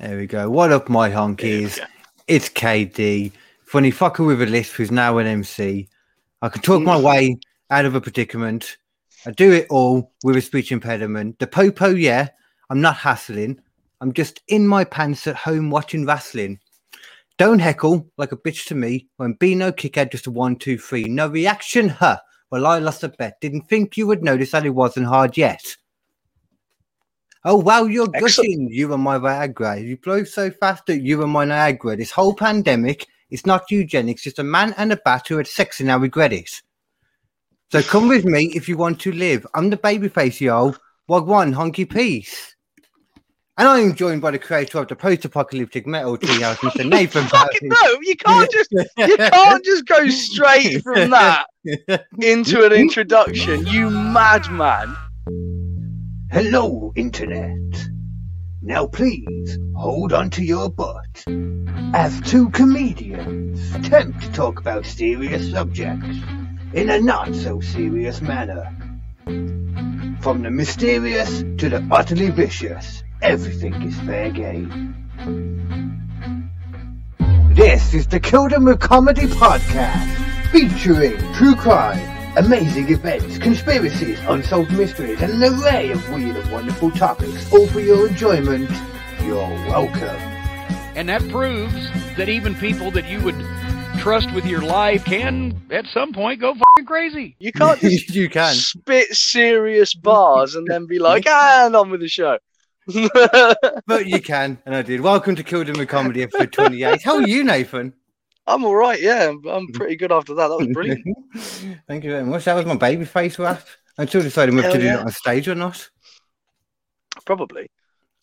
There we go. What up, my honkies? It's KD, funny fucker with a lisp who's now an MC. I can talk my way out of a predicament. I do it all with a speech impediment. The popo, yeah, I'm not hassling. I'm just in my pants at home watching wrestling. Don't heckle like a bitch to me when be no kick out just a one, two, three. No reaction, huh? Well, I lost a bet. Didn't think you would notice that it wasn't hard yet. Oh wow, you're Excellent. gushing. You and my Viagra. You blow so fast that you and my Niagara. This whole pandemic, it's not eugenics, just a man and a bat who had sex and now regret it. So come with me if you want to live. I'm the babyface, yo. Wagwan, honky peace. And I am joined by the creator of the post-apocalyptic metal treehouse, Mr. Nathan. Fucking no, you can't just you can't just go straight from that into an introduction, you madman. Hello, Internet. Now, please hold on to your butt as two comedians attempt to talk about serious subjects in a not so serious manner. From the mysterious to the utterly vicious, everything is fair game. This is the Them with Comedy podcast, featuring true crime, amazing events, conspiracies, unsolved mysteries, and an array of weird and wonderful topics, all for your enjoyment. You're welcome. And that proves that even people that you would trust with your life can, at some point, go fucking crazy. You can't just you can. spit serious bars and then be like, ah, and on with the show. But you can, and I did. Welcome to Killed with Comedy episode 28. How are you, Nathan? I'm all right, yeah. I'm, I'm pretty good after that. That was brilliant. Thank you very much. That was my baby face rap. I'm still deciding whether to do yeah. it on stage or not. Probably.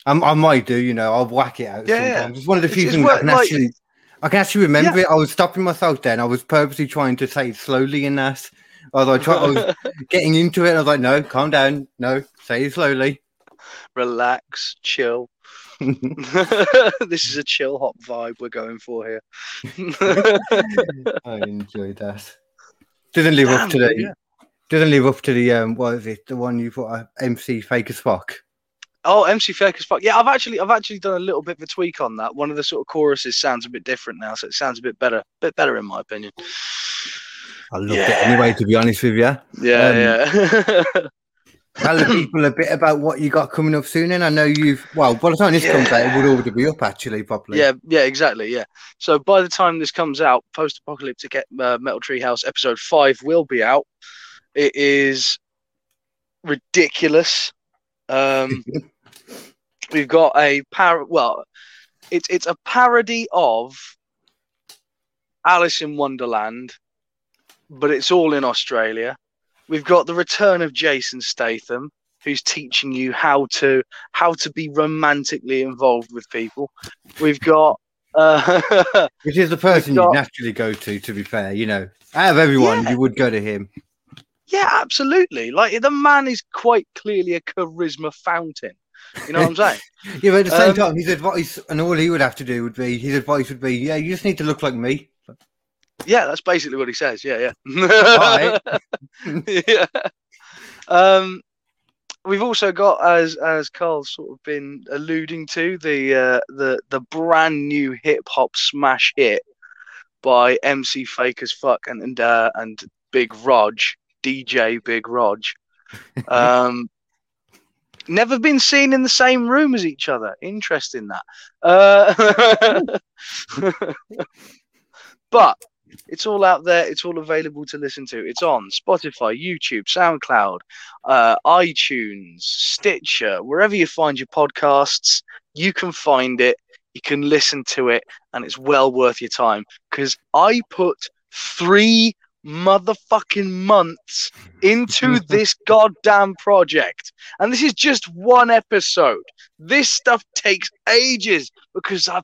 Um, I might do, you know, I'll whack it out Yeah, yeah. sometimes. It's one of the few it's things I can like- actually I can actually remember it. I was stopping myself then. I was purposely trying to say it slowly in that. I was, like, try, I was getting into it. I was like, no, calm down. No, say it slowly. Relax, chill. this is a chill hop vibe we're going for here. I enjoyed that. Didn't live up to Damn, the yeah. doesn't live up to the um what is it? The one you put uh, MC Fake as fuck. Oh, MC Fake as fuck. Yeah, I've actually I've actually done a little bit of a tweak on that. One of the sort of choruses sounds a bit different now, so it sounds a bit better, bit better in my opinion. I loved Yeah. it anyway, to be honest with you. Yeah, yeah. Tell the people a bit about what you got coming up soon. And I know you've well, by the time this comes out, it would already be up actually, properly. yeah, yeah, exactly. Yeah. So by the time this comes out, post-apocalyptic uh, Metal Treehouse episode five will be out. It is ridiculous. Um, we've got a par. Well, it's it's a parody of Alice in Wonderland, but it's all in Australia. We've got the return of Jason Statham, who's teaching you how to how to be romantically involved with people. We've got uh, Which is the person got- you naturally go to, to be fair. You know, out of everyone, Yeah. you would go to him. yeah, absolutely. Like the man is quite clearly a charisma fountain. You know what I'm saying? Yeah, but at the same Um, time, his advice, and all he would have to do would be, his advice would be, yeah, you just need to look like me. Yeah, that's basically what he says. Yeah, yeah. Yeah. Um, we've also got, as as Carl's sort of been alluding to, the uh, the the brand new hip hop smash hit by MC Fake as Fuck and and uh, and Big Rog, DJ Big Rog. Um, never been seen in the same room as each other. Interesting that. Uh, but it's all out there. It's all available to listen to. It's on Spotify, YouTube, SoundCloud, uh, iTunes, Stitcher, wherever you find your podcasts. You can find it. You can listen to it, and it's well worth your time because I put three motherfucking months into this goddamn project, and this is just one episode. This stuff takes ages because I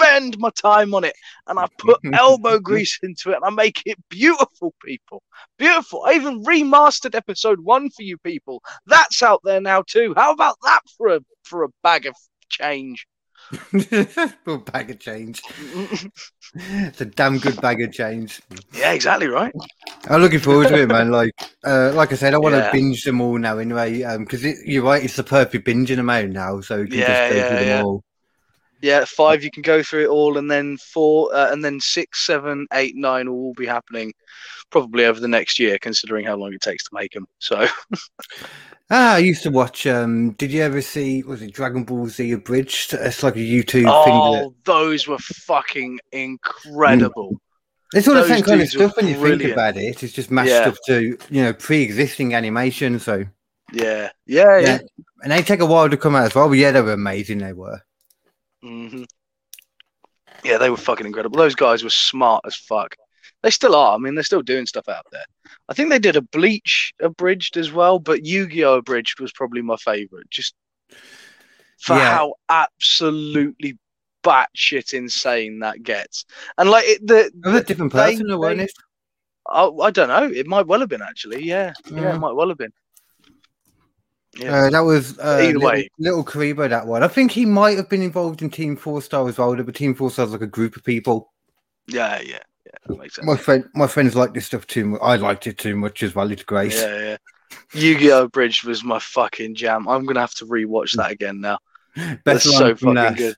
spend my time on it and I put elbow grease into it and I make it beautiful, people. Beautiful. I even remastered episode one for you people. That's out there now too. How about that for a for a bag of change? a bag of change. It's a damn good bag of change. yeah, exactly right. I'm looking forward to it, man. Like, uh, like I said, I want to Yeah. binge them all now anyway. Um, because it, you're right, it's the perfect binging amount now, so you can Yeah, just go yeah, through them yeah. all. Yeah, five you can go through it all, and then four, uh, and then six, seven, eight, nine will all be happening probably over the next year, considering how long it takes to make them. So, Ah, I used to watch. Um, did you ever see? Was it Dragon Ball Z abridged? It's like a YouTube thing. Oh, those were fucking incredible. it's all the those same kind of stuff when you think about it. It's just mashed Yeah. up to you know pre-existing animation. So Yeah, yeah, yeah. yeah, and they take a while to come out as well. But yeah, they were amazing. They were. Hmm Yeah, they were fucking incredible. Those guys were smart as fuck. They still are. I mean, they're still doing stuff out there. I think they did a Bleach abridged as well, but Yu-Gi-Oh abridged was probably my favorite, just for Yeah. how absolutely batshit insane that gets. And like it, the, a different they- person, though, weren't they- it? I, I don't know. It might well have been actually. Yeah, yeah, Yeah. it might well have been. Yeah. Uh, that was uh, Either little, way. little Kuriboh, that one. I think he might have been involved in Team Four Star as well. But Team Four Star is like a group of people. yeah, yeah, yeah. That makes sense. My friend, my friends like this stuff too much. I liked it too much as well. It's great. Yeah, yeah. Yu-Gi-Oh! Bridge was my fucking jam. I'm gonna have to rewatch that again now. Best That's line so fucking that. good.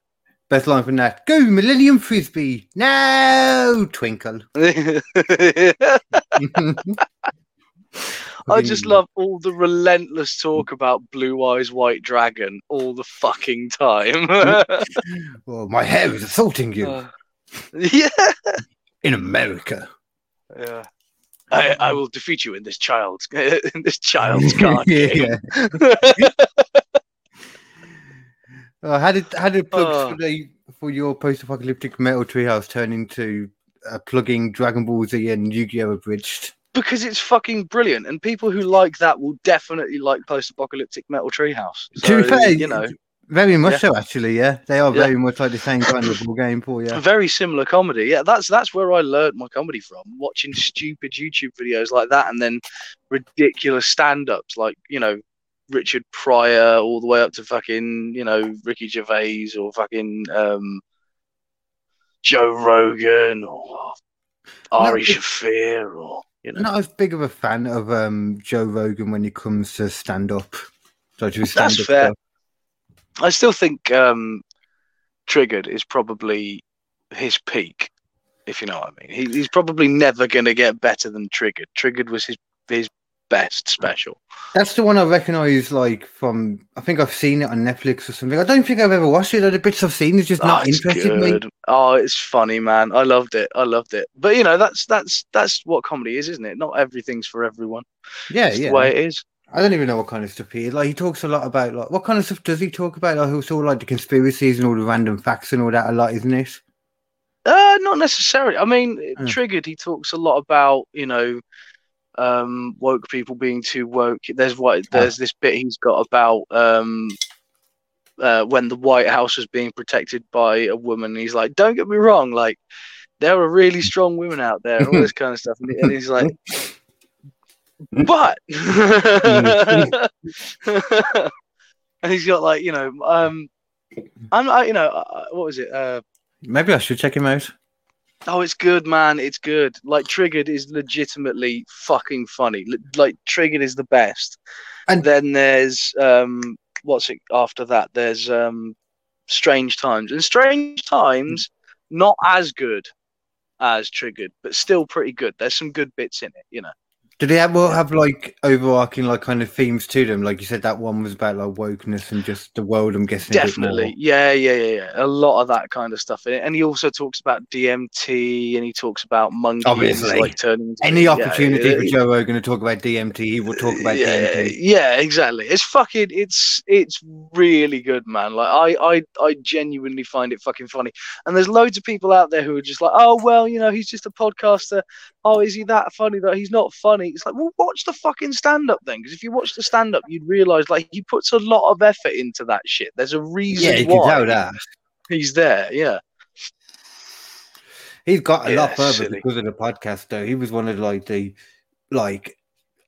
Best line from that. Go Millennium Frisbee. No twinkle. I just love all the relentless talk about Blue Eyes White Dragon all the fucking time. well, my hair is assaulting you Uh, yeah, in America. yeah. I, I will defeat you in this child's in this child's card game. yeah. Oh, how did how did plugs Oh. for the for your post-apocalyptic metal treehouse turn into uh, plugging Dragon Ball Z and Yu-Gi-Oh! abridged? Because it's fucking brilliant, and people who like that will definitely like post-apocalyptic metal treehouse. to be fair, you know, very much Yeah. so. Actually, yeah, they are Yeah. very much like the same kind of game for you. very similar comedy. Yeah, that's that's where I learned my comedy from, watching stupid YouTube videos like that, and then ridiculous stand-ups like you know Richard Pryor, all the way up to fucking you know Ricky Gervais or fucking um, Joe Rogan or Ari it- Shaffir or you know. Not as big of a fan of um, Joe Rogan when it comes to stand-up. So to That's fair. stuff. I still think um, Triggered is probably his peak, if you know what I mean. He, he's probably never going to get better than Triggered. Triggered was his his best special. That's the one I recognise, like from. I think I've seen it on Netflix or something. I don't think I've ever watched it. The bits I've seen is just not interested me. Oh, it's funny, man. I loved it. I loved it. But you know, that's that's that's what comedy is, isn't it? Not everything's for everyone. Yeah, It's yeah. the way it is. I don't even know what kind of stuff he is. Like he talks a lot about like what kind of stuff does he talk about? Like it's all like the conspiracies and all the random facts and all that a lot, isn't it? Uh, not necessarily. I mean, Hmm. triggered. He talks a lot about you know, um, woke people being too woke. There's what there's this bit he's got about um, uh, when the White House was being protected by a woman. He's like, don't get me wrong, like there are really strong women out there, all this kind of stuff. And, and he's like, but, and he's got like you know, um, I'm I, you know, uh, what was it? Uh, Maybe I should check him out. Oh, it's good, man. It's good. Like Triggered is legitimately fucking funny. Like Triggered is the best. And- then there's um, what's it after that? There's um, Strange Times, and Strange Times not as good as Triggered, but still pretty good. There's some good bits in it, you know. Do they have, well, have like overarching like kind of themes to them? Like you said, that one was about like wokeness and just the world. I'm guessing. Definitely, yeah, yeah, yeah, yeah. A lot of that kind of stuff in it, and he also talks about DMT, and he talks about monkeys Obviously. like turning. into- Any yeah, opportunity yeah, for Joe Rogan to talk about DMT, he will talk about yeah, DMT. yeah, exactly. It's fucking. It's it's really good, man. Like I I I genuinely find it fucking funny. And there's loads of people out there who are just like, oh well, you know, he's just a podcaster. Oh, is he that funny? That he's not funny. It's like, well, watch the fucking stand up then, because if you watch the stand up, you'd realize like he puts a lot of effort into that shit. There's a reason Yeah, you can why tell that. he's there. Yeah. He's got a lot Yeah, further silly. because of the podcast, though. He was one of like the like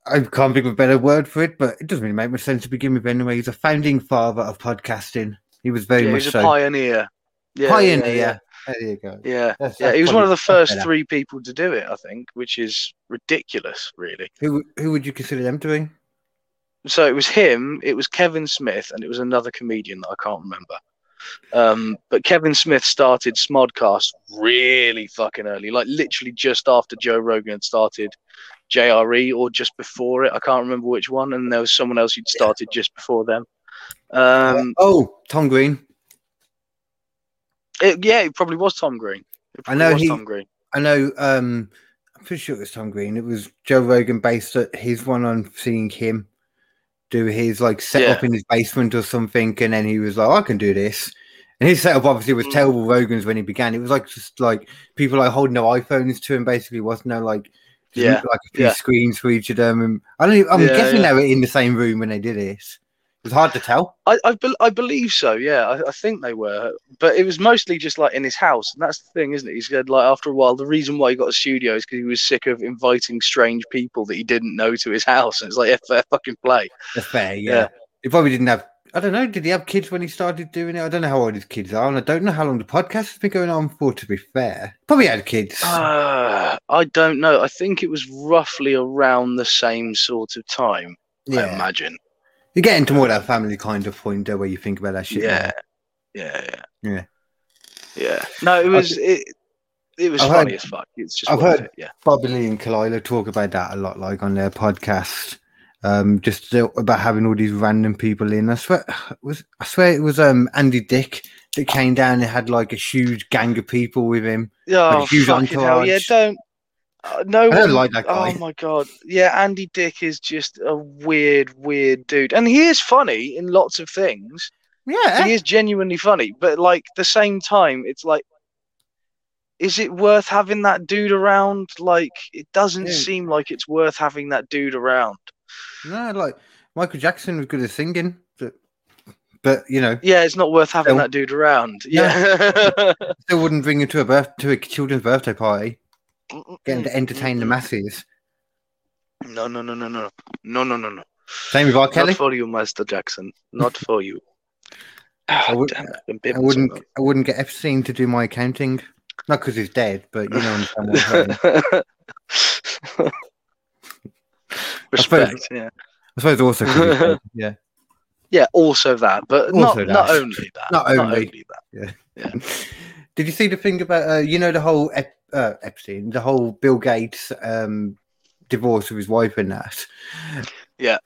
I can't think of a better word for it, but it doesn't really make much sense to begin with anyway. He's a founding father of podcasting. He was very yeah much he's a so pioneer. Yeah, pioneer. There you go. yeah. That's- Yeah, that's he was one of the first better. three people to do it, I think, which is ridiculous, really. Who who would you consider them to be? So it was him, it was Kevin Smith, and it was another comedian that I can't remember. Um, but Kevin Smith started Smodcast really fucking early, like literally just after Joe Rogan had started JRE or just before it. I can't remember which one. And there was someone else who'd started just before them. Um, oh, Tom Green. It, yeah, it probably was Tom Green. I know he- Tom Green. I know. Um, I'm pretty sure it was Tom Green. It was Joe Rogan based at his one on seeing him do his like setup Yeah. in his basement or something, and then he was like, "I can do this." And his setup obviously was Mm. terrible. Rogan's when he began, it was like just like people like holding their iPhones to him. Basically, wasn't there like Yeah, like a few yeah. screens for each of them? And I don't. Even, I'm Yeah, guessing they were in the same room when they did this. It was hard to tell. I I, bel I believe so. Yeah, I, I think they were, but it was mostly just like in his house, and that's the thing, isn't it? He said like after a while, the reason why he got a studio is because he was sick of inviting strange people that he didn't know to his house, and it's like, yeah, fair fucking play. That's fair. Yeah. Yeah. He probably didn't have. I don't know. Did he have kids when he started doing it? I don't know how old his kids are, and I don't know how long the podcast has been going on for. To be fair, probably had kids. Uh, I don't know. I think it was roughly around the same sort of time. I imagine. You're getting to more that family kind of point there, where you think about that shit. Yeah. yeah, yeah, Yeah. yeah. No, it was it. It was I've funny heard- as fuck. It's just I've heard- it. Yeah. Bobby Lee and Khalyla talk about that a lot, like on their podcast. Um, just about having all these random people in. I swear, it was I swear it was um Andy Dick that came down and had like a huge gang of people with him. Oh, huge fucking hell. Yeah, don't. Uh, no I don't one- like that guy. Oh my god. Yeah, Andy Dick is just a weird, weird dude. And he is funny in lots of things. Yeah, He is genuinely funny. But like the same time, it's like is it worth having that dude around? Like it doesn't Yeah. seem like it's worth having that dude around. no, like Michael Jackson was good at singing, but but you know, Yeah, it's not worth having No. that dude around. Yeah. still wouldn't bring him to a birth to a children's birthday party, get him to entertain the masses. No, no, no, no, no. No, no, no, no. Same with R. Kelly. Not for you, Master Jackson. Not for you. I Ah, would- damn it, been I bitten so wouldn't. much. I wouldn't get Epstein to do my accounting, not because he's dead, but you know. understand what I'm saying. Respect, yeah. I suppose also 'cause he's dead, yeah. Yeah, also that, but not Also not that. only that. Not only. that. Yeah. yeah. Did you see the thing about uh, you know the whole Ep- uh, Epstein, the whole Bill Gates um, divorce of his wife and that? Yeah.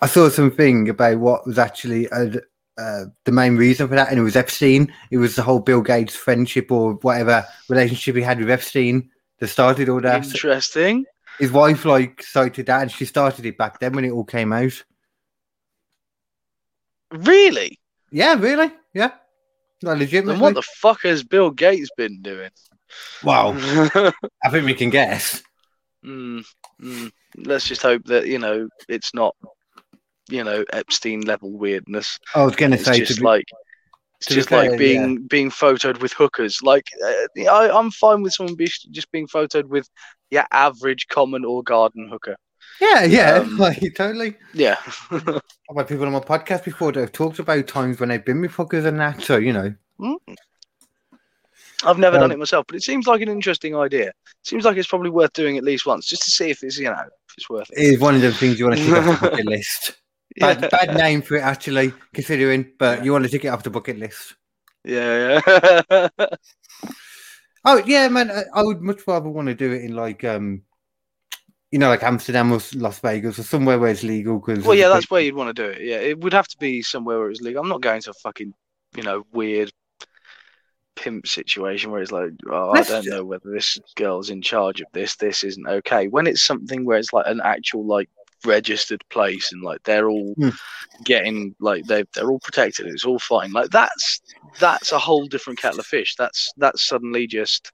I saw something about what was actually uh, uh, the main reason for that, and it was Epstein. It was the whole Bill Gates friendship or whatever relationship he had with Epstein that started all that. Interesting. His wife like cited that, and she started it back then when it all came out. Really? Yeah, really? Yeah, not legitimately. Then what the fuck has Bill Gates been doing? Wow, I think we can guess. Mm, mm. Let's just hope that you know it's not, you know, Epstein level weirdness. I was going to say just be, like it's just like fair, being being photoed with hookers. Like uh, I, I'm fine with someone be, just being photoed with yeah average common or garden hooker. yeah, yeah, um, like totally. Yeah. I've had people on my podcast before that have talked about times when they've been with fuckers and that. So you know, I've never done Um, it myself, but it seems like an interesting idea. Seems like it's probably worth doing at least once, just to see if it's you know if it's worth it it. is one of the things you want to tick off the bucket list. Bad, Yeah, bad name for it actually, considering, but you want to tick it off the bucket list. yeah, yeah. Oh yeah, man, I, I would much rather want to do it in like um, you know, like Amsterdam or Las Vegas or somewhere where it's legal. Because well, yeah, that's where you'd want to do it. Yeah, it would have to be somewhere where it's legal. I'm not going to a fucking you know weird pimp situation where it's like, oh, I don't know whether this girl's in charge of this. This isn't okay. When it's something where it's like an actual like registered place and like they're all Hmm. getting like they they're all protected. It's all fine. Like that's that's a whole different kettle of fish. That's that's suddenly just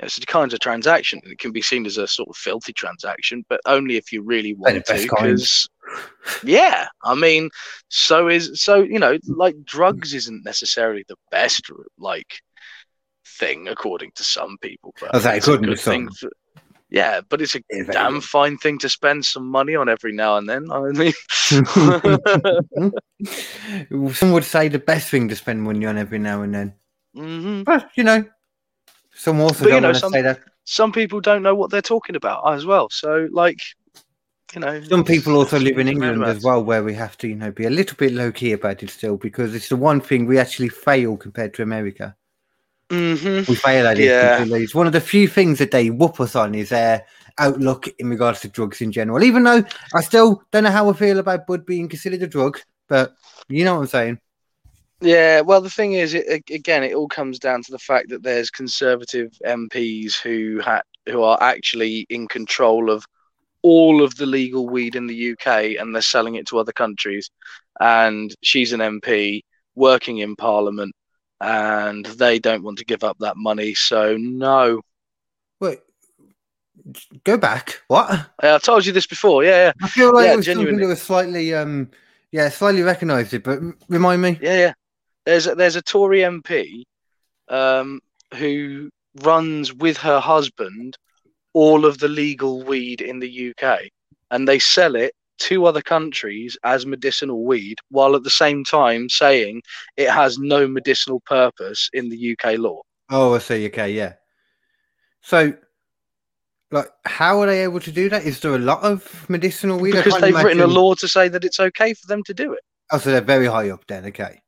it's a kind of transaction. It can be seen as a sort of filthy transaction, but only if you really want to. Because yeah, I mean, so is so you know, like drugs isn't necessarily the best like thing according to some people. But I was like, it it's a good thing for- yeah, but it's a damn fine thing to spend some money on every now and then. I mean, Some would say the best thing to spend money on every now and then. hmm But you know, some also But, don't know, some- say that. some people don't know what they're talking about as well. So, like, you know, Some people also live in England as well, where we have to, you know, be a little bit low key about it still, because it's the one thing we actually fail compared to America. Mhm. We fail at it. Yeah. It's one of the few things that they whoop us on is their outlook in regards to drugs in general. Even though I still don't know how I feel about bud being considered a drug, but you know what I'm saying. Yeah, well, the thing is, it, again, it all comes down to the fact that there's conservative MPs who ha- who are actually in control of all of the legal weed in the UK, and they're selling it to other countries. And she's an MP working in Parliament, and they don't want to give up that money. So no, Wait, go back. What? I told you this before. Yeah, yeah, I feel like Yeah, it was something that was slightly, um, yeah, slightly recognised it, but remind me. yeah, yeah. There's a, there's a Tory MP um, who runs with her husband all of the legal weed in the UK, and they sell it to other countries as medicinal weed, while at the same time saying it has no medicinal purpose in the UK law. Oh, I see. Okay, yeah. So, like, how are they able to do that? Is there a lot of medicinal weed? Because they've written a law to say that it's okay for them to do it. Oh, so they're very high up then. Okay.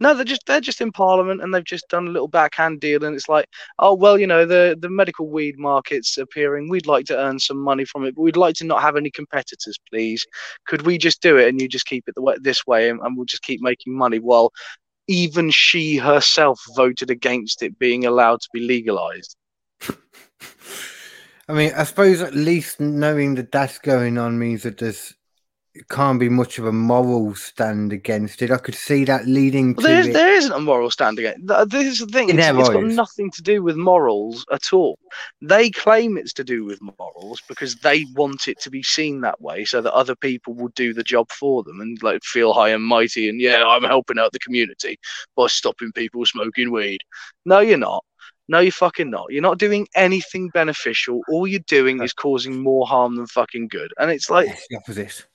No, they're just they're just in Parliament and they've just done a little backhand deal, and it's like, oh well, you know, the the medical weed market's appearing. We'd like to earn some money from it, but we'd like to not have any competitors, please. Could we just do it and you just keep it the way, this way, and, and we'll just keep making money? While even she herself voted against it being allowed to be legalized. I mean, I suppose at least knowing that that's going on means that there's it can't be much of a moral stand against it. I could see that leading Well, to there, is, it. there isn't a moral stand against. th- uh, This is the thing. It It's, it's got nothing to do with morals at all. They claim it's to do with morals because they want it to be seen that way, so that other people will do the job for them and like feel high and mighty. And yeah, I'm helping out the community by stopping people smoking weed. No, you're not. No, you're fucking not. You're not doing anything beneficial. All you're doing is causing more harm than fucking good. And it's like, It's the opposite.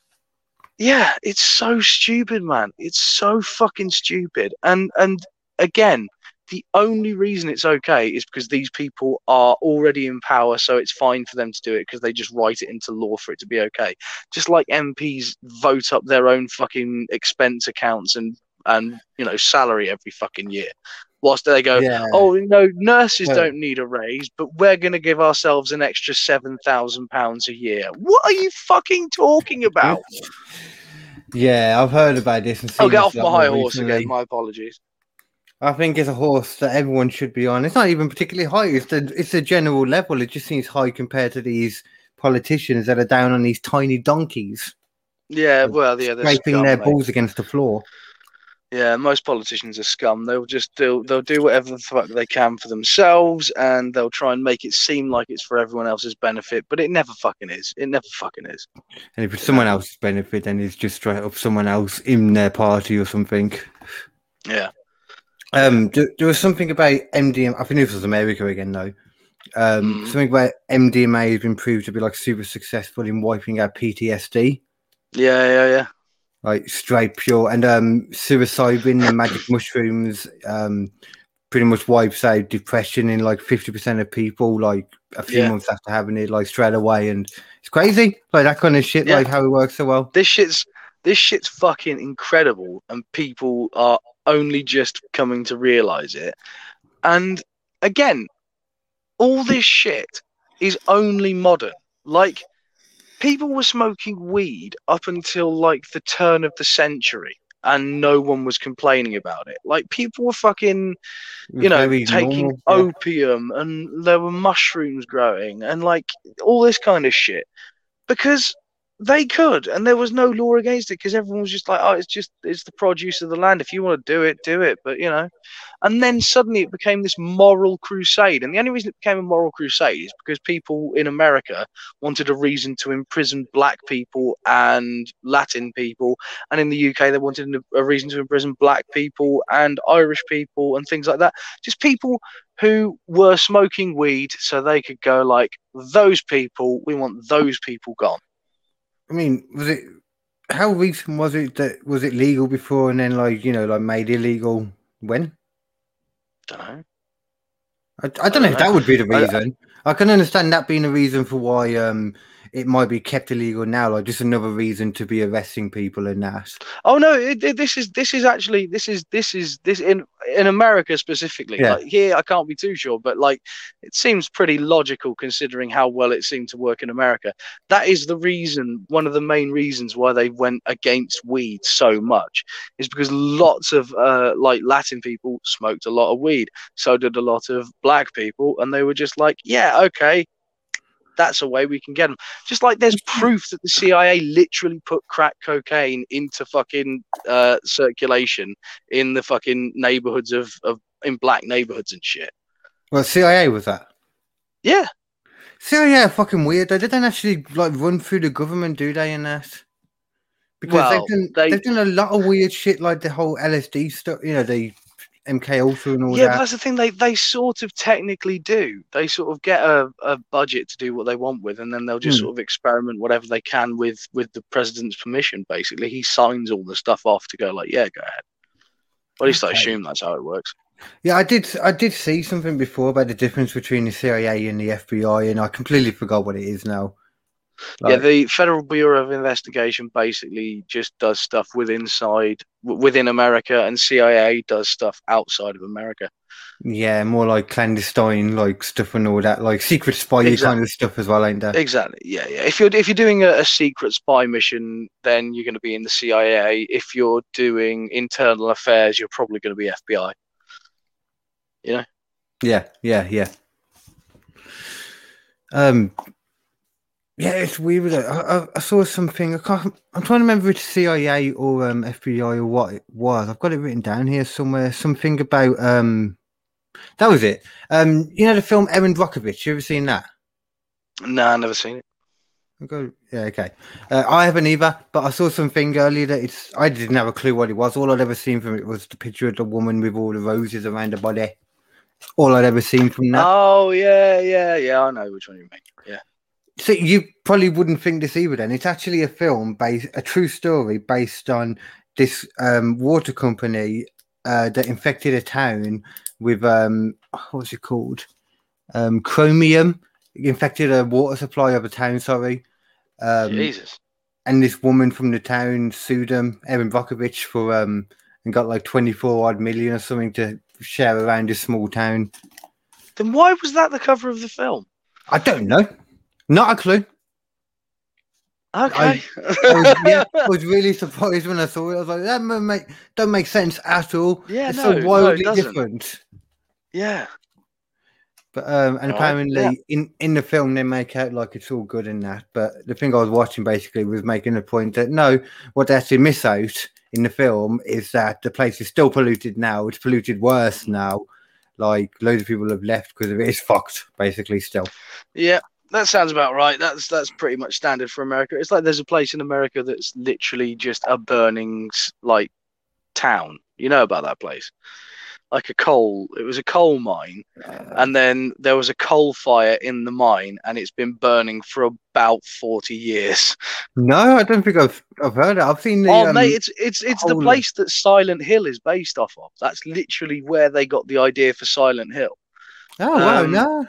Yeah, it's so stupid, man. It's so fucking stupid. And and again, the only reason it's okay is because these people are already in power, so it's fine for them to do it because they just write it into law for it to be okay. Just like MPs vote up their own fucking expense accounts and and you know salary every fucking year, whilst they go, Yeah. oh no, nurses Well- don't need a raise, but we're going to give ourselves an extra seven thousand pounds a year. What are you fucking talking about? Yeah, I've heard about this. And I'll get off my high more horse recently. again. My apologies. I think it's a horse that everyone should be on. It's not even particularly high. It's the it's a general level. It just seems high compared to these politicians that are down on these tiny donkeys, Yeah, well, yeah, they're scraping their balls against the floor. Yeah, most politicians are scum. They'll just do they'll do whatever the fuck they can for themselves, and they'll try and make it seem like it's for everyone else's benefit, but it never fucking is. It never fucking is. And if it's someone else's benefit, then it's just straight up someone else in their party or something. Yeah. Um, there, there was something about MDMA. I think this was America again, though. Um, Mhm. something about MDMA has been proved to be like super successful in wiping out PTSD, Yeah, yeah, yeah. Like straight pure. And um, psilocybin and magic mushrooms um, pretty much wipes out depression in like fifty percent of people, like a few Yeah. months after having it, like straight away. And it's crazy, like that kind of shit, Yeah. like how it works so well. This shit's this shit's fucking incredible, and people are only just coming to realize it. And again, all this shit is only modern. Like people were smoking weed up until like the turn of the century. And no one was complaining about it. Like people were fucking you know, very taking normal, yeah. opium and there were mushrooms growing and like all this kind of shit because they could and there was no law against it because everyone was just like oh it's just it's the produce of the land. If you want to do it do it but you know. And then suddenly it became this moral crusade and the only reason it became a moral crusade is because people in america wanted a reason to imprison black people and latin people and in the uk they wanted a reason to imprison black people and irish people and things like that. Just people who were smoking weed so they could go like those people we want those people gone I mean, was it how recent was it that was it legal before and then like you know like made illegal when? don't know I, I don't know if that would be the I- reason. I, can understand that being a reason for why um it might be kept illegal now, like just another reason to be arresting people and that. Oh no, it, it- this is this is actually this is this is this in in America specifically. Yeah. Like here, I can't be too sure, but like it seems pretty logical considering how well it seemed to work in America. That is the reason, one of the main reasons why they went against weed so much is because lots of uh, like Latin people smoked a lot of weed. So did a lot of black people, and they were just like, yeah, okay. That's a way we can get them. Just like there's proof that the CIA literally put crack cocaine into fucking uh, circulation in the fucking neighborhoods of, of in black neighborhoods and shit. Well, CIA was that. Yeah, CIA are fucking weird. They didn't actually like run through the government, do they? In that, because Well, they've done they- they... have done a lot of weird shit, like the whole LSD stuff. You know, the MK Ultra and all that. yeah, but that's the thing. They they sort of technically do. They sort of get a, a budget to do what they want with, and then they'll just Hmm. sort of experiment whatever they can with with the president's permission. Basically, he signs all the stuff off to go like, yeah, go ahead. At least I Okay. assume that's how it works. Yeah, I did. I did see something before about the difference between the CIA and the FBI, and I completely forgot what it is now. Yeah, the Federal Bureau of Investigation basically just does stuff with inside within America, and CIA does stuff outside of America. Yeah, more like clandestine, like stuff and all that, like secret spy kind of stuff as well, ain't there? Exactly. Yeah, yeah. If you're if you're doing a, a secret spy mission, then you're going to be in the CIA. If you're doing internal affairs, you're probably going to be FBI. You know. Yeah, yeah, yeah. Um, yeah, it's weird. I, I, I saw something. I can't. I'm trying to remember if it's CIA or um, FBI or what it was. I've got it written down here somewhere. Something about um, that was it. Um, you know the film Erin Brockovich. You ever seen that? No, I've never seen it. Go. Yeah, okay. Uh, I haven't either, but I saw something earlier that it's. I didn't have a clue what it was. All I'd ever seen from it was the picture of the woman with all the roses around her body. All I'd ever seen from that. Oh yeah, yeah, yeah. I know which one you mean. Yeah. So you probably wouldn't think this either. Then it's actually a film based, a true story based on this um, water company uh, that infected a town with um, what's it called? Um, chromium. It infected a water supply of a town. Sorry. Um, Jesus. and this woman from the town sued him, Erin Brockovich, for um, and got like twenty four odd million or something to share around this small town. Then why was that the cover of the film? I don't know. Not a clue. Okay. I was, yeah, I was really surprised when I saw it. I was like, that don't make, don't make sense at all. Yeah, it's no, so no, it wildly different. yeah. But um, and apparently yeah. in in the film they make out like it's all good in that. But the thing I was watching basically was making the point that no, what they actually miss out in the film is that the place is still polluted now. It's polluted worse now. Like loads of people have left because of it. It's fucked basically still. Yeah, that sounds about right. That's that's pretty much standard for America. It's like there's a place in America that's literally just a burning like town. You know about that place? Like a coal. It was a coal mine, and then there was a coal fire in the mine, and it's been burning for about forty years. No, I don't think I've I've heard it. I've seen the oh um, mate, it's it's it's the place that Silent Hill is based off of. That's literally where they got the idea for Silent Hill. oh wow, um, no.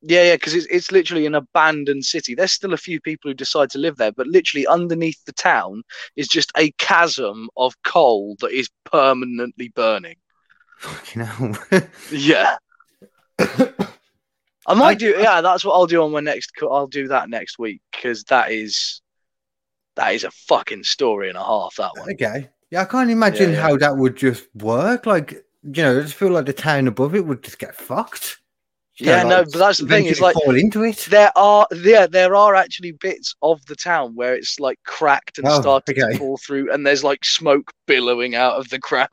Yeah, yeah, because it's it's literally an abandoned city. There's still a few people who decide to live there, but literally underneath the town is just a chasm of coal that is permanently burning. Fucking hell. Yeah. I might do. Yeah, that's what I'll do on my next. I'll do that next week because that is that is a fucking story and a half. That one. Okay. Yeah, I can't imagine yeah. how that would just work. Like, you know, I just feel like the town above it would just get fucked. Yeah, no, but that's the thing. It's like fall into it. there are yeah there are actually bits of the town where it's like cracked and Oh, started okay. to fall through, and there's like smoke billowing out of the ground.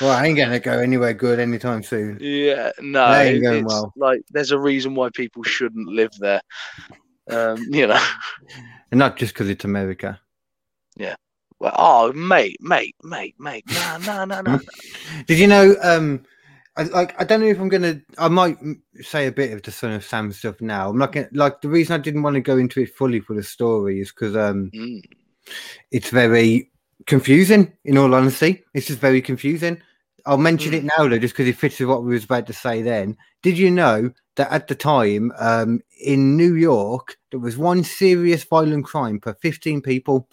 Well, I ain't gonna go anywhere good anytime soon. Yeah, no, That ain't going it's well. like there's a reason why people shouldn't live there. Um, you know, And not just because it's America. Yeah. Well, oh, mate, mate, mate, mate, no, no, no, no. Did you know? Um, I, like I don't know if I'm gonna. I might mm, say a bit of the Son of Sam stuff now. I'm not gonna like the reason I didn't want to go into it fully for the story is because um, Mm. it's very confusing. In all honesty, it's just very confusing. I'll mention it now though, just because it fits with what we was about to say. Then, did you know that at the time, um, in New York, there was one serious violent crime per 15 people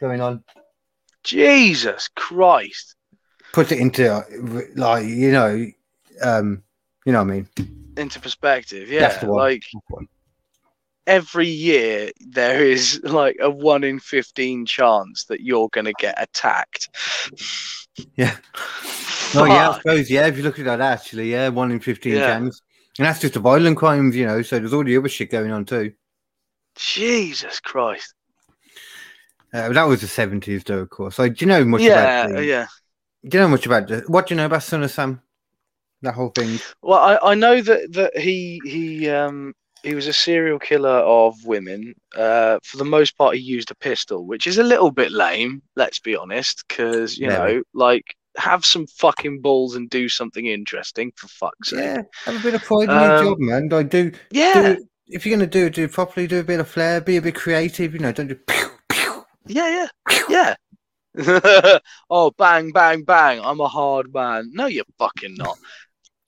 going on? Jesus Christ. Put it into like you know, um, you know what I mean? Into perspective, yeah. That's the one. Like every year there is like a one in fifteen chance that you're gonna get attacked. Yeah. Oh yeah, I suppose yeah. If you look at that, actually, yeah, one in fifteen Yeah. chance, and that's just the violent crimes, you know. So there's all the other shit going on too. Jesus Christ. Uh, that was the seventies, though, of course. So do you know much Yeah, about? The, yeah. Do you know much about what do you know about Son of Sam? That whole thing. Well, I, I know that, that he he um he was a serial killer of women. Uh, for the most part, he used a pistol, which is a little bit lame. Let's be honest, because you know, like, have some fucking balls and do something interesting for fuck's sake. Yeah, have a bit of pride in your Um, job, man. Like, do, Yeah, do if you're gonna do it, do it properly. Do a bit of flair. Be a bit creative. You know, don't do. Pew, pew. yeah, yeah, yeah. oh, bang, bang, bang! I'm a hard man. No, you're fucking not.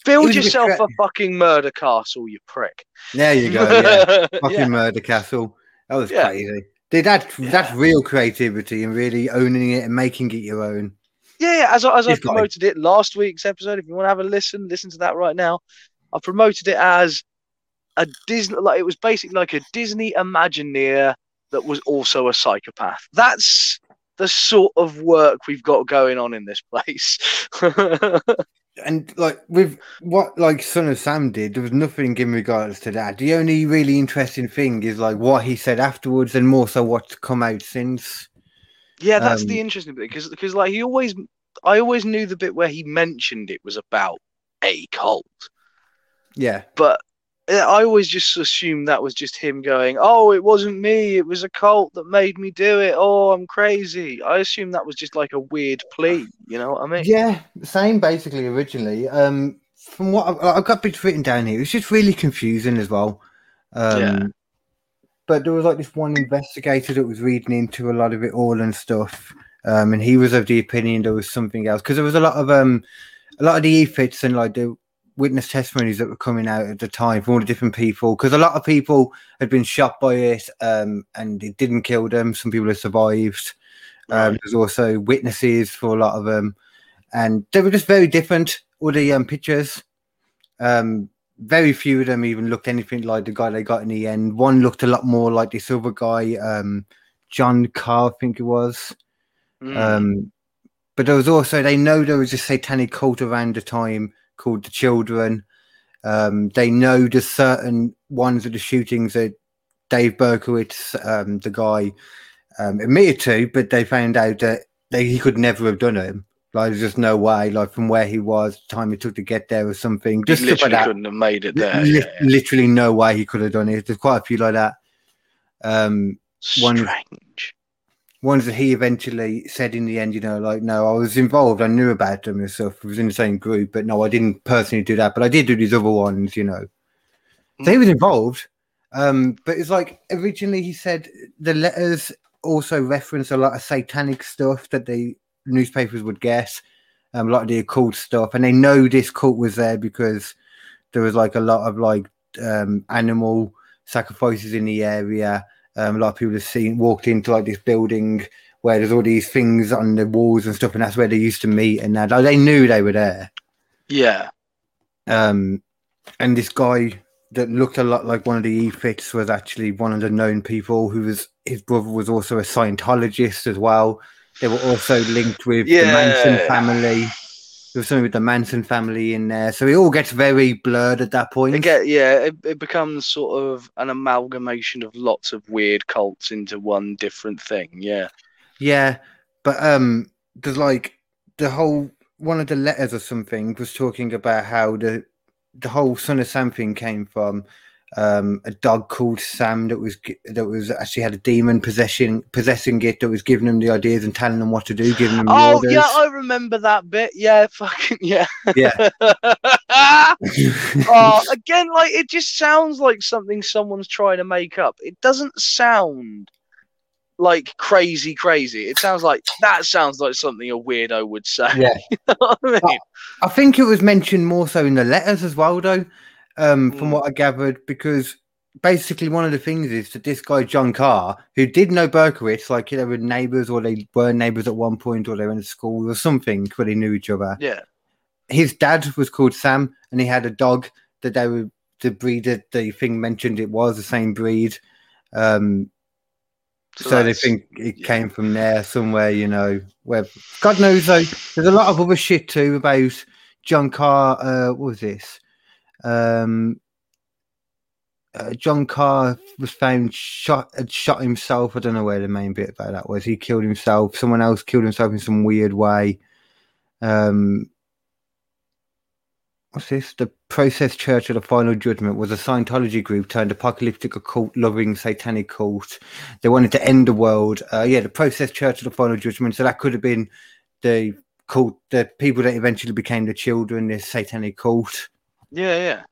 Build was a bit yourself a fucking murder castle, you prick. There you go. Yeah, fucking yeah. murder castle. That was Yeah. crazy. Dude, that that's Yeah. real creativity and really owning it and making it your own. Yeah, yeah, as, I- as I He's got it. promoted it last week's episode, if you want to have a listen, listen to that right now. I promoted it as a Disney, like it was basically like a Disney Imagineer that was also a psychopath. That's the sort of work we've got going on in this place. And like with what like Son of Sam did, there was nothing in regards to that. The only really interesting thing is like what he said afterwards, and more so what's come out since. yeah, that's the Um, interesting bit because because like he always, I always knew the bit where he mentioned it was about a cult. Yeah, but I always just assumed that was just him going, "Oh, it wasn't me. It was a cult that made me do it. Oh, I'm crazy." I assumed that was just like a weird plea. You know what I mean? yeah, same basically originally. Um, from what I've, I've got bits written down here, it's just really confusing as well. Um, Yeah. But there was like this one investigator that was reading into a lot of it all and stuff, um, and he was of the opinion there was something else because there was a lot of um, a lot of the efits and like the witness testimonies that were coming out at the time from all the different people because a lot of people had been shot by it um, and it didn't kill them. Some people have survived. Um, Right. there's also witnesses for a lot of them, and they were just very different. All the um, pictures, um, very few of them even looked anything like the guy they got in the end. One looked a lot more like this other guy, um, John Carr, I think it was. Mm. Um, but there was also they know there was a satanic cult around the time called the Children. Um, they know there's certain ones of the shootings that Dave Berkowitz, um, the guy, um, admitted to, but they found out that they, he could never have done it. Like there's just no way, like from where he was, the time it took to get there, or something. Just like literally that. couldn't have made it there. Yeah, yeah. Literally no way he could have done it. There's quite a few like that. Um, one- Strange. Ones that he eventually said in the end, you know, like, no, I was involved. I knew about them and stuff. I was in the same group, but no, I didn't personally do that. But I did do these other ones, you know. So he was involved. Um, but it's like originally he said the letters also reference a lot of satanic stuff that the newspapers would guess, um, a lot of the occult stuff. And they know this cult was there because there was like a lot of like um, animal sacrifices in the area. Um, a lot of people have seen walked into like this building where there's all these things on the walls and stuff, and that's where they used to meet. And that like, they knew they were there. Yeah. Um, and this guy that looked a lot like one of the E-Fits was actually one of the known people who was his brother was also a Scientologist as well. They were also linked with the Manson Yeah. family. There was something with the Manson family in there. So it all gets very blurred at that point. It get, yeah, it, it becomes sort of an amalgamation of lots of weird cults into one different thing. Yeah. Yeah, but um, there's like the whole one of the letters or something was talking about how the the whole Son of Sam thing came from um a dog called Sam that was that was actually had a demon possession possessing it that was giving them the ideas and telling them what to do, giving them the Oh orders. yeah, I remember that bit. Yeah, fucking yeah. Yeah. oh, again, like it just sounds like something someone's trying to make up. It doesn't sound like crazy, crazy. It sounds like that sounds like something a weirdo would say. Yeah. you know I mean? I think it was mentioned more so in the letters as well, though, um, from Mm. what I gathered, because basically one of the things is that this guy John Carr, who did know Berkowitz, like you they were neighbors or they were neighbors at one point, or they went to school or something, where they knew each other. Yeah. His dad was called Sam, and he had a dog that they were the breed that the thing mentioned it was the same breed. Um, so, they think it yeah. came from there somewhere, you know. Where God knows though, there's a lot of other shit too about John Carr. Uh, what was this? Um, uh, John Carr was found shot had shot himself. I don't know where the main bit about that was. He killed himself. Someone else killed himself in some weird way. Um, what's this? The Process Church of the Final Judgment was a Scientology group turned apocalyptic occult loving satanic cult. They wanted to end the world. Uh, yeah, the Process Church of the Final Judgment. So that could have been the cult, the people that eventually became the children, this satanic cult. Yeah, yeah.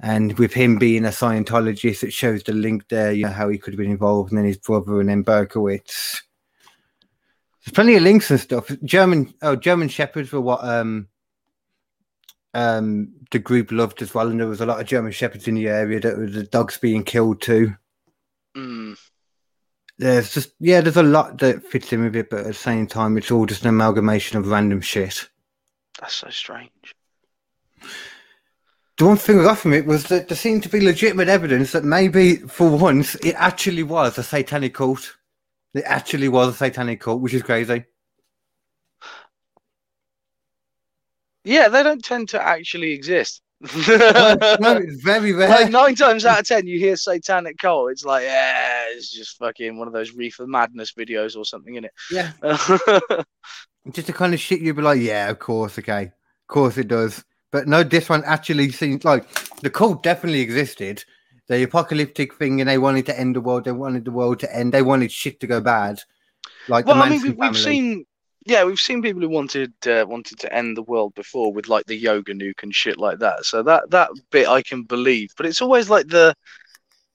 And with him being a Scientologist, it shows the link there, you know, how he could have been involved, and then his brother, and then Berkowitz. There's plenty of links and stuff. German, oh, German Shepherds were what um, um, the group loved as well, and there was a lot of German Shepherds in the area that were the dogs being killed too. Mm. There's just, yeah, there's a lot that fits in with it, but at the same time, it's all just an amalgamation of random shit. That's so strange. The one thing I got from it was that there seemed to be legitimate evidence that maybe, for once, it actually was a satanic cult. It actually was a satanic cult, which is crazy. Yeah, they don't tend to actually exist. no, no, it's very rare. like nine times out of ten, you hear satanic cult. It's like, yeah, it's just fucking one of those reefer madness videos or something in it. yeah, just the kind of shit you'd be like, yeah, of course, okay, of course it does. But no, this one actually seems like the cult definitely existed. The apocalyptic thing, and they wanted to end the world. They wanted the world to end. They wanted shit to go bad. Like well, I mean, we, we've seen, yeah, we've seen people who wanted uh, wanted to end the world before with like the yoga nuke and shit like that. So that that bit I can believe, but it's always like the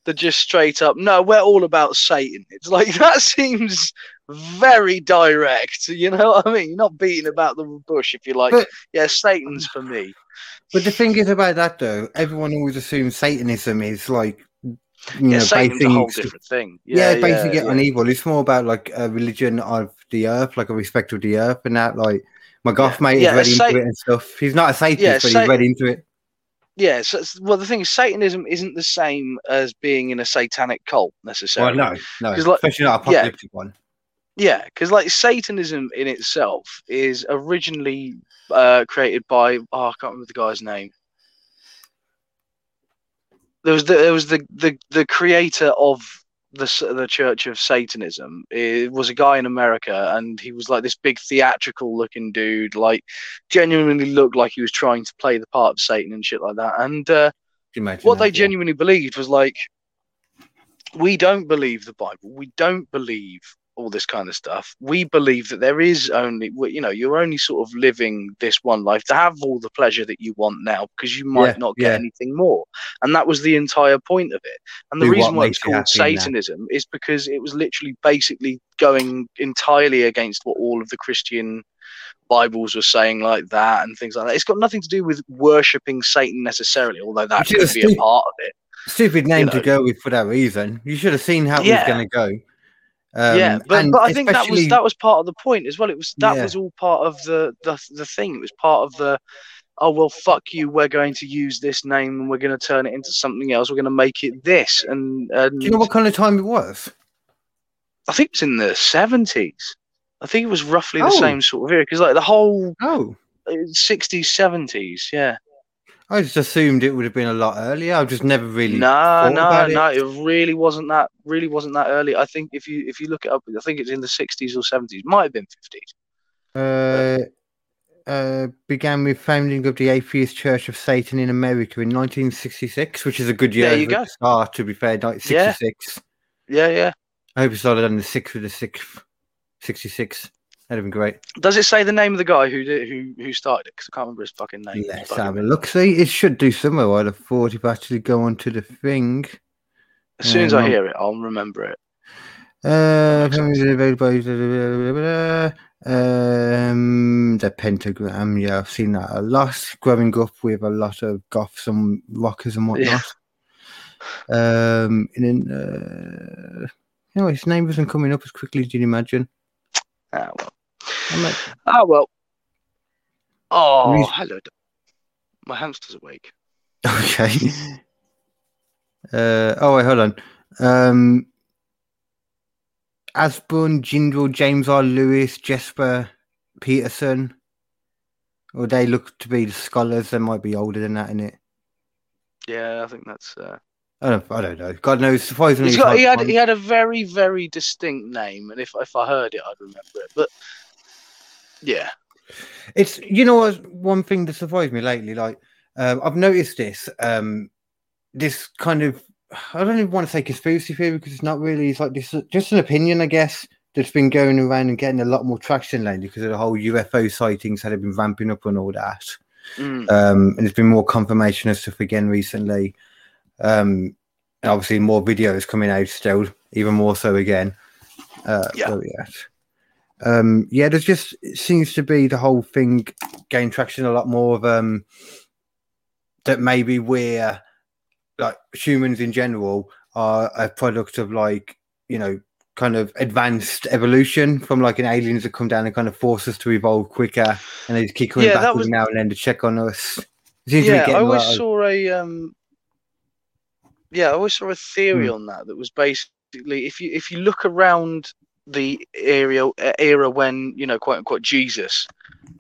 the just straight up. No, we're all about Satan. It's like that seems very direct. You know what I mean? You're not beating about the bush if you're like, But- yeah, Satan's for me. But the thing is about that though, everyone always assumes Satanism is like you Yeah, know, Satan's a whole different thing. yeah, Yeah, basing it yeah. on evil. It's more about like a religion of the earth, like a respect of the earth and that. Like my goth mate Yeah, is ready Sa- into it and stuff. He's not a Satanist, Yeah, but he's ready into it. Yeah, so well, the thing is, Satanism isn't the same as being in a satanic cult necessarily. Well, no, no, like- especially not a yeah. apocalyptic one. Yeah, because like Satanism in itself is originally uh, created by oh, I can't remember the guy's name. There was the there was the the, the creator of the the Church of Satanism. It was a guy in America, and he was like this big theatrical looking dude, like genuinely looked like he was trying to play the part of Satan and shit like that. And uh, what that, they yeah. genuinely believed was like we don't believe the bible we don't believe all this kind of stuff we believe that there is only you know you're only sort of living this one life to have all the pleasure that you want now because you might Yeah, not get yeah. anything more and that was the entire point of it and the Do reason why it's called happy in that. satanism is because it was literally basically going entirely against what all of the christian bibles were saying like that and things like that it's got nothing to do with worshipping satan necessarily although that could be a part of it Stupid name to know. go with for that reason. You should have seen how it was going to go. Um, yeah, but, but I think that was that was part of the point as well. It was that Yeah. was all part of the, the the thing. It was part of the oh well fuck you, we're going to use this name and we're gonna turn it into something else. We're gonna make it this and, and Do you know what kind of time it was? I think it's in the seventies. I think it was roughly the Oh. same sort of era because like the whole Oh, sixties, seventies, yeah. I just assumed it would have been a lot earlier. I've just never really. No, no, it. no. It really wasn't that. Really wasn't that early. I think if you if you look it up, I think it's in the sixties or seventies. Might have been fifties. Uh, uh, began with founding of the Atheist Church of Satan in America in 1966, which is a good year There you go. the start. To be fair, like Yeah. Yeah, yeah. I hope it started on the sixth with the sixth, 66. That'd have been great. Does it say the name of the guy who did who who started it? Because I can't remember his fucking name. Let's have a look. See, it should do somewhere. I'd have thought if I actually go onto the thing. As soon as I Um, hear it, I'll remember it. Uh, um, the pentagram. Yeah, I've seen that a lot. Growing up with a lot of goths and rockers and whatnot. Um, and then, uh, you know, his name wasn't coming up as quickly as you'd imagine. Ah well. I'm like, Ah well. Oh, Reason- hello. My hamster's awake. okay. Uh, oh wait, hold on. Um, Asbun, Jindal, James R. Lewis, Jesper Petersen. Or they look to be the scholars. They might be older than that, in it. Yeah, I think that's. Uh... I don't, I don't know. God knows. Surprisingly, got. He had. one. He had a very, very distinct name, and if if I heard it, I'd remember it. But yeah, It's you know what one thing that surprised me lately. Like um, I've noticed this. Um, this kind of I don't even want to say conspiracy theory because it's not really. It's like this, just an opinion, I guess, that's been going around and getting a lot more traction lately because of the whole UFO sightings that have been ramping up and all that. Mm. Um, and there's been more confirmation of stuff again recently. Um, and obviously more videos coming out still, even more so again. Uh, Yeah. we at? Um, yeah, there's just it seems to be the whole thing gain traction a lot more of um that maybe we're like humans in general are a product of like you know kind of advanced evolution from like an aliens that come down and kind of force us to evolve quicker and they just keep coming Yeah, back was- now and then to check on us. It seems to be yeah, I always saw a um. Yeah, I always saw a theory Hmm. on that that was basically if you if you look around the area era when you know quote unquote Jesus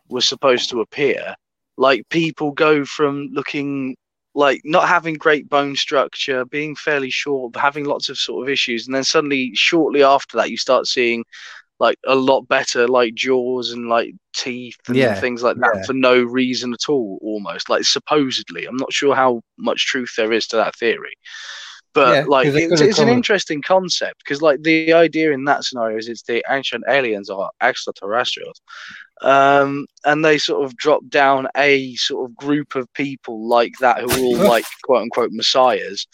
was supposed to appear, like people go from looking like not having great bone structure, being fairly short, having lots of sort of issues, and then suddenly shortly after that you start seeing like a lot better like jaws and like teeth and Yeah, things like that yeah. for no reason at all almost. Like supposedly. I'm not sure how much truth there is to that theory. But Yeah, like it's, it's an interesting concept because like the idea in that scenario is it's the ancient aliens are extraterrestrials um and they sort of drop down a sort of group of people like that who are all like quote unquote messiahs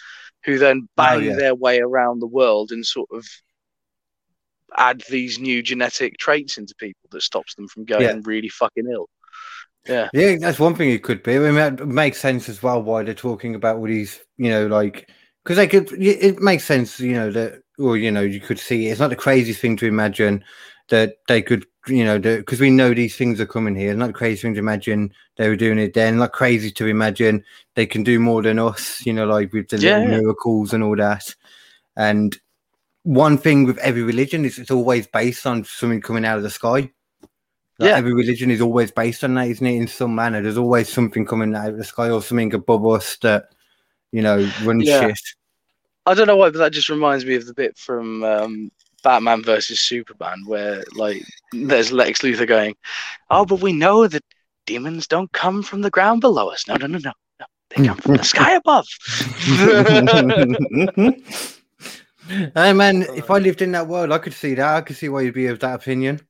who then bang Oh, their way around the world and sort of add these new genetic traits into people that stops them from going Yeah. really fucking ill. Yeah. Yeah, that's one thing it could be. I mean, it makes sense as well why they're talking about all these, you know, like because they could. It makes sense, you know, that or you know, you could see it's not the craziest thing to imagine that they could, you know, because we know these things are coming here. It's not the craziest thing to imagine they were doing it then. Not crazy to imagine they can do more than us, you know, like with the Yeah, little miracles and all that. And one thing with every religion is it's always based on something coming out of the sky. Like Yeah. every religion is always based on that, isn't it? In some manner, there's always something coming out of the sky or something above us that, you know, runs Yeah. shit. I don't know why, but that just reminds me of the bit from um, Batman versus Superman where like there's Lex Luthor going, "Oh, but we know that demons don't come from the ground below us. No, no, no, no, no. They come from the sky above." hey man, if I lived in that world, I could see that. I could see why you'd be of that opinion.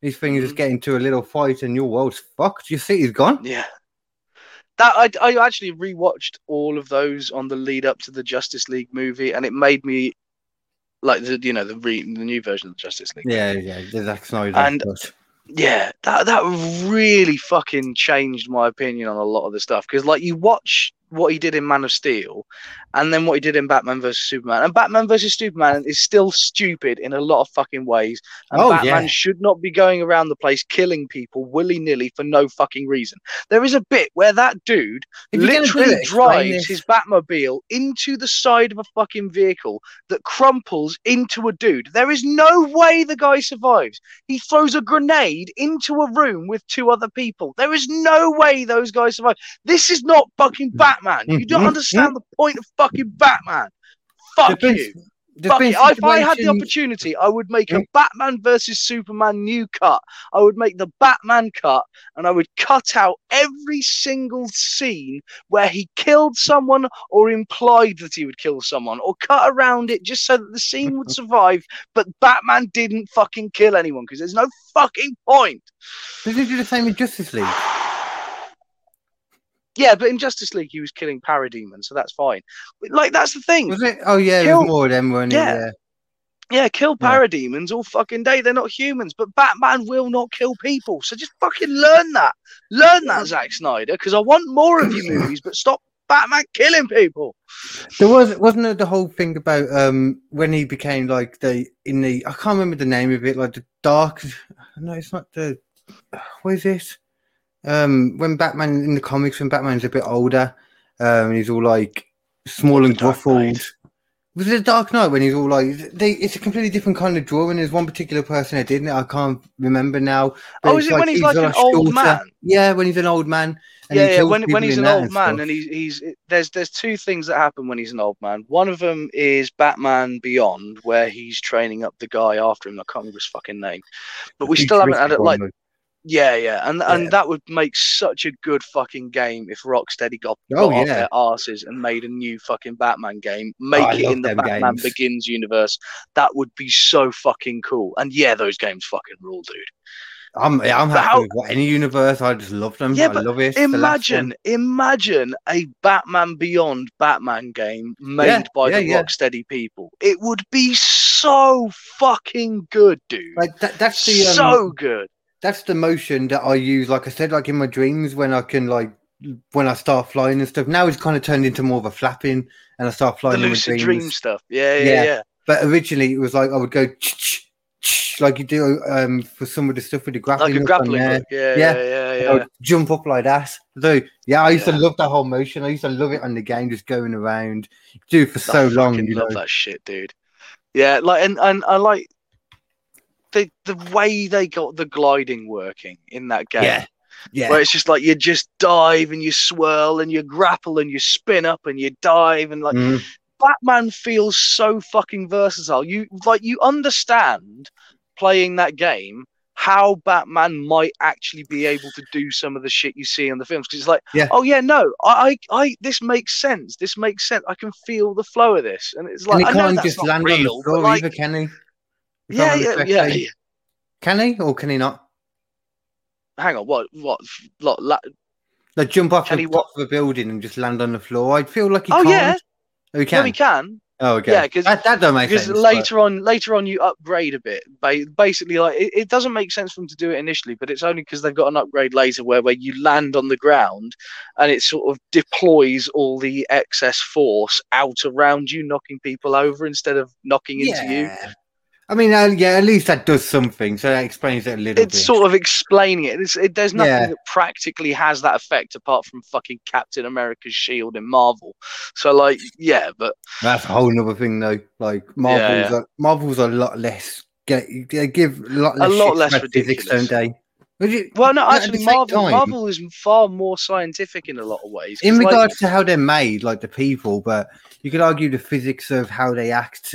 These things just Mhm. get into a little fight and your world's fucked. Your city's gone. Yeah. That I, I actually rewatched all of those on the lead up to the Justice League movie, and it made me like the you know the re, the new version of the Justice League. Yeah, yeah. Zack Snyder. And- but- yeah, that that really fucking changed my opinion on a lot of the stuff because like you watch what he did in Man of Steel, and then what he did in Batman vs Superman, and Batman vs Superman is still stupid in a lot of fucking ways, and Oh, Batman yeah. should not be going around the place killing people willy nilly for no fucking reason. There is a bit where that dude If you're gonna do literally it, drives his Batmobile into the side of a fucking vehicle that crumples into a dude. There is no way the guy survives. He throws a grenade into a room with two other people. There is no way those guys survive. This is not fucking Batman. You don't Mhm. understand the point of fucking Batman. Fuck you. Fuck it. If I had the opportunity, I would make a. Batman versus Superman new cut. I would make the Batman cut and I would cut out every single scene where he killed someone or implied that he would kill someone or cut around it just so that the scene would survive, but Batman didn't fucking kill anyone because there's no fucking point. Did they do the same with Justice League? Yeah, but in Justice League he was killing parademons, so that's fine. Like that's the thing. Was it? Oh yeah, Kill- more of them, weren't Yeah. Yeah. Yeah, kill Yeah. parademons all fucking day. They're not humans, but Batman will not kill people. So just fucking learn that. Learn that, Zack Snyder, because I want more of your movies, but stop Batman killing people. There was wasn't there the whole thing about um when he became like the in the I can't remember the name of it like the dark no it's not the what is it um when Batman in the comics when Batman's a bit older um he's all like small and gruffled was it the Dark Knight when he's all like they it's a completely different kind of drawing there's one particular person that didn't I can't remember now Oh, is it when he's like an old man? yeah when he's an old man yeah, yeah. When when he's an old man stuff. and he's he's there's there's two things that happen when he's an old man. One of them is Batman Beyond, where he's training up the guy after him. I can't remember his fucking name, but we still haven't had it. Like, yeah, yeah, and Yeah. and that would make such a good fucking game if Rocksteady got, Oh, got off yeah. their asses and made a new fucking Batman game. Make Oh, it in the Batman games. Begins universe. That would be so fucking cool. And yeah, those games fucking rule, dude. I'm I'm But happy how- with what, any universe. I just love them. Yeah, I but love it. Imagine, imagine a Batman Beyond Batman game made Yeah, by yeah, the yeah. Rocksteady people. It would be so fucking good, dude. like that, that's the um, so good. That's the motion that I use. Like I said, like in my dreams when I can like when I start flying and stuff. Now it's kind of turned into more of a flapping, and I start The flying in my lucid dreams. dream stuff. Yeah, yeah, Yeah. yeah. But originally it was like I would go like you do um for some of the stuff with the grappling. Like a grappling hook. Yeah, Yeah. yeah, yeah, I yeah. would jump up like that. So yeah, I used Yeah. to love that whole motion. I used to love it on the game, just going around. Do it for I so long, you know. love that shit, dude. Yeah, like and and I like the the way they got the gliding working in that game. Yeah, yeah. Where it's just like you just dive and you swirl and you grapple and you spin up and you dive and like Mm. Batman feels so fucking versatile. You like you understand playing that game how Batman might actually be able to do some of the shit you see in the films because it's like, Yeah. oh yeah, no, I, I, I, this makes sense. This makes sense. I can feel the flow of this, and it's like and he can't just land real, on the floor like, either, can he? If I yeah, yeah, yeah, yeah. Can he or can he not? Hang on, what, what, what? La- Like jump off Can the he top of a building and just land on the floor. I'd feel like he Oh, can't. yeah. Oh, he no, can. he can. Oh, okay. Yeah, 'cause- that, that don't make because sense. but- later on later on you upgrade a bit basically like it, it doesn't make sense for them to do it initially but it's only because they've got an upgrade later where where you land on the ground and it sort of deploys all the excess force out around you knocking people over instead of knocking into you Yeah. I mean, uh, yeah, at least that does something. So that explains it a little bit. it's bit. sort of explaining it. It's, it there's nothing Yeah. that practically has that effect apart from fucking Captain America's shield in Marvel. So like, yeah, but That's a whole other thing, though. Like Marvels, yeah. Are, Marvels a lot less. Get, they give a lot less. lot shit less ridiculous. don't they? Would you- well, no, actually, Marvel time- Marvel is far more scientific in a lot of ways. in like- regards to how they're made, like the people, but you could argue the physics of how they act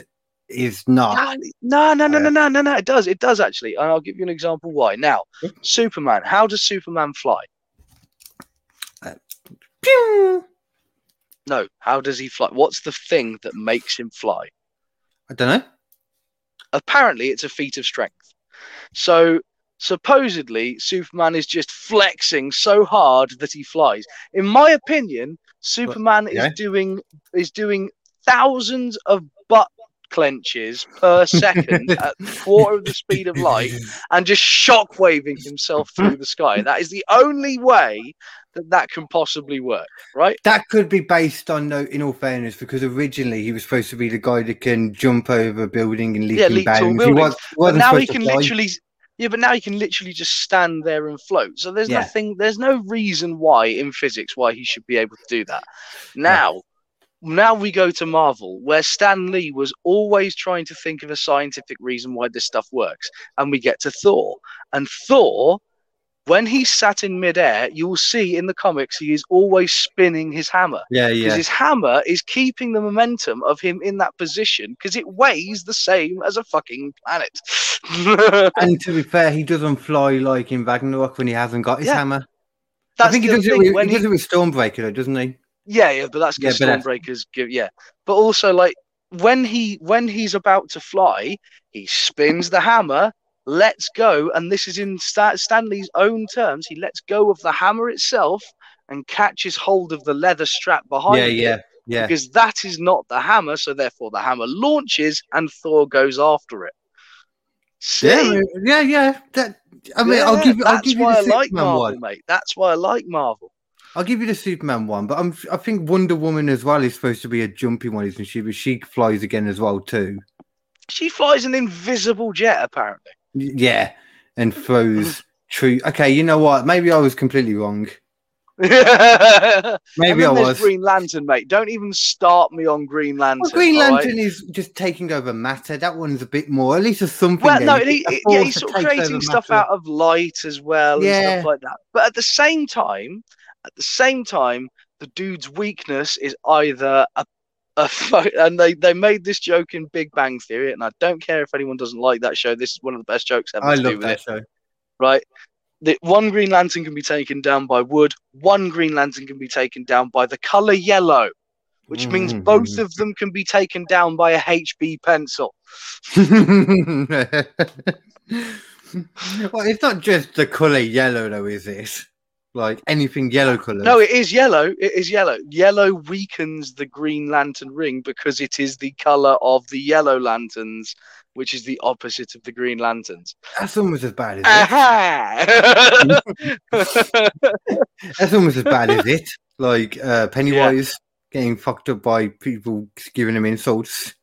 is not. No, no, no, no, no, no, no. It does. It does actually. And I'll give you an example why. Now, Superman. How does Superman fly? Uh, pew! No. How does he fly? What's the thing that makes him fly? I don't know. Apparently, it's a feat of strength. So, supposedly, Superman is just flexing so hard that he flies. In my opinion, Superman yeah. is doing is doing thousands of clenches per second at quarter of the speed of light and just shockwaving himself through the sky. That is the only way that that can possibly work, right? That could be based on, no, in all fairness, because originally he was supposed to be the guy that can jump over a building and leap Yeah, leap bounds. He buildings. was, But now he can literally, yeah, but now he can literally just stand there and float. So there's Yeah. nothing, there's no reason why in physics why he should be able to do that. Now, now we go to Marvel, where Stan Lee was always trying to think of a scientific reason why this stuff works, and we get to Thor, and Thor. When he's sat in midair, you will see in the comics he is always spinning his hammer Yeah, yeah. because his hammer is keeping the momentum of him in that position because it weighs the same as a fucking planet. And to be fair, he doesn't fly like in Ragnarok when he hasn't got his Yeah. hammer. That's I think he does, it with, when he does it with Stormbreaker, though, doesn't he? Yeah, yeah, but that's Yeah, because that's- Stormbreakers give yeah. But also like when he when he's about to fly, he spins the hammer, lets go, and this is in Sta- Stan Lee's own terms. He lets go of the hammer itself and catches hold of the leather strap behind Yeah, it yeah. Yeah. because that is not the hammer. So therefore, the hammer launches and Thor goes after it. See? Yeah, yeah, yeah. That I mean, I'll give you. I'll that's give you why the I like Marvel, one. mate. That's why I like Marvel. I'll give you the Superman one, but I'm. I think Wonder Woman as well is supposed to be a jumpy one, isn't she? But she flies again as well too. She flies an invisible jet, apparently. Yeah, and throws true. Okay, you know what? Maybe I was completely wrong. Maybe I was. Green Lantern, mate. Don't even start me on Green Lantern. Well, Green all right? Lantern is just taking over matter. That one's a bit more. At least there's something. Well, no, he, he- yeah, he's sort of creating stuff matter. out of light as well and stuff like that. But at the same time, at the same time, the dude's weakness is either a, a fu- and they they made this joke in Big Bang Theory, and I don't care if anyone doesn't like that show. This is one of the best jokes ever I to do love with that it, show. right? The one Green Lantern can be taken down by wood. One Green Lantern can be taken down by the color yellow, which means Mhm. both of them can be taken down by a HB pencil. well, it's not just the color yellow, though, is it? Like anything yellow color. No, it is yellow. It is yellow. Yellow weakens the Green Lantern ring because it is the color of the Yellow Lanterns, which is the opposite of the Green Lanterns. that's almost as bad as it. Aha! That's almost as bad as it. Like uh, Pennywise getting fucked up by people giving him insults.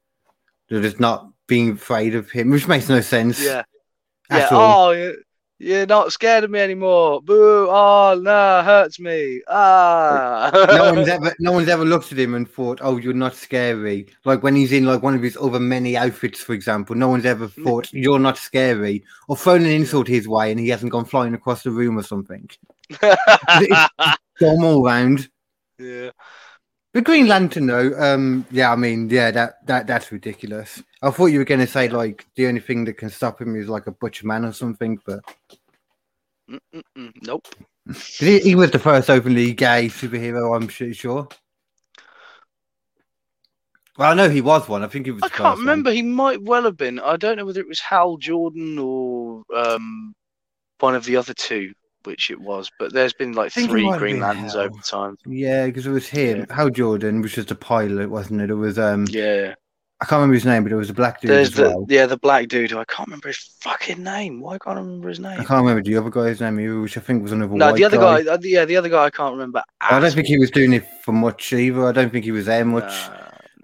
They're just not being afraid of him, which makes no sense. yeah. Yeah. all. Oh, you're not scared of me anymore. Boo! Oh no, hurts me. Ah. no one's ever no one's ever looked at him and thought, "Oh, you're not scary." Like when he's in like one of his other many outfits, for example, no one's ever thought you're not scary or thrown an insult his way and he hasn't gone flying across the room or something. Storm all round. yeah. The Green Lantern, though, um, yeah, I mean, yeah, that that that's ridiculous. I thought you were going to say like the only thing that can stop him is like a butcher man or something, but Mm-mm-mm. Nope. he, he was the first openly gay superhero. I'm sure. sure. Well, I know he was one. I think he was. I the can't first one. remember. He might well have been. I don't know whether it was Hal Jordan or um, one of the other two, which it was. But there's been like three Green Lanterns over time. Yeah, because it was him, Hal Jordan, was just a pilot, wasn't it? It was um, Yeah. I can't remember his name, but it was a black dude There's the well. yeah the black dude. who I can't remember his fucking name. Why can't I remember his name? I can't remember the other guy's name, either, which I think was another No, the other guy. uh, yeah, the other guy. I can't remember. I don't think he was doing it for much either. I don't think he was there much.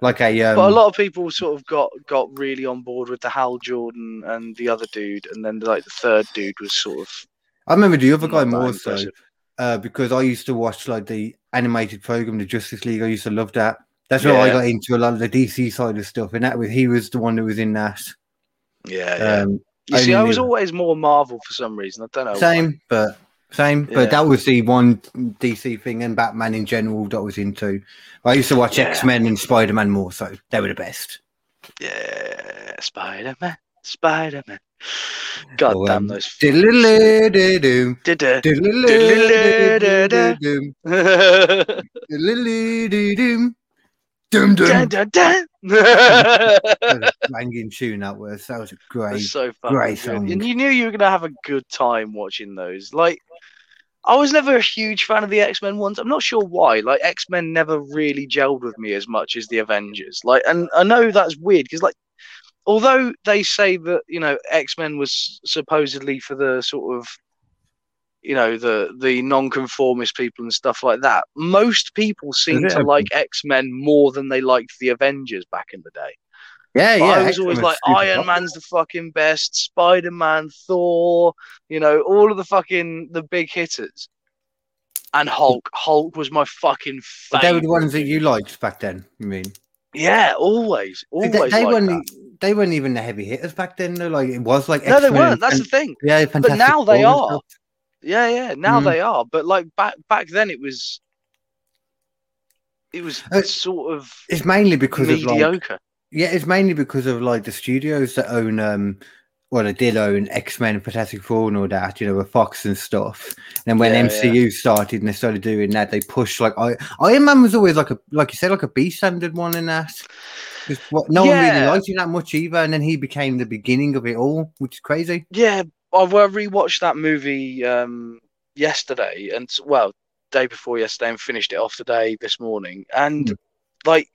Like a um, but a lot of people sort of got got really on board with the Hal Jordan and the other dude, and then like the third dude was sort of I remember the other guy more so uh, because I used to watch like the animated program, the Justice League. I used to love that. That's where I got into a lot of the DC side of stuff, and that was he was the one that was in that. Yeah, yeah. Um, you see, I was knew- always more Marvel for some reason. I don't know. why. same, but same, Yeah. but that was the one DC thing and Batman in general that I was into. I used to watch Yeah. X Men and Spider Man more, so they were the best. Yeah, Spider Man, Spider Man. God Or, damn um, those. Dum dum. dun, dun, dun. Was banging tune that was. That was a great. That's so fucking great song. And you knew you were gonna have a good time watching those. Like, I was never a huge fan of the X Men ones. I'm not sure why. Like, X Men never really gelled with me as much as the Avengers. Like, and I know that's weird because, like, although they say that you know X Men was supposedly for the sort of you know the the non-conformist people and stuff like that most people seem to a- like x-men more than they liked the avengers back in the day Yeah, but yeah. I was X-Men always like, Iron popular. Man's the fucking best, Spider Man, Thor, you know, all of the fucking the big hitters. And Hulk. Hulk was my fucking But they were the ones that you liked back then. You mean? Yeah, always, They, always. they like weren't. that. They weren't even the heavy hitters back then. Though, like it was like No, they X-Men weren't. That's and- the thing. yeah, Fantastic But now they are. Yeah, yeah. Now Mm. they are. But like back back then, it was. It was Uh, sort of It's mainly because of like mediocre. yeah, it's mainly because of like the studios that own um well they did own X Men, Fantastic Four, and all that, you know, with Fox and stuff. And then when Yeah, MCU started and they started doing that, they pushed like I, Iron Man was always like a like you said, like a B standard one in that. what, no one really liked him that much either, and then he became the beginning of it all, which is crazy. Yeah, I rewatched that movie um, yesterday, and well, day before yesterday, and finished it off today this morning. And Mm. like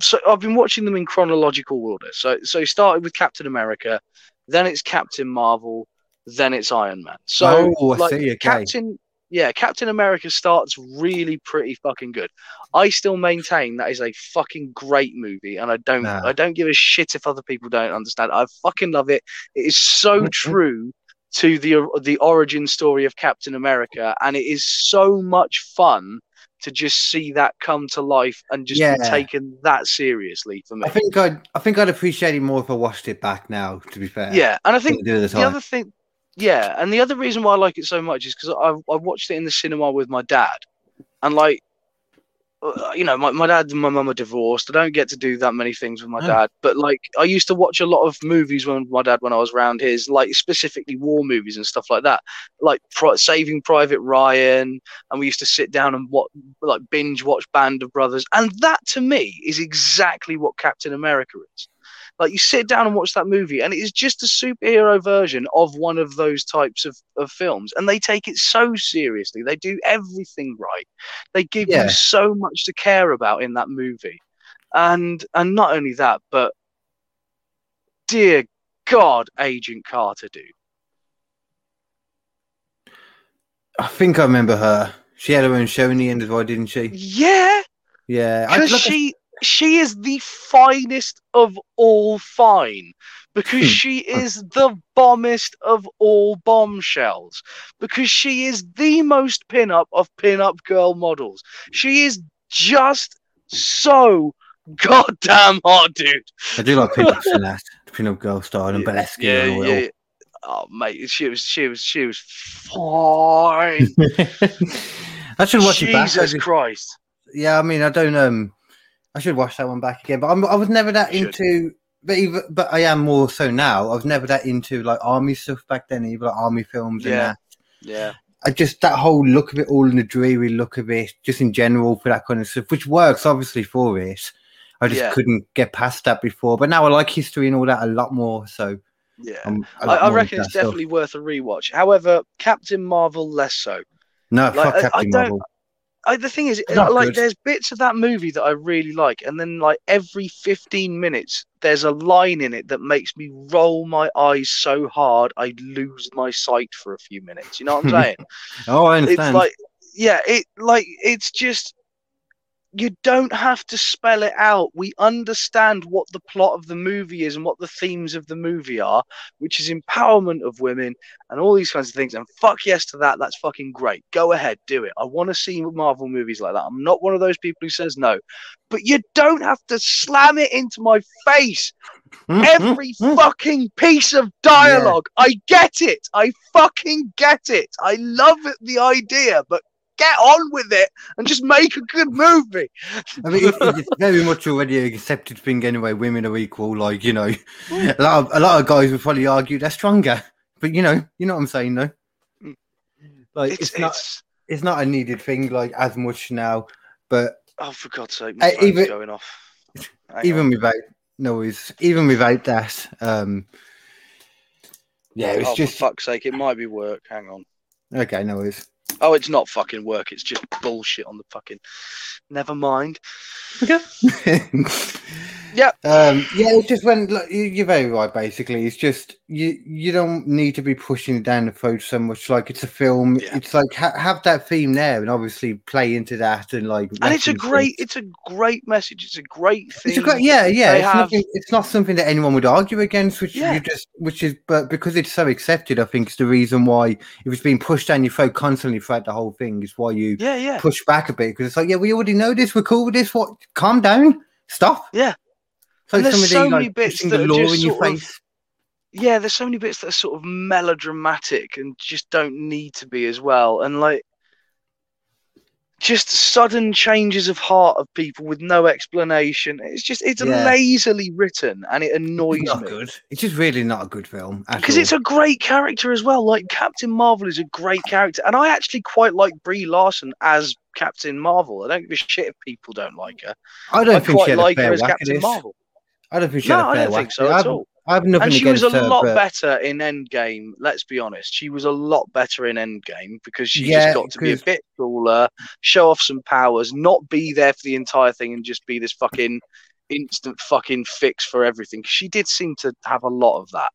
so I've been watching them in chronological order. So so it started with Captain America, then it's Captain Marvel, then it's Iron Man. So Oh, I like see, okay. Captain yeah, Captain America starts really pretty fucking good. I still maintain that is a fucking great movie, and I don't Nah. I don't give a shit if other people don't understand. I fucking love it. It is so true to the the origin story of Captain America, and it is so much fun to just see that come to life and just Yeah. be taken that seriously for me. I think I'd I think I'd appreciate it more if I watched it back now. To be fair, yeah, and I think Didn't do it at the the other thing, yeah, and the other reason why I like it so much is because I I watched it in the cinema with my dad, and like, Uh, you know, my, my dad and my mum are divorced. I don't get to do that many things with my Oh. dad, but like, I used to watch a lot of movies when my dad when I was around his, like specifically war movies and stuff like that, like Pri- Saving Private Ryan, and we used to sit down and what like binge watch Band of Brothers, and that to me is exactly what Captain America is. Like you sit down and watch that movie, and it is just a superhero version of one of those types of, of films. And they take it so seriously. They do everything right. They give Yeah. you so much to care about in that movie. And and not only that, but dear God, Agent Carter, dude. I think I remember her. She had her own show in the end as well, didn't she? Yeah, Yeah, because she she is the finest of all fine because Hmm. she is the bombest of all bombshells because she is the most pin-up of pin-up girl models she is just so goddamn hot dude I do like pin-ups in that. Pin-up girl style and Yeah, burlesque yeah, and yeah. oh mate she was she was she was fine I should watch it back. Jesus christ yeah, I mean, I don't. Um, I should watch that one back again. But I'm, I was never that You should. into. But even, but I am more so now. I was never that into like army stuff back then, either like army films and Yeah. that. yeah I just that whole look of it all and the dreary look of it, just in general for that kind of stuff, which works obviously for it. I just Yeah. couldn't get past that before, but now I like history and all that a lot more. So yeah I, I reckon it's stuff. definitely worth a rewatch. However, Captain Marvel less so. no like, fuck I- I Captain don't- Marvel. I, the thing is, not like, good. there's bits of that movie that I really like, and then like every 15 minutes, there's a line in it that makes me roll my eyes so hard I lose my sight for a few minutes. You know what I'm saying? Oh, I understand. it's like, yeah, it like it's just you don't have to spell it out. We understand what the plot of the movie is and what the themes of the movie are, which is empowerment of women and all these kinds of things. And fuck yes to that. That's fucking great. Go ahead, do it. I want to see Marvel movies like that. I'm not one of those people who says no, but you don't have to slam it into my face every fucking piece of dialogue. I get it. I fucking get it. I love it, the idea, but get on with it and just make a good movie. I mean, it's, it's very much already a accepted thing anyway. Women are equal. Like you know, a lot of a lot of guys would probably argue they're stronger, but you know, you know what I'm saying, though. Like It's, it's, not it's it's not a needed thing like as much now, but oh for God's sake, my Uh, even- going off. Hang even on. without noise, even without that, um, yeah, it's oh, just for fuck's sake, it might be work. Hang on. okay. Noise. Oh, it's not fucking work. It's just bullshit on the fucking. Never mind. yeah. Um, yeah, it's just when look, you- you're very right. Basically, it's just you. You don't need to be pushing it down the throat so much. Like it's a film. Yeah. It's like ha- have that theme there and obviously play into that and like. And it's a it. great, it's a great message. It's a great thing. It's a great, yeah, yeah. It's, have- nothing, it's not something that anyone would argue against, which Yeah. you just, which is, but because it's so accepted, I think it's the reason why if it's being pushed down your throat constantly throughout the whole thing is why you Yeah, yeah. push back a bit because it's like, yeah, we already know this, we're cool with this. What? Calm down, stop. Yeah. So And there's so like many bits that the are law just in your sort of- yeah, there's so many bits that are sort of melodramatic and just don't need to be as well. And like just sudden changes of heart of people with no explanation. It's just it's Yeah. lazily written and it annoys not me. good. It's just really not a good film Because it's a great character as well. Like Captain Marvel is a great character. And I actually quite like Brie Larson as Captain Marvel. I don't give a shit if people don't like her. I don't I think she quite had like a her as Captain. Marvel. I don't think she No, had a I fair don't whack think so at all. I have nothing and she was a her, lot but better in Endgame. Let's be honest, she was a lot better in Endgame because she Yeah, just got to be a bit cooler, show off some powers, not be there for the entire thing, and just be this fucking instant fucking fix for everything. She did seem to have a lot of that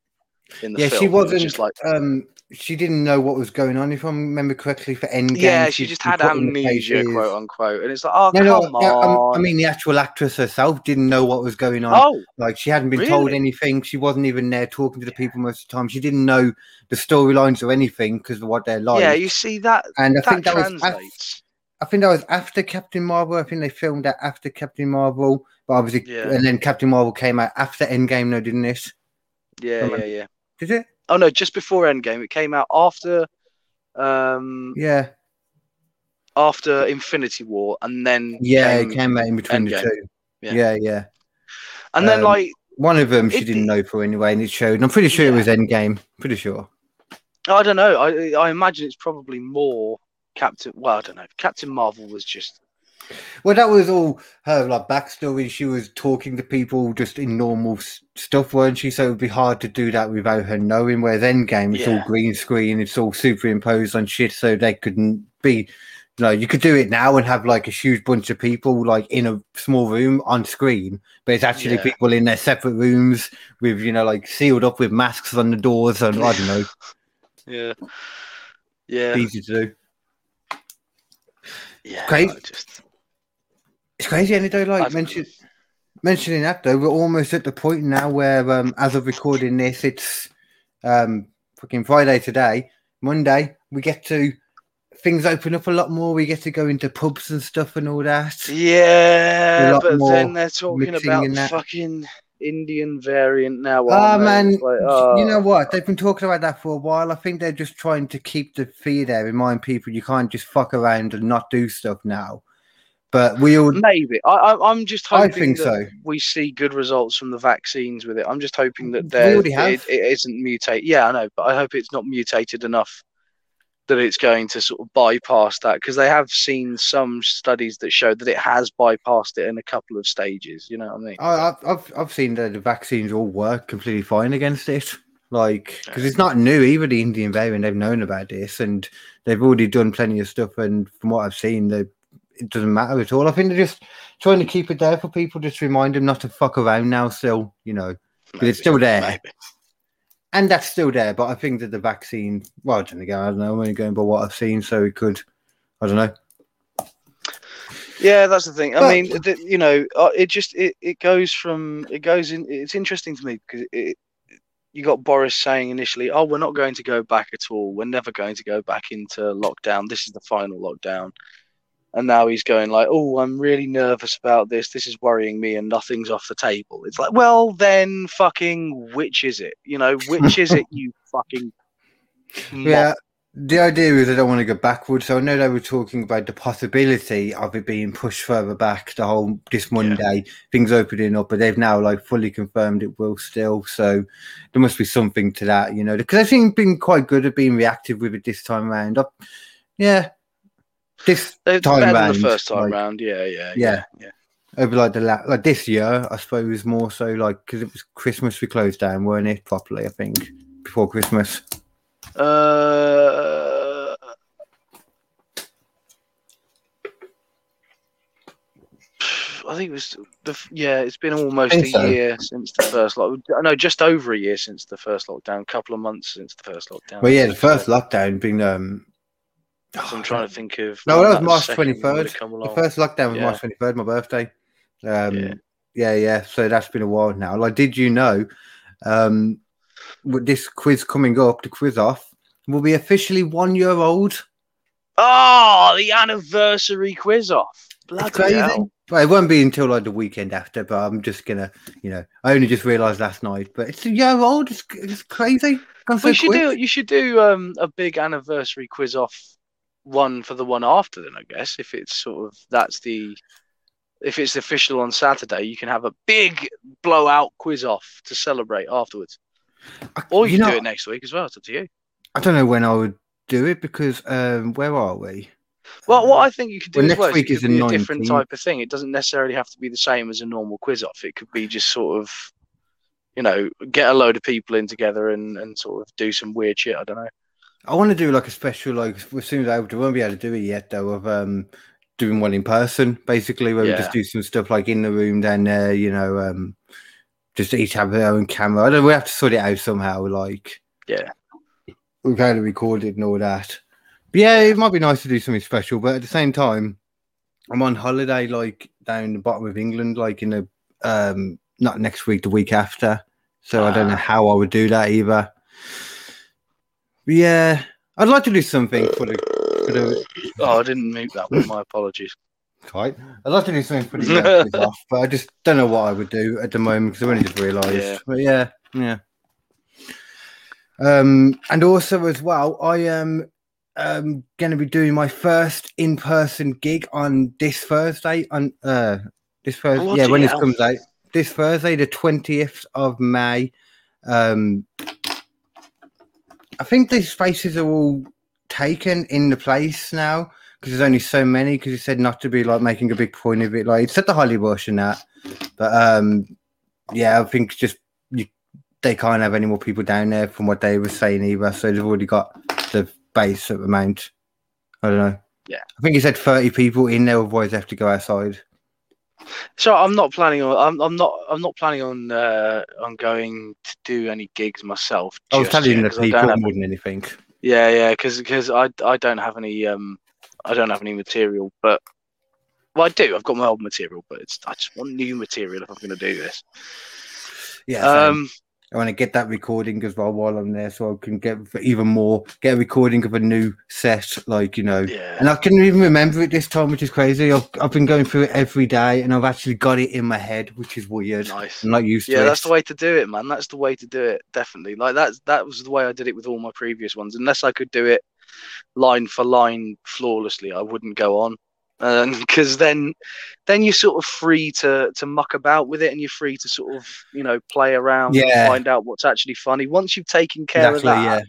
in the yeah, film. she was wasn't. just like um, she didn't know what was going on. If I remember correctly, for Endgame, yeah, she just had put in the amnesia, quote unquote, and it's like, oh No, no, come um, on. I mean, the actual actress herself didn't know what was going on. oh, Like she hadn't been told anything. She wasn't even there talking to the people most of the time. She didn't know the storylines or anything because of what they're like. yeah, you see that and I that think that was af- I think that was after Captain Marvel. I think they filmed that after Captain Marvel, but obviously, Yeah. and then Captain Marvel came out after Endgame. No, didn't it? yeah, yeah, yeah. Did it? Oh no, just before Endgame. It came out after um Yeah, after Infinity War and then yeah, came- it came out in between the two. Yeah. Yeah, yeah. and then um, like One of them she It- didn't know for anyway, and it showed. And I'm pretty sure it was Endgame. Pretty sure. I don't know. I I imagine it's probably more Captain. Well, I don't know. Captain Marvel was just Well, that was all her like backstory. She was talking to people just in normal s- stuff, weren't she? So it would be hard to do that without her knowing. Whereas Endgame, it's all green screen, it's all superimposed on shit, so they couldn't be. You know, you could do it now and have like a huge bunch of people like in a small room on screen, but it's actually Yeah. people in their separate rooms with you know like sealed up with masks on the doors and I don't know, yeah, yeah, easy to do. yeah. Crazy. Just crazy, and though, like mention, mentioning that though, we're almost at the point now where, um, as of recording this, it's um, fucking Friday today. Monday, we get to things open up a lot more. We get to go into pubs and stuff and all that. yeah, but then they're talking about in fucking Indian variant now. Oh they? man, like, you oh. know what? They've been talking about that for a while. I think they're just trying to keep the fear there, remind people you can't just fuck around and not do stuff now. But we all, Maybe I, I, I'm just hoping I think so. we see good results from the vaccines with it. I'm just hoping that there it, it isn't mutated. Yeah, I know, but I hope it's not mutated enough that it's going to sort of bypass that because they have seen some studies that show that it has bypassed it in a couple of stages. You know what I mean? I, I've, I've seen that the vaccines all work completely fine against it. Like, because it's not new either. The Indian variant, they've known about this, and they've already done plenty of stuff. And from what I've seen, they, it doesn't matter at all. I think they're just trying to keep it there for people, just remind them not to fuck around now. Still, you know, it's still there. Maybe. and that's still there. But I think that the vaccine, well, again, I don't know. I'm only going by what I've seen, so it could, I don't know. Yeah, that's the thing. I But- mean, th- you know, uh, it just it, it goes from it goes in. It's interesting to me because it, you got Boris saying initially, "Oh, we're not going to go back at all. We're never going to go back into lockdown. This is the final lockdown." And now he's going like, "Oh, I'm really nervous about this. This is worrying me, and nothing's off the table." It's like, well, then, fucking, which is it? You know, which is it? You fucking Yeah, the idea is I don't want to go backwards. So I know they were talking about the possibility of it being pushed further back the whole this Monday, things opening up, but they've now like fully confirmed it will still. So there must be something to that, you know, because I think been quite good at being reactive with it this time around. I, yeah, this time better round, the first time like- round. Yeah, yeah, Yeah. yeah. over like the la- like this year, I suppose more so like because it was Christmas we closed down, weren't it? Properly, I think before Christmas. Uh, I think it was the yeah. It's been almost a so. year since the first lock. No, just over a year since the first lockdown. A couple of months since the first lockdown. Well, yeah, the first lockdown being um. So I'm trying to think of. No, that was March 23rd. The first lockdown was Yeah. March 23rd, my birthday. Um, Yeah. yeah. yeah, So that's been a while now. Like, did you know um, with this quiz coming up, the quiz off, will be officially one year old? Oh, the anniversary quiz off. Bloody crazy. hell. Well, it won't be until like the weekend after, but I'm just gonna, you know, I only just realised last night, but it's a year old. It's, it's crazy. So We should quick. do. You should do um, a big anniversary quiz off one for the one after. Then I guess if it's sort of that's the if it's official on Saturday, you can have a big blowout quiz off to celebrate afterwards. I- Or you, you can know, do it next week as well. It's up to you. I don't know when I would do it because um, where are we? Well, what I think you could do Well, as next well is week is the be a different type of thing. It doesn't necessarily have to be the same as a normal quiz off. It could be just sort of you know, get a load of people in together and, and sort of do some weird shit. I don't know. I want to do like a special, like as soon as I won't be able to do it yet, though, of um doing one in person, basically, where we just do some stuff like in the room, then uh, you know, um, just each have their own camera. I don't. We have to sort it out somehow, like Yeah. we've had it recorded and all that. But yeah, it might be nice to do something special, but at the same time, I'm on holiday, like down the bottom of England, like in the um, not next week, the week after. So I don't know Ah. how I would do that either. Yeah, I'd like to do something for the for the Oh, I didn't mute that one. My apologies. Right. I'd like to do something for the off, but I just don't know what I would do at the moment because I've only just realised. Yeah. But yeah, yeah. Um, and also as well, I am um going to be doing my first in-person gig on this Thursday. On uh, this Thursday, yeah, when this comes out, this Thursday, the twentieth of May. Um, I think these spaces are all taken in the place now because there's only so many. Because he said not to be like making a big point of it. Like it's at the Holly Bush and that, but um, yeah, I think just you, they can't have any more people down there from what they were saying either. So they've already got the base amount. I don't know. Yeah. I think he said thirty people in there, otherwise they have to go outside. So I'm not planning on. I'm, I'm not. I'm not planning on. Uh, on going to do any gigs myself. I was telling yet, the people have- more than anything. Yeah, yeah, because I I don't have any um I don't have any material, but well I do. I've got my old material, but it's I just want new material if I'm going to do this. Yeah. same. I want to get that recording as well while I'm there, so I can get even more, get a recording of a new set, like you know. yeah, And I couldn't even remember it this time, which is crazy. I've, I've been going through it every day, and I've actually got it in my head, which is weird. nice. I'm not used to Yeah, it. that's the way to do it, man. That's the way to do it. Definitely. Like that's that was the way I did it with all my previous ones. Unless I could do it line for line flawlessly, I wouldn't go on. Um, because then, then you're sort of free to to muck about with it, and you're free to sort of you know play around Yeah. and find out what's actually funny. Once you've taken care Exactly, of that,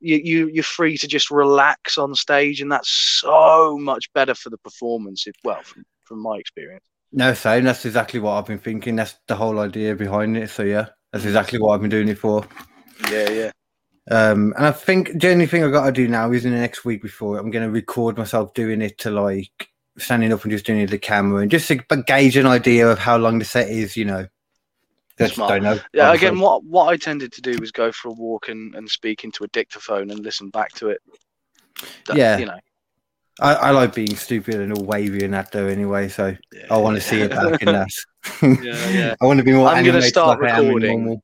you, you you're free to just relax on stage, and that's so much better for the performance. If, well, from, from my experience. No, same. That's exactly what I've been thinking. That's the whole idea behind it. So yeah, that's mm. exactly what I've been doing it for. Yeah, yeah. Um, and I think the only thing I've got to do now is in the next week before I'm going to record myself doing it to like standing up and just doing it to the camera and just to gauge an idea of how long the set is. You know, just Smart. don't know. Yeah, again, what what I tended to do was go for a walk and, and speak into a dictaphone and listen back to it. That- Yeah. you know. I, I like being stupid and all wavy and that though. Anyway, so Yeah. I want to see it back in that. Yeah, yeah. I want to be more. I'm gonna start like I am in recording.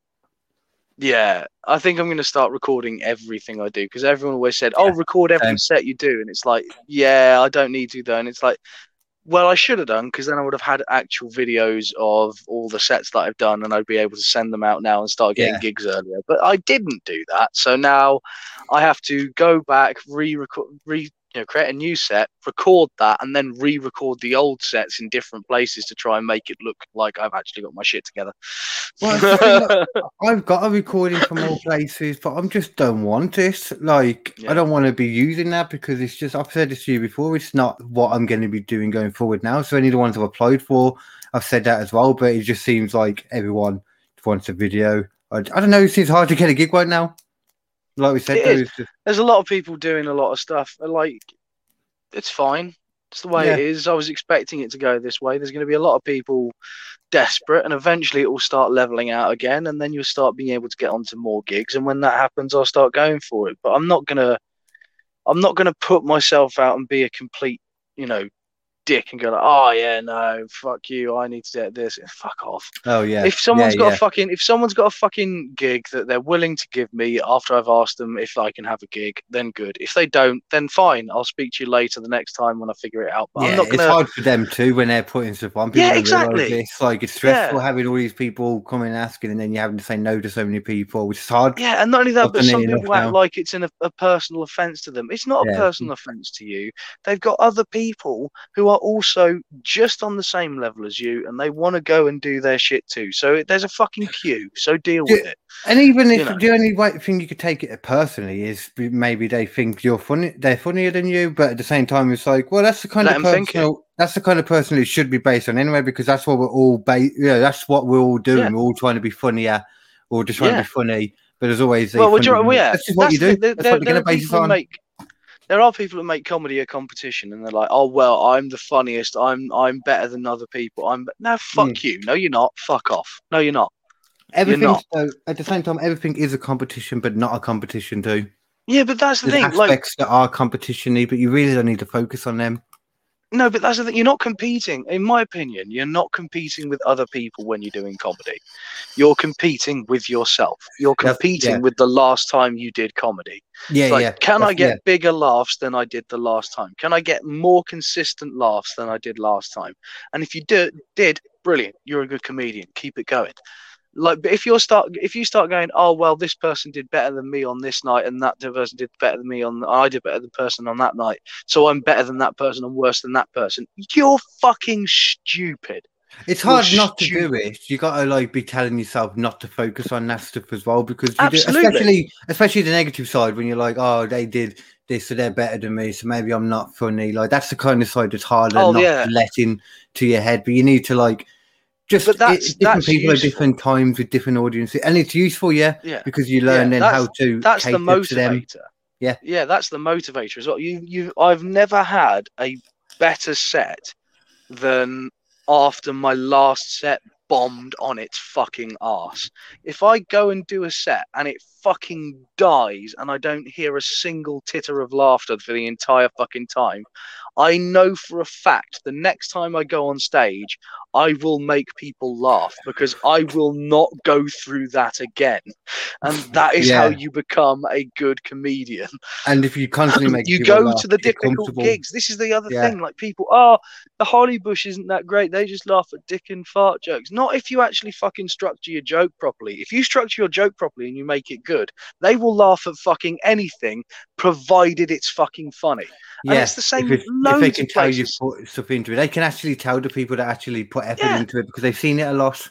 Yeah, I think I'm going to start recording everything I do because everyone always said, "Oh, Yeah, record every same. set you do," and it's like, yeah, I don't need to though, and it's like, well, I should have done because then I would have had actual videos of all the sets that I've done, and I'd be able to send them out now and start getting Yeah. gigs earlier. But I didn't do that, so now I have to go back, re-record, re you know, create a new set, record that, and then re-record the old sets in different places to try and make it look like I've actually got my shit together. Well, I've got a recording from all places, but I'm just don't want it. Like, Yeah. I don't want to be using that because it's just, I've said this to you before, it's not what I'm going to be doing going forward now. So, any of the ones I've applied for, I've said that as well, but it just seems like everyone wants a video. I, I don't know, it seems hard to get a gig right now. Like we said, though, just, there's a lot of people doing a lot of stuff. Like, it's fine. It's the way it is. I was expecting it to go this way. There's going to be a lot of people desperate, and eventually it will start leveling out again, and then you'll start being able to get onto more gigs. And when that happens, I'll start going for it. But I'm not gonna, I'm not gonna put myself out and be a complete, you know, dick and go like, oh yeah, no, fuck you. I need to get this. Fuck off oh, yeah. if someone's yeah, got yeah. a fucking if someone's got a fucking gig that they're willing to give me after I've asked them if I can have a gig, then good. If they don't, then fine. I'll speak to you later the next time when I figure it out. But yeah, I'm not it's gonna. hard for them too when they're putting stuff on. People Yeah, exactly. It's like it's stressful Yeah. having all these people coming and asking, and then you having to say no to so many people, which is hard. Yeah, and not only that, but some people act now. like it's in a, a personal offence to them. It's not a personal offence to you. They've got other people who are are also just on the same level as you, and they want to go and do their shit too. So there's a fucking queue. So deal Yeah. with it. And even if You know. the only way thing you could take it personally is maybe they think you're funny, they're funnier than you, but at the same time, it's like, well, that's the kind Let of 'em think person. That's the kind of person it should be based on anyway, because that's what we're all ba- Yeah, that's what we're all doing. Yeah. We're all trying to be funnier, or just trying Yeah. to be funny. But there's always Well, would you, well, yeah, that's what you do. There- That's there- what you're going to base it on. make. There are people who make comedy a competition, and they're like, "Oh well, I'm the funniest. I'm I'm better than other people. I'm no fuck Mm. you. No, you're not. Fuck off. No, you're not. Everything, not. so, at the same time, everything is a competition, but not a competition too. Yeah, but that's the There's thing. Like, aspects that are competition-y, but you really don't need to focus on them. No, but that's the thing. You're not competing, in my opinion. You're not competing with other people when you're doing comedy. You're competing with yourself. You're competing yeah. with the last time you did comedy. Yeah, like, yeah. can I get yeah. bigger laughs than I did the last time? Can I get more consistent laughs than I did last time? And if you do, did, brilliant. You're a good comedian. Keep it going. Like, but if you're start, if you start going, oh well, this person did better than me on this night, and that person did better than me on, I did better than the person on that night, so I'm better than that person and worse than that person. You're fucking stupid. It's You're hard not to do stupid. it. You gotta like be telling yourself not to focus on that stuff as well because you do, especially especially the negative side when you're like, oh, they did this, so they're better than me, so maybe I'm not funny. Like that's the kind of side that's harder Oh, not yeah. to let in to your head. But you need to like just But that's- different that's people at different times with different audiences, and it's useful, yeah, Yeah. because you learn Yeah, then how to that's the cater to them. motivator. Yeah. yeah, that's the motivator as well. You, you, I've never had a better set than after my last set bombed on its fucking ass. If I go and do a set and it fucking dies and I don't hear a single titter of laughter for the entire fucking time, I know for a fact the next time I go on stage, I will make people laugh because I will not go through that again. And that is how you become a good comedian. And if you constantly make you go laugh, to the difficult gigs. This is the other Yeah. thing. Like people, oh, the Holly Bush isn't that great. They just laugh at dick and fart jokes. Not if you actually fucking structure your joke properly. If you structure your joke properly and you make it good, they will laugh at fucking anything, provided it's fucking funny. And Yeah, it's the same if, if they can of tell you put stuff into it, they can actually tell the people that actually put effort Yeah. into it because they've seen it a lot.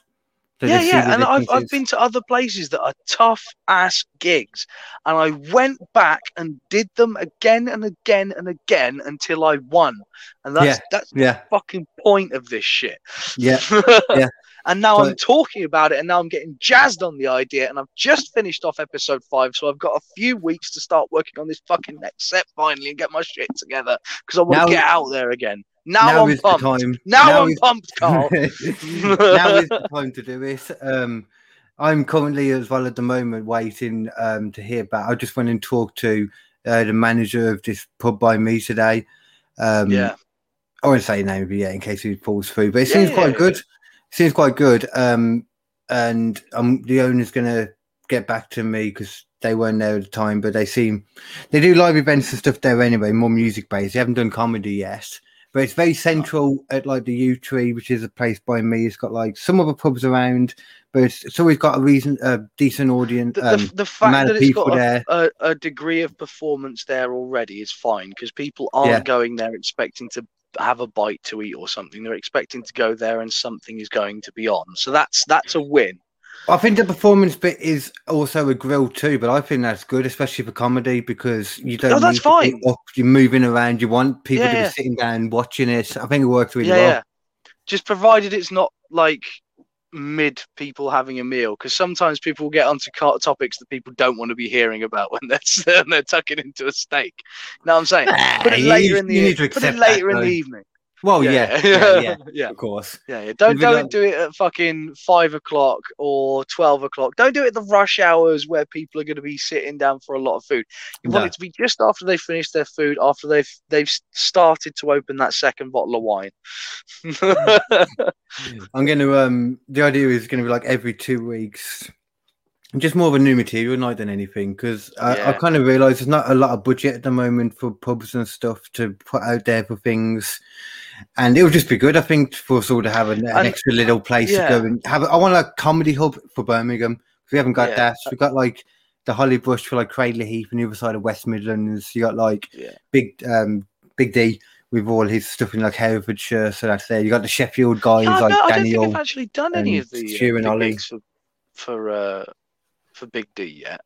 So yeah, yeah, and I've, I've been to other places that are tough ass gigs, and I went back and did them again and again and again until I won, and that's Yeah. that's Yeah, the fucking point of this shit. yeah, yeah. And now I'm talking about it, and now I'm getting jazzed on the idea, and I've just finished off episode five, so I've got a few weeks to start working on this fucking next set finally and get my shit together because I want to get out there again. Now, now I'm pumped. time. Now, I'm is- pumped, Carl. now is the time to do it. Um, I'm currently as well at the moment waiting um, to hear back. I just went and talked to uh, the manager of this pub by me today. Um, yeah, I won't say name, but yeah, in case he falls through. But it Yeah, seems quite yeah. good. Seems quite good. Um, and um, the owner's gonna get back to me because they weren't there at the time. But they seem they do live events and stuff there anyway, more music based. They haven't done comedy yet. But it's very central at like the Yew Tree, which is a place by me. It's got like some other pubs around, but it's, it's always got a reason, a decent audience. the, the, Um, the fact that it's got a, a, a degree of performance there already is fine because people aren't Yeah. going there expecting to have a bite to eat or something. They're expecting to go there and something is going to be on. So that's that's a win. I think the performance bit is also a grill too, but I think that's good, especially for comedy, because you don't. No, that's need to get fine. You're moving around. You want people Yeah, to yeah. be sitting down watching it. I think it works really yeah, well. yeah. Just provided it's not like mid people having a meal, because sometimes people get onto topics that people don't want to be hearing about when they're when they're tucking into a steak. You know what I'm saying? Put it later in the you need to put it accept that, in though. the evening. Well, yeah, yeah, yeah, yeah. of course. Yeah, yeah. Don't don't do it at fucking five o'clock or twelve o'clock. Don't do it at the rush hours where people are going to be sitting down for a lot of food. You want it to be just after they finish their food, after they've they've started to open that second bottle of wine. I'm going to. Um, the idea is going to be like every two weeks, just more of a new material night than anything. Because I, I kind of realize there's not a lot of budget at the moment for pubs and stuff to put out there for things, and it would just be good, I think, for us all to have an, an And- extra little place yeah. to go and have. I want a comedy hub for Birmingham We haven't got Yeah. that. We've got like the Holly Bush for like Cradley Heath on the other side of West Midlands. You got like yeah. Big um Big D, with all his stuff in like Herefordshire. So that's there. You got the Sheffield guys Yeah, like no, I don't Daniel. think I've actually done any of the, Stu and the Ollie. for for uh, for Big D yet.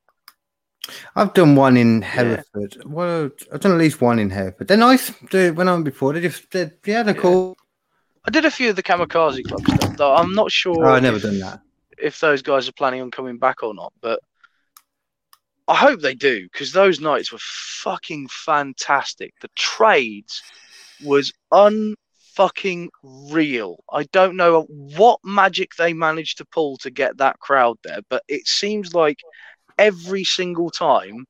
I've done one in Hereford. Well, I've done at least one in Hereford. They're nice. They went on before. They just, they, yeah, they're Yeah. cool. I did a few of the Kamikaze Club stuff, though. I'm not sure. Oh, I've never if, done that. if those guys are planning on coming back or not, but I hope they do because those nights were fucking fantastic. The trades was unfucking real. I don't know what magic they managed to pull to get that crowd there, but it seems like every single time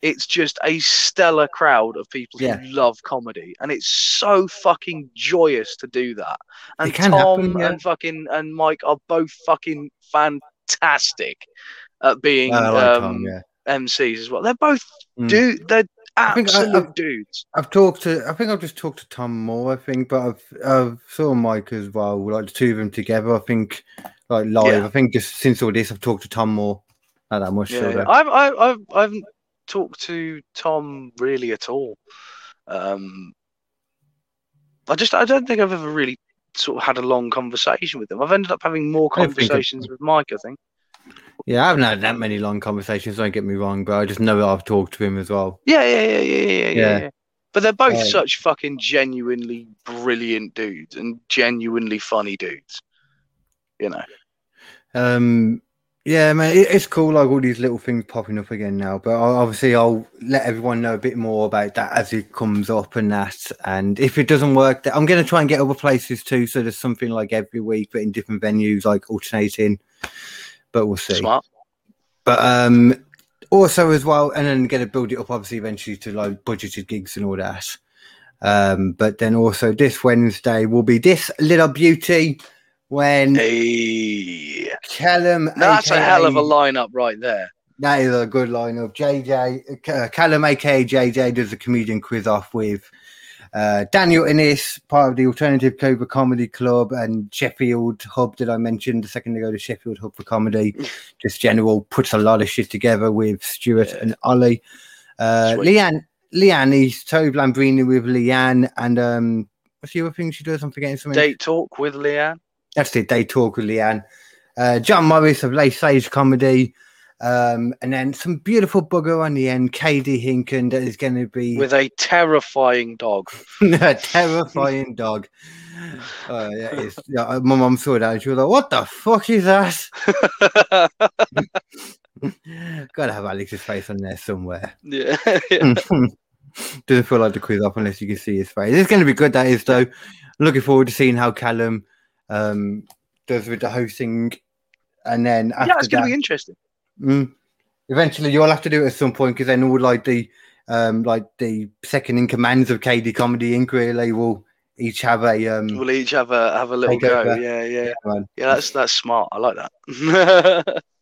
it's just a stellar crowd of people Yeah. who love comedy and it's so fucking joyous to do that and tom happen, yeah. and fucking and mike are both fucking fantastic at being like um, Tom, yeah. Mcs as well they're both Mm. dude they're I I- absolute I've- dudes I've talked to. I think I've just talked to Tom more. I think, but I've I've saw Mike as well. Like the two of them together. I think, like live. Yeah. I think just since all this, I've talked to Tom more. Not that much. yeah, yeah. I've, I've, I've, I haven't talked to tom really at all um i just i don't think i've ever really sort of had a long conversation with him i've ended up having more I I've- conversations with mike i think yeah, I haven't had that many long conversations. Don't get me wrong, but I just know that I've talked to him as well. Yeah, yeah, yeah, yeah, yeah, yeah. Yeah. But they're both Um, such fucking genuinely brilliant dudes and genuinely funny dudes. You know. Um, yeah, man, it's cool. Like all these little things popping up again now. But I'll, obviously, I'll let everyone know a bit more about that as it comes up and that. And if it doesn't work, I'm going to try and get other places too. So there's something like every week, but in different venues, like alternating. But we'll see. Smart. But um, also as well, and then going to build it up, obviously, eventually to like budgeted gigs and all that. Um, but then also this Wednesday will be this little beauty when Hey. Callum. That's a hell of a aka lineup right there. that is a good lineup. JJ, uh, Callum, aka JJ, does a comedian quiz off with uh, Daniel Innes, part of the Alternative Cobra Comedy Club, and Sheffield Hub that I mentioned a second ago, the Sheffield Hub for Comedy. Just general puts a lot of shit together with Stuart Yeah. and Ollie. Uh, Sweet. Leanne, Leanne, he's Tobe Lambrini with Leanne, and um, what's the other thing she does? I'm forgetting something. Date talk with Leanne. That's it. They talk with Leanne. Uh, John Morris of Late Stage Comedy. Um, and then some beautiful bugger on the end, KD Hinken, that is going to be With a terrifying dog. a terrifying dog. Uh, yeah, it's, yeah, my mum saw that and she was like, What the fuck is that? Gotta have Alex's face on there somewhere. yeah. Doesn't feel like the quiz off unless you can see his face. It's going to be good, that is, though. Looking forward to seeing how Callum um, does with the hosting. And then after yeah, it's going to be interesting. Mm. Eventually, you'll have to do it at some point because then all like the um like the second in commands of KD Comedy Inc. Really will each have a um. We'll each have a have a little go. over. Yeah, yeah. man. Yeah, that's that's smart. I like that.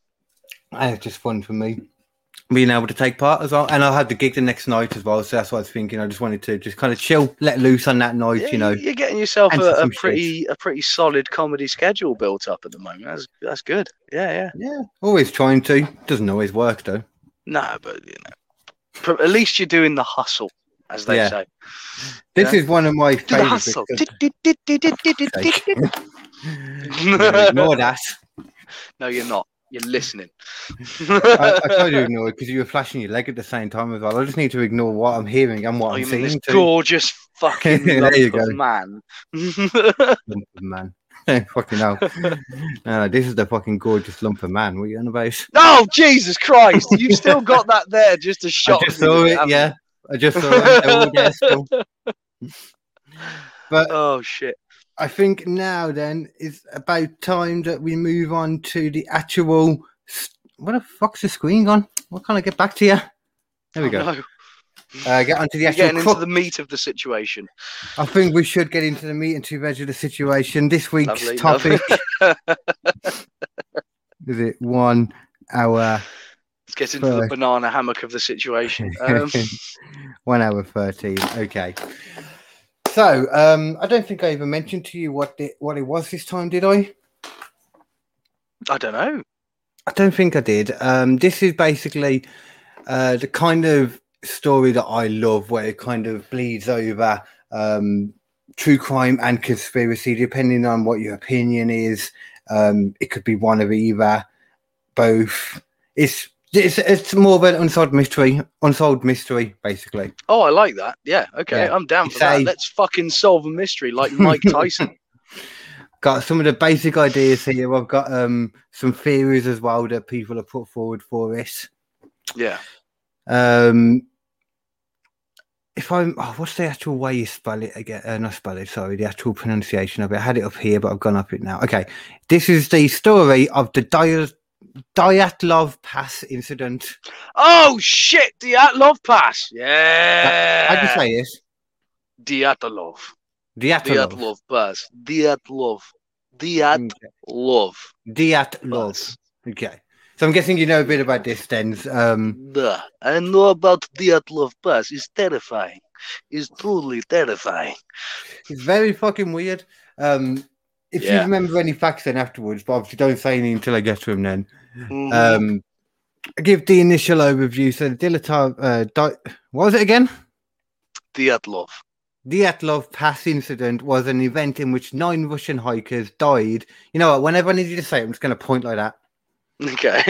It's just fun for me being able to take part as well. And I had the gig the next night as well, so that's what I was thinking. I just wanted to just kind of chill, let loose on that night, Yeah, you know. you're getting yourself a, a pretty a pretty solid comedy schedule built up at the moment. That's that's good. Yeah, yeah. Yeah, always trying to. Doesn't always work though. No, but you know, at least you're doing the hustle, as they Yeah. say. This Yeah. is one of my Do the favorite. hustle. Sake. Ignore that. no, you're not. You're listening. I, I told you to ignore it because you were flashing your leg at the same time as well. I just need to ignore what I'm hearing and what Oh, I'm mean this seeing. too. gorgeous fucking There lump you of go. man? man. fucking hell. No, uh, this is the fucking gorgeous lump of man. What are you on about? oh Jesus Christ! You've still got that there just to I just saw it, yeah. I just saw it. They're all there still. But Oh shit! I think now then is about time that we move on to the actual. s- What the fuck's the screen gone? What can I get back to you? There we Oh, go. no. Uh, get onto the actual. getting into the meat of the situation. I think we should get into the meat and two veg of the situation. This week's Lovely, topic lovely. is it one hour Let's get into the banana hammock of the situation. Um, one hour 13 okay so um i don't think i even mentioned to you what it what it was this time did i I don't know. i don't think i did um this is basically uh the kind of story that i love where it kind of bleeds over um, true crime and conspiracy, depending on what your opinion is. Um, it could be one of either, both. It's it's it's more of an unsolved mystery, unsolved mystery, basically. Oh, I like that. Yeah, okay, Yeah. I'm down for that. Let's fucking solve a mystery like Mike Tyson. Got some of the basic ideas here. I've got um some theories as well that people have put forward for this. yeah. Um, if I'm, oh, what's the actual way you spell it again? Uh, not spell it, sorry, the actual pronunciation of it. I had it up here, but I've gone up it now. Okay, this is the story of the Dia- Dyatlov Pass incident. Oh shit, Dyatlov Pass. Yeah. How do you say it? Dyatlov. Dyatlov. Dyatlov Pass. Dyatlov. Dyatlov. Dyatlov. Okay. So I'm guessing you know a bit about this, then. Um. I know about Dyatlov Pass. It's terrifying. It's truly terrifying. it's very fucking weird. Um, if you remember any facts, then afterwards, but obviously don't say anything until I get to him Then. Mhm. Um, I give the initial overview. So the Dilatov, uh, Di- what was it again? Dyatlov. Dyatlov Pass incident was an event in which nine Russian hikers died. You know what? Whenever I need you to say it, I'm just going to point like that. Okay.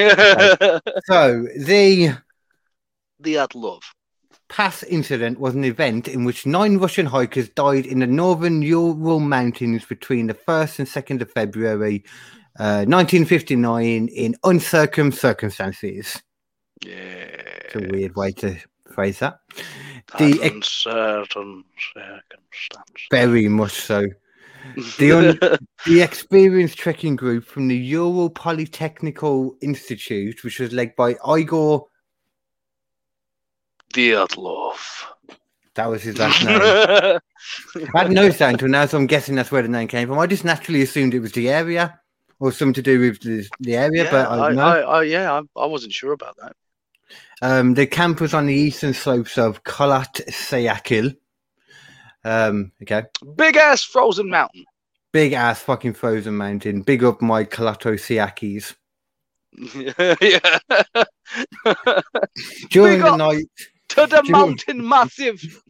So the Dyatlov. Pass incident was an event in which nine Russian hikers died in the northern Ural Mountains between the 1st and 2nd of February uh, 1959 in uncircum circumstances. Yeah. It's a weird way to phrase that. the- uncertain circumstances. Very much so. The un- The experienced trekking group from the Ural Polytechnical Institute, which was led by Igor, Dyatlov. that was his last name. I had no sound until now, so I'm guessing that's where the name came from. I just naturally assumed it was the area or something to do with the, the area, yeah, but I I, don't know. I, I, yeah, I, I wasn't sure about that. Um, the camp was on the eastern slopes of Kholat Sayakil. Um, okay. Big ass frozen mountain. Big ass fucking frozen mountain. Big up my Kalato Siakis. yeah. During the night, to the mountain massive.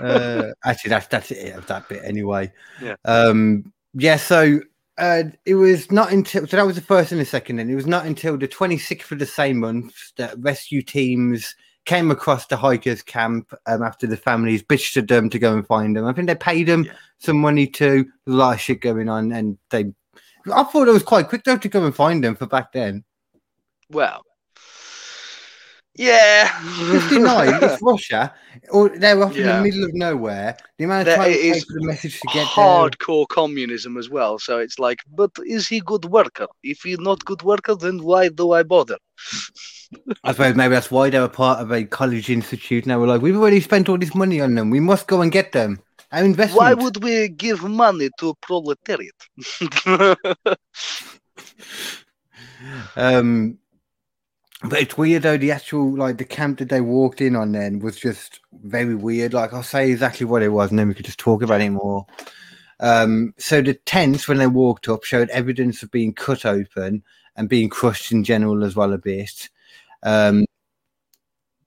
uh, actually, that's that's it of that bit anyway. Yeah. Um. Yeah. So, uh, it was not until so that was the first and the second, and it was not until the 26th of the same month that rescue teams came across the hikers' camp um, after the families bitched at them to go and find them. I think they paid them Yeah. some money too. There's a lot of shit going on, and they. I thought it was quite quick though to go and find them for back then. Well, yeah. 59, it's Russia. Or they're off in the middle of nowhere. The amount of time it is takes for the message to get there. hardcore communism as well. So it's like, but is he good worker? If he's not good worker, then why do I bother? I suppose maybe that's why they were part of a college institute. Now we're like, we've already spent all this money on them. We must go and get them. Our investment. Why would we give money to proletariat? Um, but it's weird though. The actual like the camp that they walked in on then was just very weird. Like I'll say exactly what it was, and then we could just talk about it more. Um, so the tents when they walked up showed evidence of being cut open and being crushed in general as well a bit. Um,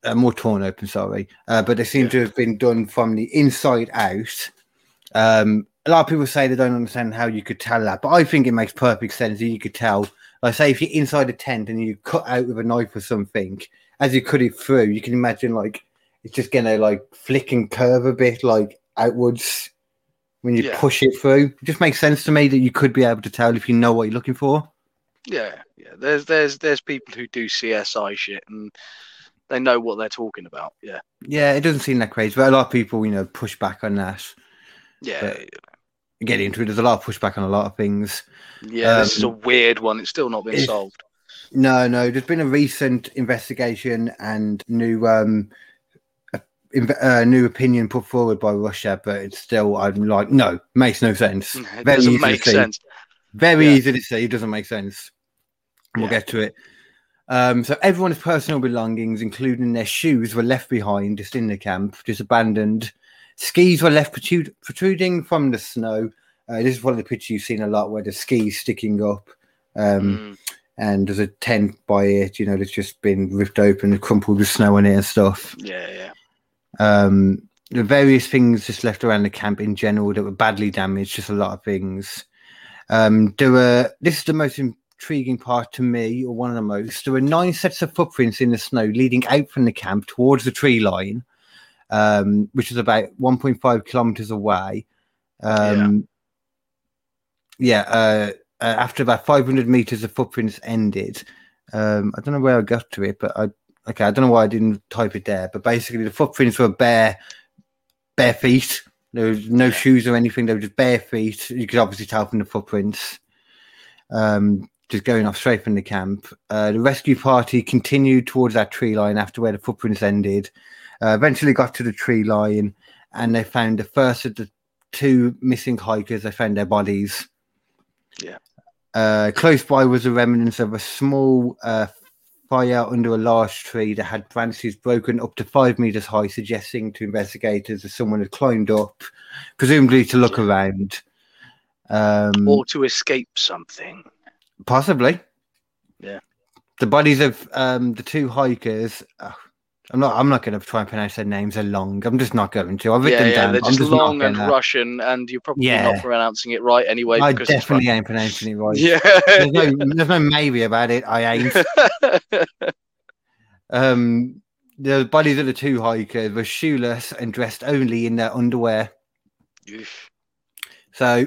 uh, more torn open, sorry. Uh, but they seem Yeah. to have been done from the inside out. Um, a lot of people say they don't understand how you could tell that, but I think it makes perfect sense that you could tell. Like, say, if you're inside a tent and you cut out with a knife or something, as you cut it through, you can imagine like it's just gonna like flick and curve a bit, like outwards when you Yeah. push it through. It just makes sense to me that you could be able to tell if you know what you're looking for. yeah, yeah. There's there's there's people who do CSI shit and they know what they're talking about. Yeah, Yeah, it doesn't seem that crazy, but a lot of people, you know, push back on that. yeah, But- Get into it. There's a lot of pushback on a lot of things. yeah. this is a um, weird one. It's still not been solved. No, no. There's been a recent investigation and new um, uh, inv- uh, new opinion put forward by Russia, but it's still I'm like no, makes no sense. It Very doesn't easy to make sense. Very Yeah. easy to see. It doesn't make sense. We'll Yeah. get to it. Um, so everyone's personal belongings, including their shoes, were left behind, just in the camp, just abandoned. Skis were left protrude- protruding from the snow. Uh, this is one of the pictures you've seen a lot, where the skis sticking up. Um, Mm, and there's a tent by it, you know, that's just been ripped open and crumpled with snow in it and stuff. yeah, yeah. Um, the various things just left around the camp in general that were badly damaged, just a lot of things. Um, there were this is the most intriguing part to me, or one of the most. There were nine sets of footprints in the snow leading out from the camp towards the tree line, um, which was about 1.5 kilometers away. Um, yeah, uh, uh, after about 500 meters, the footprints ended. Um, I don't know where I got to it, but I okay, I don't know why I didn't type it there. But basically, the footprints were bare, bare feet. There was no shoes or anything. They were just bare feet. You could obviously tell from the footprints. Um, just going off straight from the camp. Uh, the rescue party continued towards that tree line after where the footprints ended. Uh, eventually got to the tree line and they found the first of the two missing hikers. They found their bodies. Yeah. Uh, close by was the remnants of a small uh, fire under a large tree that had branches broken up to five meters high, suggesting to investigators that someone had climbed up, presumably to look around. Um, Or to escape something. Possibly. Yeah. The bodies of um, the two hikers. Uh, I'm not. I'm not going to try and pronounce their names. They're long. I'm just not going to. I've Yeah, written yeah, down. they're just just long and gonna- Russian, and you're probably Yeah. not pronouncing it right anyway. I definitely ain't pronouncing it right. Yeah. There's no, there's no maybe about it. I ain't. Um, the bodies of the two hikers were shoeless and dressed only in their underwear. Oof. So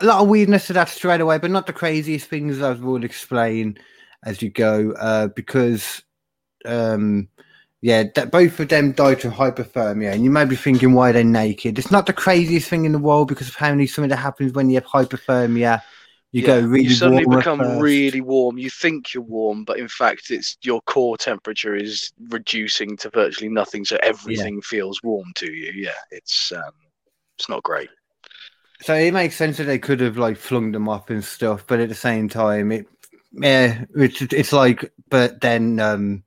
a lot of weirdness to that straight away, but not the craziest things I will explain as you go, uh, because um, yeah, that both of them died from hypothermia, and you may be thinking why they're naked. It's not the craziest thing in the world because apparently something that happens when you have hypothermia, you Yeah, go really you suddenly become first. really warm. You think you're warm, but in fact, it's your core temperature is reducing to virtually nothing, so everything feels warm to you. Yeah, it's um, it's not great. So it makes sense that they could have like flung them off and stuff, but at the same time, it yeah, it's it's like, but then um,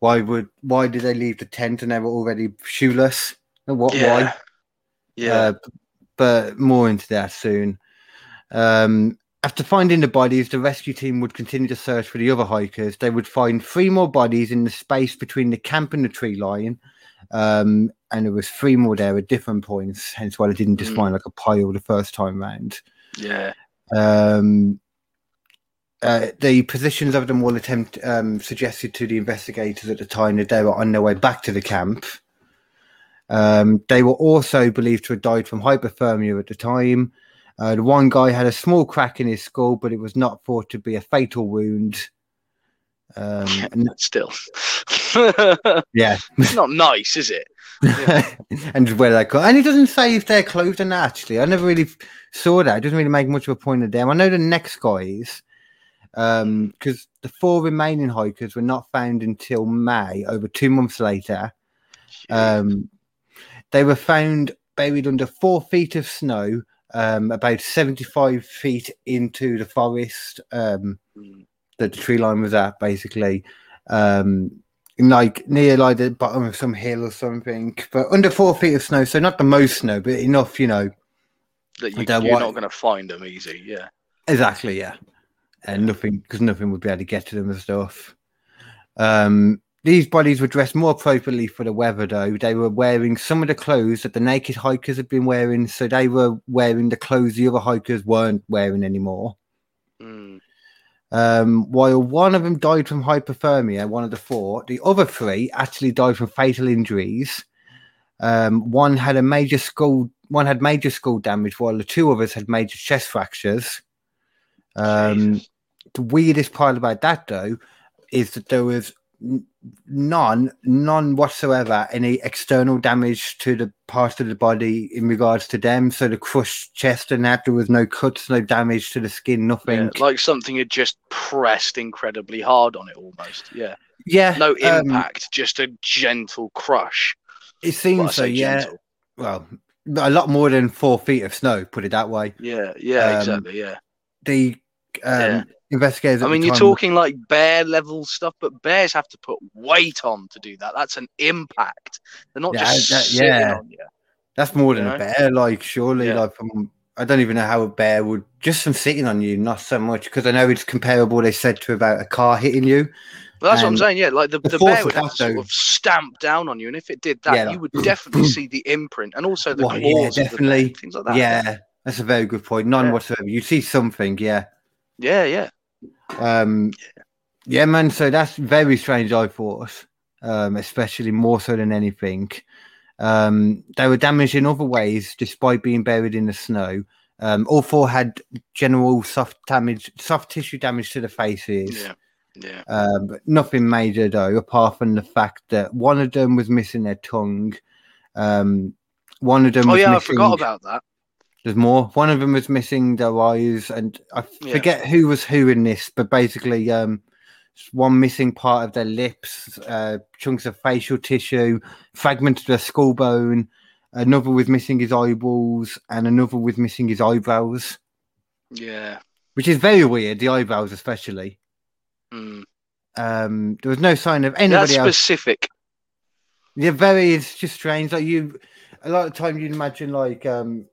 why would why did they leave the tent and they were already shoeless? What Yeah, why? yeah, Uh, but more into that soon. Um, after finding the bodies, the rescue team would continue to search for the other hikers. They would find three more bodies in the space between the camp and the tree line. Um, and there was three more there at different points, hence why they didn't just Mm. find like a pile the first time round. yeah. Um, uh, the positions of them all attempt um, suggested to the investigators at the time that they were on their way back to the camp. Um, they were also believed to have died from hypothermia at the time. Uh, the one guy had a small crack in his skull, but it was not thought to be a fatal wound. Um, and- Still, yeah, it's not nice, is it? and where they got, and it doesn't say if they're clothed or not. Actually, I never really saw that. It doesn't really make much of a point of them. I know the next guys, um, because the four remaining hikers were not found until May, over two months later. Um, they were found buried under four feet of snow, um, about seventy-five feet into the forest. Um, that the tree line was at, basically. Um, like near like the bottom of some hill or something, but under four feet of snow. So not the most snow, but enough, you know. that you, white. not going to find them easy. Yeah, Exactly, yeah. And nothing because nothing would be able to get to them and stuff. Um, these bodies were dressed more appropriately for the weather, though. They were wearing some of the clothes that the naked hikers had been wearing, so they were wearing the clothes the other hikers weren't wearing anymore. Mm. Um, while one of them died from hypothermia, one of the four, the other three actually died from fatal injuries. Um, one had a major skull, one had major skull damage, while the two others had major chest fractures. Um, Jesus. The weirdest part about that, though, is that there was none, none whatsoever, any external damage to the parts of the body in regards to them. So the crushed chest and that, there was no cuts, no damage to the skin, nothing. Yeah, like something had just pressed incredibly hard on it, almost. Yeah, Yeah, no um, impact, just a gentle crush. It seems so. Yeah. gentle. Well, a lot more than four feet of snow. Put it that way. Yeah, yeah, Um, exactly. Yeah. The um, Yeah. Investigators. I mean, you're talking like bear level stuff, but bears have to put weight on to do that. That's an impact. They're not Yeah, just that- sitting yeah. on you. That's more than you a know? bear. Like, surely, Yeah. like, from I don't even know how a bear would just from sitting on you, not so much because I know it's comparable. They said to about a car hitting you. Well, that's what I'm saying. Yeah, like the, the the, bear would have to sort of stamp down on you, and if it did that, Yeah, you would definitely see the imprint and also the claws, yeah, the bear, definitely. things like that. yeah, that's a very good point. None Yeah. whatsoever. You see something, yeah. yeah, yeah. Um, yeah, man. So that's very strange. I thought, um, especially more so than anything. Um, they were damaged in other ways, despite being buried in the snow. Um, all four had general soft damage, soft tissue damage to the faces. Yeah, yeah. Um, but nothing major though, apart from the fact that one of them was missing their tongue. Um, one of them. Oh yeah, I forgot about that. There's more. One of them was missing their eyes, and I Yeah. forget who was who in this, but basically, um, one missing part of their lips, uh, chunks of facial tissue, fragments of their skull bone. Another was missing his eyeballs, and another was missing his eyebrows, Yeah. which is very weird. The eyebrows, especially. Mm. Um, there was no sign of That's anybody else. specific. Yeah, very. It's just strange. Like you, a lot of time you'd imagine like um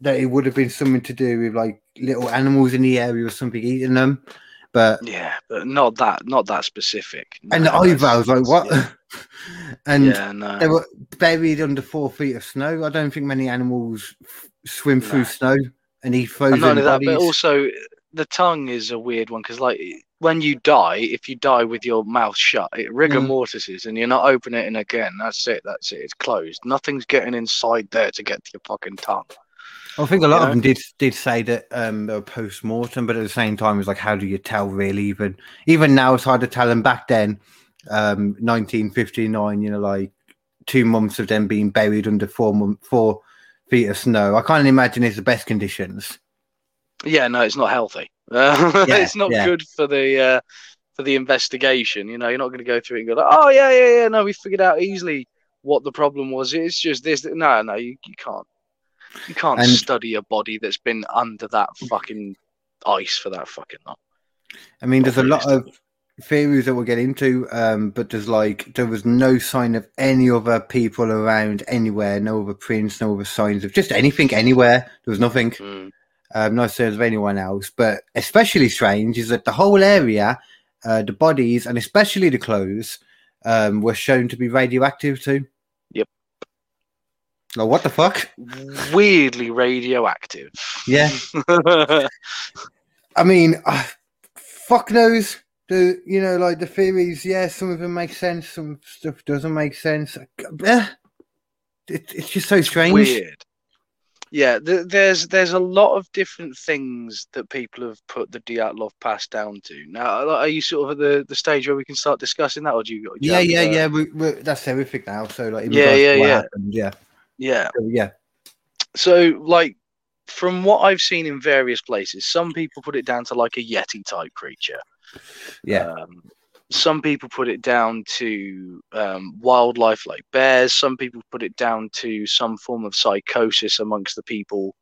that it would have been something to do with like little animals in the area or something eating them, but Yeah, but not that. Not that specific. and the No, eyebrows, like what? Yeah, and yeah no. they were buried under four feet of snow. I don't think many animals f- swim through snow and eat And frozen only that, bodies. but also the tongue is a weird one because, like, when you die, if you die with your mouth shut, it rigor Mm. mortis and you're not opening it again. That's it. That's it. It's closed. Nothing's getting inside there to get to your fucking tongue. I think a lot you of know? them did did say that um, they were post mortem, but at the same time, it's like, how do you tell? Really, even even now, it's hard to tell. And back then, um, 1959, you know, like two months of them being buried under four month, four feet of snow. I can't imagine it's the best conditions. Yeah, no, it's not healthy. Uh, Yeah, it's not yeah. good for the uh, for the investigation. You know, you're not going to go through it and go, like, oh yeah, yeah, yeah. No, we figured out easily what the problem was. It's just this. No, no, you, you can't. You can't And- study a body that's been under that fucking ice for that fucking long. I mean, there's a lot of theories that we'll get into, um, but there's like there was no sign of any other people around anywhere, no other prints, no other signs of just anything anywhere. There was nothing. Mm. um, no signs of anyone else. But especially strange is that the whole area, uh, the bodies, and especially the clothes, um, were shown to be radioactive too. Like what the fuck? Weirdly radioactive. Yeah. I mean, uh, fuck knows. The you know like the theories. Yeah, some of them make sense. Some stuff doesn't make sense. Eh, It, it's just so strange. Weird. Yeah, th- there's there's a lot of different things that people have put the Dyatlov Pass down to. Now, are you sort of at the, the stage where we can start discussing that, or do you? do you Yeah, yeah, uh, yeah. We, we, that's everything now. So like, Yeah, yeah, what yeah. happened, yeah, Yeah. So, yeah. So, like, from what I've seen in various places, some people put it down to like a Yeti type creature. Yeah. Um, some people put it down to um, wildlife like bears. Some people put it down to some form of psychosis amongst the people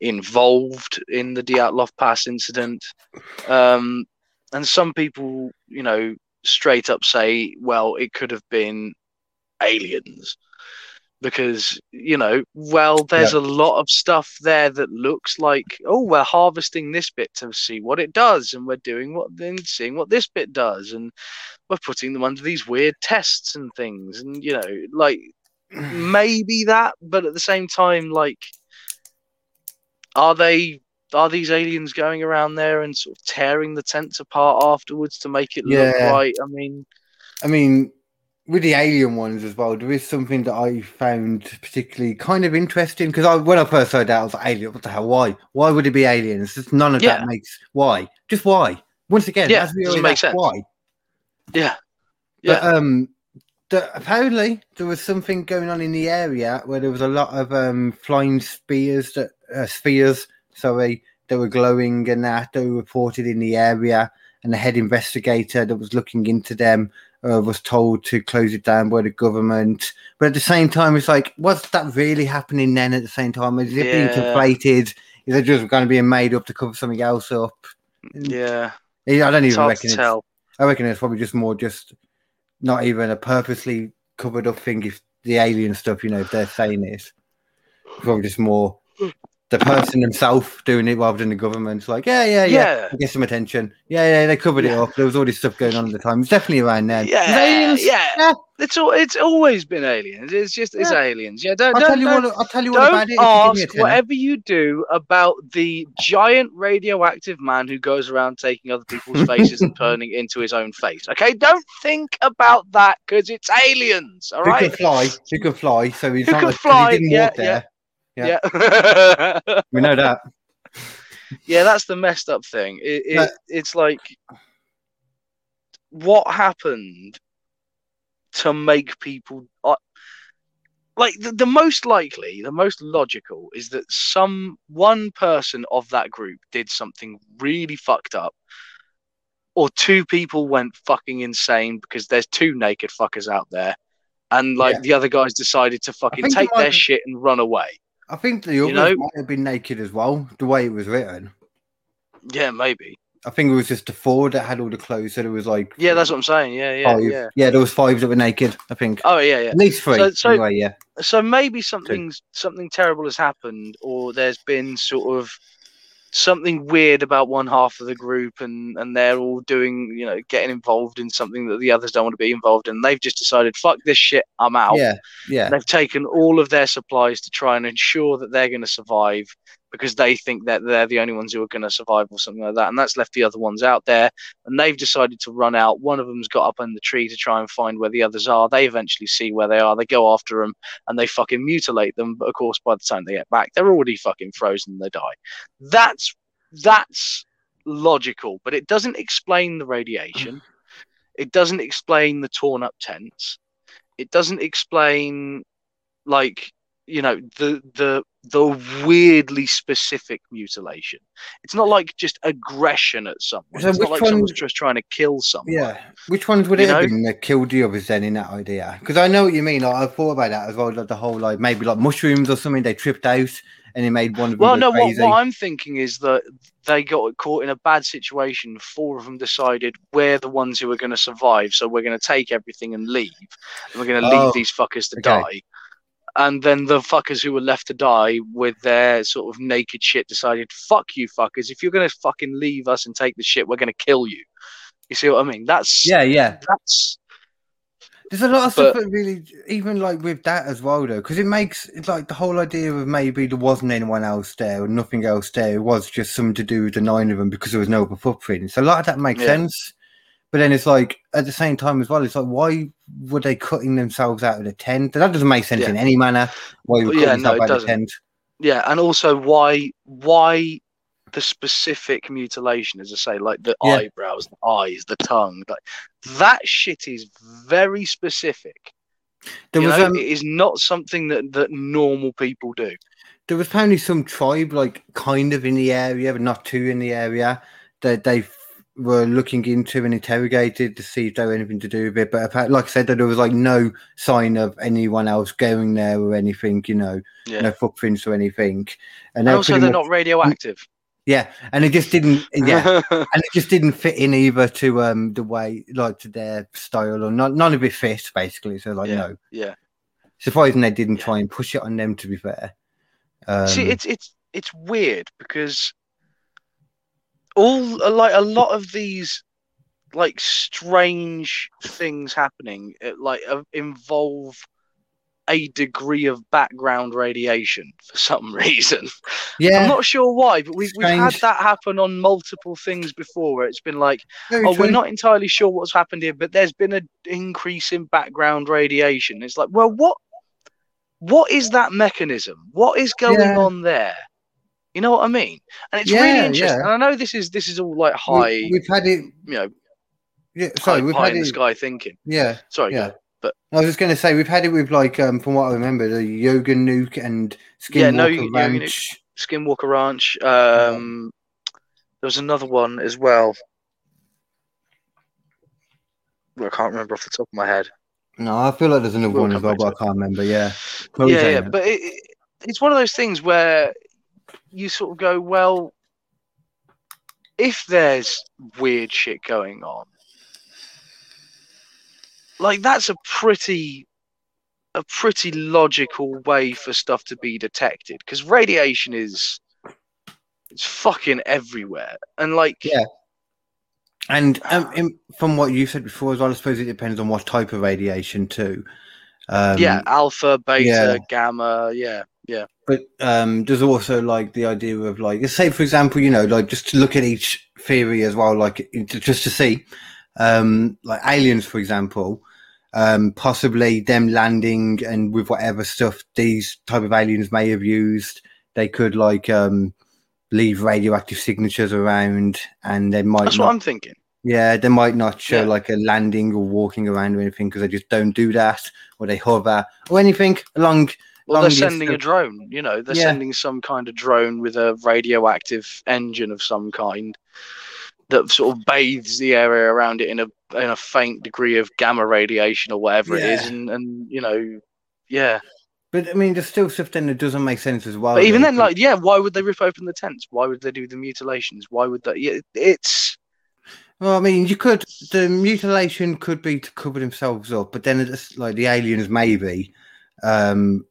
involved in the Dyatlov Pass incident. Um, and some people, you know, straight up say, well, it could have been aliens. Because, you know, well, there's a lot of stuff there that looks like, oh, we're harvesting this bit to see what it does, and we're doing what then seeing what this bit does, and we're putting them under these weird tests and things, and you know, like maybe that, but at the same time, like, are they are these aliens going around there and sort of tearing the tents apart afterwards to make it look Yeah. right? I mean, I mean, with the alien ones as well, there is something that I found particularly kind of interesting because I, when I first heard that, I was like, "Alien? What the hell? Why? Why would it be aliens? Just none of Yeah. that makes why. Just why? Once again, Yeah, as we doesn't make sense. Why? yeah, But um, the, apparently there was something going on in the area where there was a lot of um flying spears that uh, spheres, sorry, that were glowing and that they were reported in the area, and the head investigator that was looking into them uh, was told to close it down by the government. But at the same time, it's like, was that really happening then? At the same time, is it being Yeah. conflated? Is it just going to be made up to cover something else up? yeah, Yeah, I don't even hard reckon it's. I reckon it's probably just more just not even a purposely covered up thing if the alien stuff, you know, if they're saying this. Probably just more the person himself doing it rather than the government. Like, yeah, yeah, yeah, Yeah. Get some attention. Yeah, yeah, they covered it up. There was all this stuff going on at the time. It's definitely around then. Yeah, aliens? yeah. Yeah. It's all. It's always been aliens. It's just it's Yeah. aliens. Yeah. Don't I'll don't, tell you don't, what. I'll tell you what about it. if you give me a ask whatever you do about the giant radioactive man who goes around taking other people's faces and turning it into his own face. Okay, don't think about that because it's aliens. All Who can fly? Who can fly? So he's Who not can like, fly, He didn't yeah, walk there. Yeah. Yeah. We know that. yeah, that's the messed up thing. It, it, But- it's like what happened to make people uh, like the, the most likely, the most logical is that some one person of that group did something really fucked up, or two people went fucking insane because there's two naked fuckers out there. And like Yeah. the other guys decided to fucking take their be- shit and run away. I think the others know- might have been naked as well, the way it was written. Yeah, maybe. I think it was just the four that had all the clothes, so there was like Yeah, that's what I'm saying. Yeah, yeah, five. yeah. there was five that were naked. I think Oh yeah, yeah. at least three. So- so- anyway, yeah. so maybe something's something terrible has happened or there's been sort of something weird about one half of the group and and they're all doing you know getting involved in something that the others don't want to be involved in. They've just decided fuck this shit i'm out. Yeah, yeah, they've taken all of their supplies to try and ensure that they're going to survive because they think that they're the only ones who are going to survive or something like that and that's left the other ones out there and they've decided to run out. One of them's got up in the tree to try and find where the others are. They eventually see where they are. They go after them and they fucking mutilate them but of course by the time they get back they're already fucking frozen and they die. That's that's logical but it doesn't explain the radiation. It doesn't explain the torn up tents. It doesn't explain like you know the the the weirdly specific mutilation it's not like just aggression at someone So it's not like someone's just trying to kill someone yeah. Which ones would You it have been that killed the others then in that idea? Because I know what you mean. Like I thought about that as well. Like the whole like maybe like mushrooms or something. They tripped out and it made one of them Well, no, what, what I'm thinking is that they got caught in a bad situation. Four of them decided we're the ones who are going to survive, so we're going to take everything and leave. And we're going to Oh, leave these fuckers to okay. die. And then the fuckers who were left to die with their sort of naked shit decided, fuck you fuckers. If you're going to fucking leave us and take the shit, we're going to kill you. You see what I mean? That's, yeah, yeah. that's, There's a lot of stuff But- that really, even like with that as well, though, because it makes it's like the whole idea of maybe there wasn't anyone else there or nothing else there. It was just something to do with the nine of them because there was no other footprint. So a lot of that makes Yeah. sense. But then it's like at the same time as well, it's like why were they cutting themselves out of the tent? That doesn't make sense Yeah. in any manner. Why you were cutting yeah, no, it of the doesn't. tent? yeah. And also why, why the specific mutilation, as I say, like the Yeah. eyebrows, the eyes, the tongue, like that shit is very specific. There You was know, um, it is not something that, that normal people do. there was apparently some tribe like kind of in the area, but not too in the area that they were looking into and interrogated to see if there were anything to do with it. But like I said, that there was like no sign of anyone else going there or anything, you know, Yeah. no footprints or anything. And, and also, they're much- not radioactive. yeah, and it just didn't, yeah, and it just didn't fit in either to um the way like to their style or not. None of it fit basically. So like Yeah. no, yeah. surprising they didn't Yeah. try and push it on them. To be fair, um, See, it's it's it's weird because all like a lot of these like strange things happening uh, like uh, involve a degree of background radiation for some reason. yeah, I'm not sure why, but we've, we've had that happen on multiple things before where it's been like, very oh, we're not entirely sure what's happened here, but there's been an increase in background radiation. It's like, well, what what is that mechanism? What is going Yeah. on there? You know what I mean? And it's Yeah, really interesting. yeah. And I know this is this is all like We- high, we've had it. you know, Yeah, sorry, high, we've high had in the sky thinking. Yeah, Sorry, yeah. yeah. but- I was just going to say we've had it with like um from what I remember the Yoga Nuke and Yeah, Skinwalker no, Yoga Nuke. Ranch. Skinwalker Ranch. Um, there was another one as well. I can't remember off the top of my head. No, I feel like there's another We'll one as well, but I can't remember. Yeah, yeah, yeah, but it, it, it's one of those things where you sort of go, well, if there's weird shit going on, like that's a pretty a pretty logical way for stuff to be detected because radiation is it's fucking everywhere and like Yeah. And um, in, from what you said before as well, I suppose it depends on what type of radiation too. Um, yeah alpha beta yeah. gamma yeah yeah But um, there's also like the idea of like, say for example, you know, like just to look at each theory as well, like just to see, um, like aliens, for example, um, possibly them landing and with whatever stuff these type of aliens may have used, they could like um, leave radioactive signatures around, and they might that's not what i'm thinking yeah, they might not show Yeah. like a landing or walking around or anything because they just don't do that, or they hover or anything along. Well they're the sending a drone you know they're Yeah. sending some kind of drone with a radioactive engine of some kind that sort of bathes the area around it in a in a faint degree of gamma radiation or whatever it is and and you know yeah But I mean, there's still stuff then that doesn't make sense as well. But even then, like, yeah, why would they rip open the tents? Why would they do the mutilations? Why would they? Yeah, it's well, I mean, you could the mutilation could be to cover themselves up, but then it's like the aliens maybe. Um,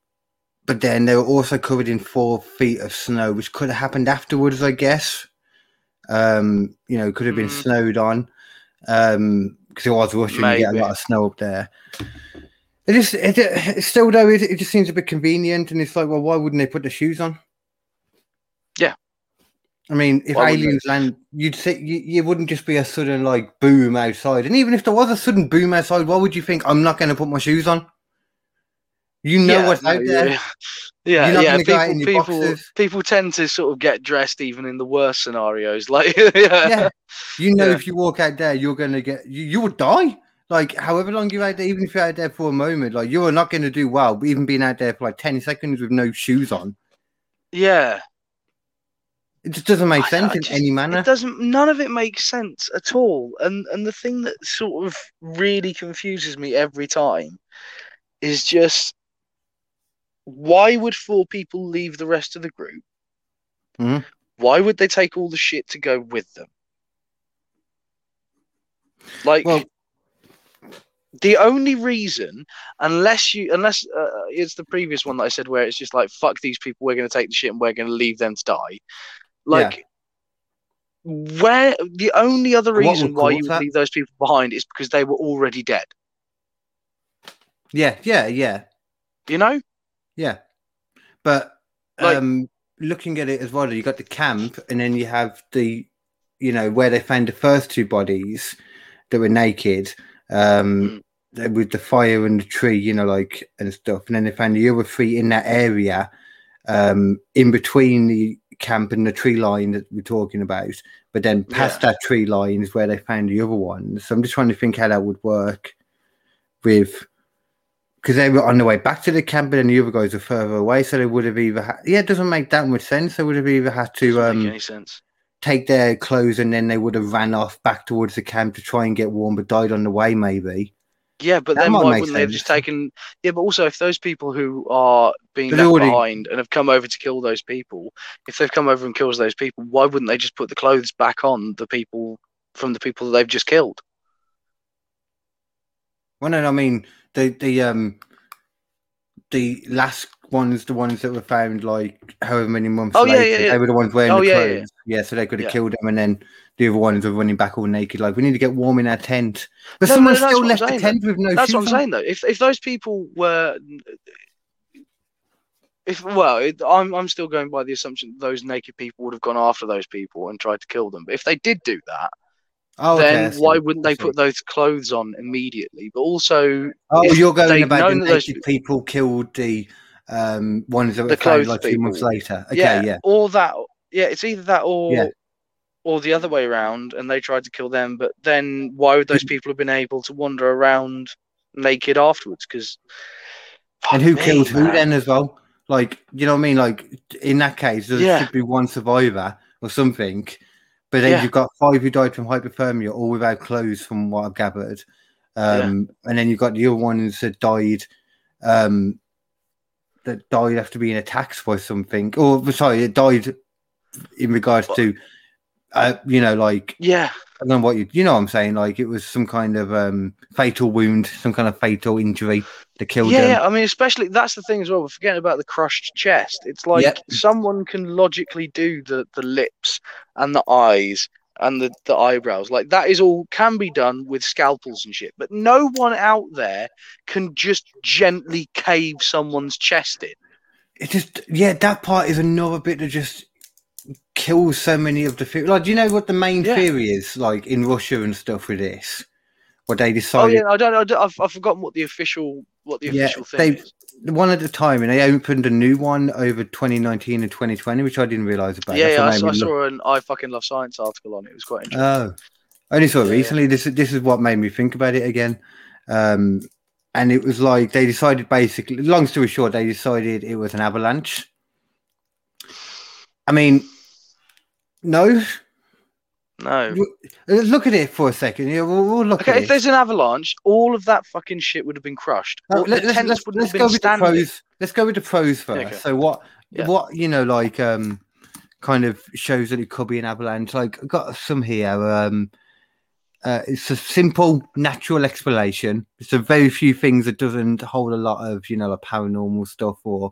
but then they were also covered in four feet of snow, which could have happened afterwards, I guess. Um, you know, could have been Mm. snowed on. Um, because it was Russia, and you get a lot of snow up there. It just, it, it still though, it, it just seems a bit convenient, and it's like, well, why wouldn't they put the shoes on? Yeah. I mean, if Why aliens land, you'd say you, you wouldn't just be a sudden like boom outside. And even if there was a sudden boom outside, why would you think I'm not going to put my shoes on? You know yeah, what's no, out there. Yeah, yeah, yeah. gonna go out in People, people, people tend to sort of get dressed even in the worst scenarios. Like, yeah, yeah, you know, if you walk out there, you're going to get you, you would die. Like, however long you're out there, even if you're out there for a moment, like you are not going to do well. Even being out there for like ten seconds with no shoes on, yeah. it just doesn't make I- sense I in any manner. It doesn't. None of it makes sense at all. And and the thing that sort of really confuses me every time is just why would four people leave the rest of the group? Mhm. Why would they take all the shit to go with them? Like. Well, the only reason, unless you, unless uh, it's the previous one that I said, where it's just like fuck these people, we're going to take the shit and we're going to leave them to die. Like, where the only other reason why you would that? leave those people behind is because they were already dead. yeah, yeah, yeah. You know? Yeah, but Like- um, looking at it as well, you got the camp, and then you have the, you know, where they found the first two bodies that were naked, um, th- with the fire and the tree, you know, like and stuff, and then they found the other three in that area, um, in between the camp and the tree line that we're talking about. But then past that tree line is where they found the other ones. So I'm just trying to think how that would work with because they were on the way back to the camp, and then the other guys were further away, so they would have either had, yeah, it doesn't make that much sense. They would have either had to um, any sense. take their clothes and then they would have ran off back towards the camp to try and get warm, but died on the way, maybe. Yeah, but that then why wouldn't they have just taken? Yeah, but also if those people who are being But left already- behind and have come over to kill those people, if they've come over and kills those people, why wouldn't they just put the clothes back on the people from the people that they've just killed? Well, no, I mean the the um the last ones, the ones that were found like however many months Oh, yeah, later, yeah, yeah. they were the ones wearing Oh, the yeah, clothes. yeah, Yeah, so they could have Yeah. killed them, and then the other ones were running back all naked. Like we need to get warm in our tent, but No, no, someone that's still left the saying, tent with no That's what I'm on. saying though. If if those people were, if well, it, I'm I'm still going by the assumption that those naked people would have gone after those people and tried to kill them. But if they did do that, Oh, then see, why wouldn't they put those clothes on immediately? But also, Oh, you're going about the those people killed the um ones that were The found like two months later. Okay, yeah, yeah. or that, yeah, it's either that or. Yeah. Or the other way around, and they tried to kill them. But then, why would those people have been able to wander around naked afterwards? Because And who killed who then as well? Like, you know what I mean? Like in that case, there Yeah. should be one survivor or something. But then Yeah. you've got five who died from hypothermia, all without clothes, from what I've gathered. Um, and then you've got the other ones that died, um, that died after being attacked by something, or sorry, it died in regards to uh, you know, like Yeah, I don't know what you, you know, what I'm saying, like it was some kind of um fatal wound, some kind of fatal injury that killed yeah, him. yeah. I mean, especially that's the thing as well. We're forgetting about the crushed chest. It's like Yeah. someone can logically do the the lips and the eyes and the the eyebrows. Like that is all can be done with scalpels and shit. But no one out there can just gently cave someone's chest in. It just, yeah, that part is another bit that just kills so many of the theory. Like, do you know what the main Yeah. theory is, like in Russia and stuff with this? What they decided. Oh decided. yeah, I don't. I don't- I've, I've forgotten what the official what the Yeah, official thing they- is. one at a time, and they opened a new one over 2019 and 2020, which I didn't realize about. Yeah, yeah what I, saw, I saw an I fucking love science article on it. It was quite interesting. Oh, I only saw it Yeah, recently. This is this is what made me think about it again. Um, and it was like they decided basically. Long story short, they decided it was an avalanche. I mean, no. no. Look at it for a second. Yeah, we'll, we'll look Okay, if there's an avalanche, all of that fucking shit would have been crushed. No, let, us let's, let's have go with the pros. Let's go with the pros first. okay. So what? Yeah. What you know, like um, kind of shows that it could be an avalanche. Like I've got some here. Um, uh, it's a simple, natural explanation. It's a very few things that doesn't hold a lot of you know, like paranormal stuff or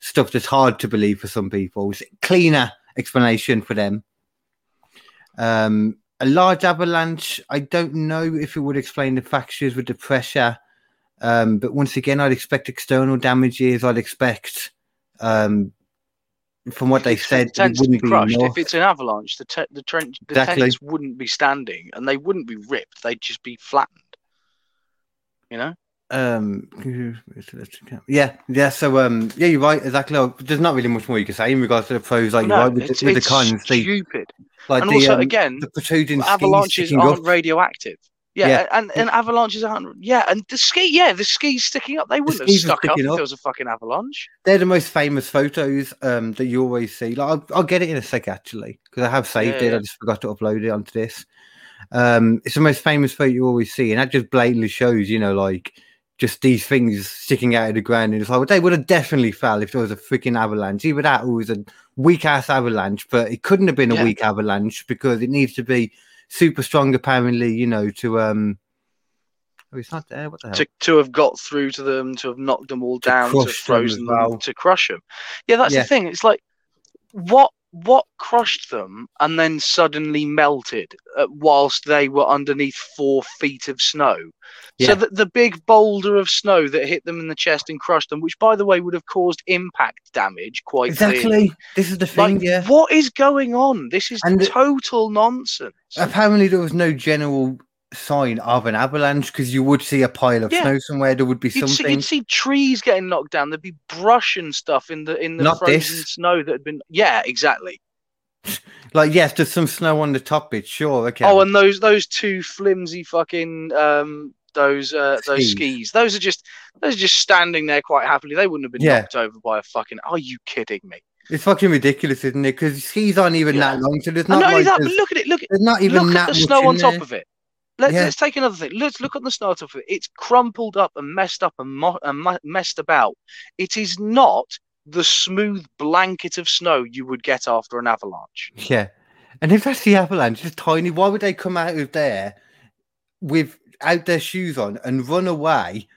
stuff that's hard to believe for some people. It's a cleaner explanation for them. Um, a large avalanche. I don't know if it would explain the fractures with the pressure. Um, but once again, I'd expect external damages. I'd expect, um, from what they said, the tents wouldn't be crushed. If it's an avalanche, the te- the, trench, the Exactly. tents wouldn't be standing and they wouldn't be ripped. They'd just be flattened. You know? Um, yeah, yeah. So, um, yeah, you're right. Exactly. Oh, There's not really much more you can say in regards to the pros. Like you're right with, it's, the, with the cons. The, stupid. like and the, also, um, again, the protruding avalanches aren't up. radioactive. Yeah, Yeah. and, and avalanches aren't. Yeah, and the ski. Yeah, the skis sticking up. They wouldn't have skis stuck up if there was a fucking avalanche. They're the most famous photos um, that you always see. Like, I'll, I'll get it in a sec actually because I have saved Yeah, it. yeah. I just forgot to upload it onto this. Um, it's the most famous photo you always see, and that just blatantly shows, you know, like just these things sticking out of the ground. And it's like, well, they would have definitely fell if there was a freaking avalanche. Either that or it was a weak ass avalanche, but it couldn't have been a Yeah. weak avalanche because it needs to be super strong, apparently, you know, to um. Oh, it's not there. What the hell? to, to have got through to them, to have knocked them all down, to have them as frozen them, well. to crush them. Yeah, that's Yeah. the thing. It's like what what crushed them and then suddenly melted uh, whilst they were underneath four feet of snow. Yeah. So that the big boulder of snow that hit them in the chest and crushed them, which by the way would have caused impact damage quite clearly. Exactly. This is the thing. Like, yeah. what is going on? This is And total nonsense. apparently there was no general sign of an avalanche because you would see a pile of Yeah. snow somewhere there would be You'd see, something you'd see trees getting knocked down. There'd be brush and stuff in the in the Not frozen this. snow that had been. Yeah, exactly. like yes there's some snow on the top bit sure okay Oh, and those those two flimsy fucking um those uh those Skis. skis. Those are just those are just standing there quite happily. They wouldn't have been Yeah. knocked over by a fucking. Are you kidding me? it's fucking ridiculous isn't it because skis aren't even Yeah. that long so there's not not only like that, but look at it. Look at there's not even look that at the snow on top there. of it. Let's Yeah. let's take another thing. Let's look at the top of it. It's crumpled up and messed up and, mo- and mu- messed about. It is not the smooth blanket of snow you would get after an avalanche. yeah and if that's the avalanche it's tiny why would they come out of there without their shoes on and run away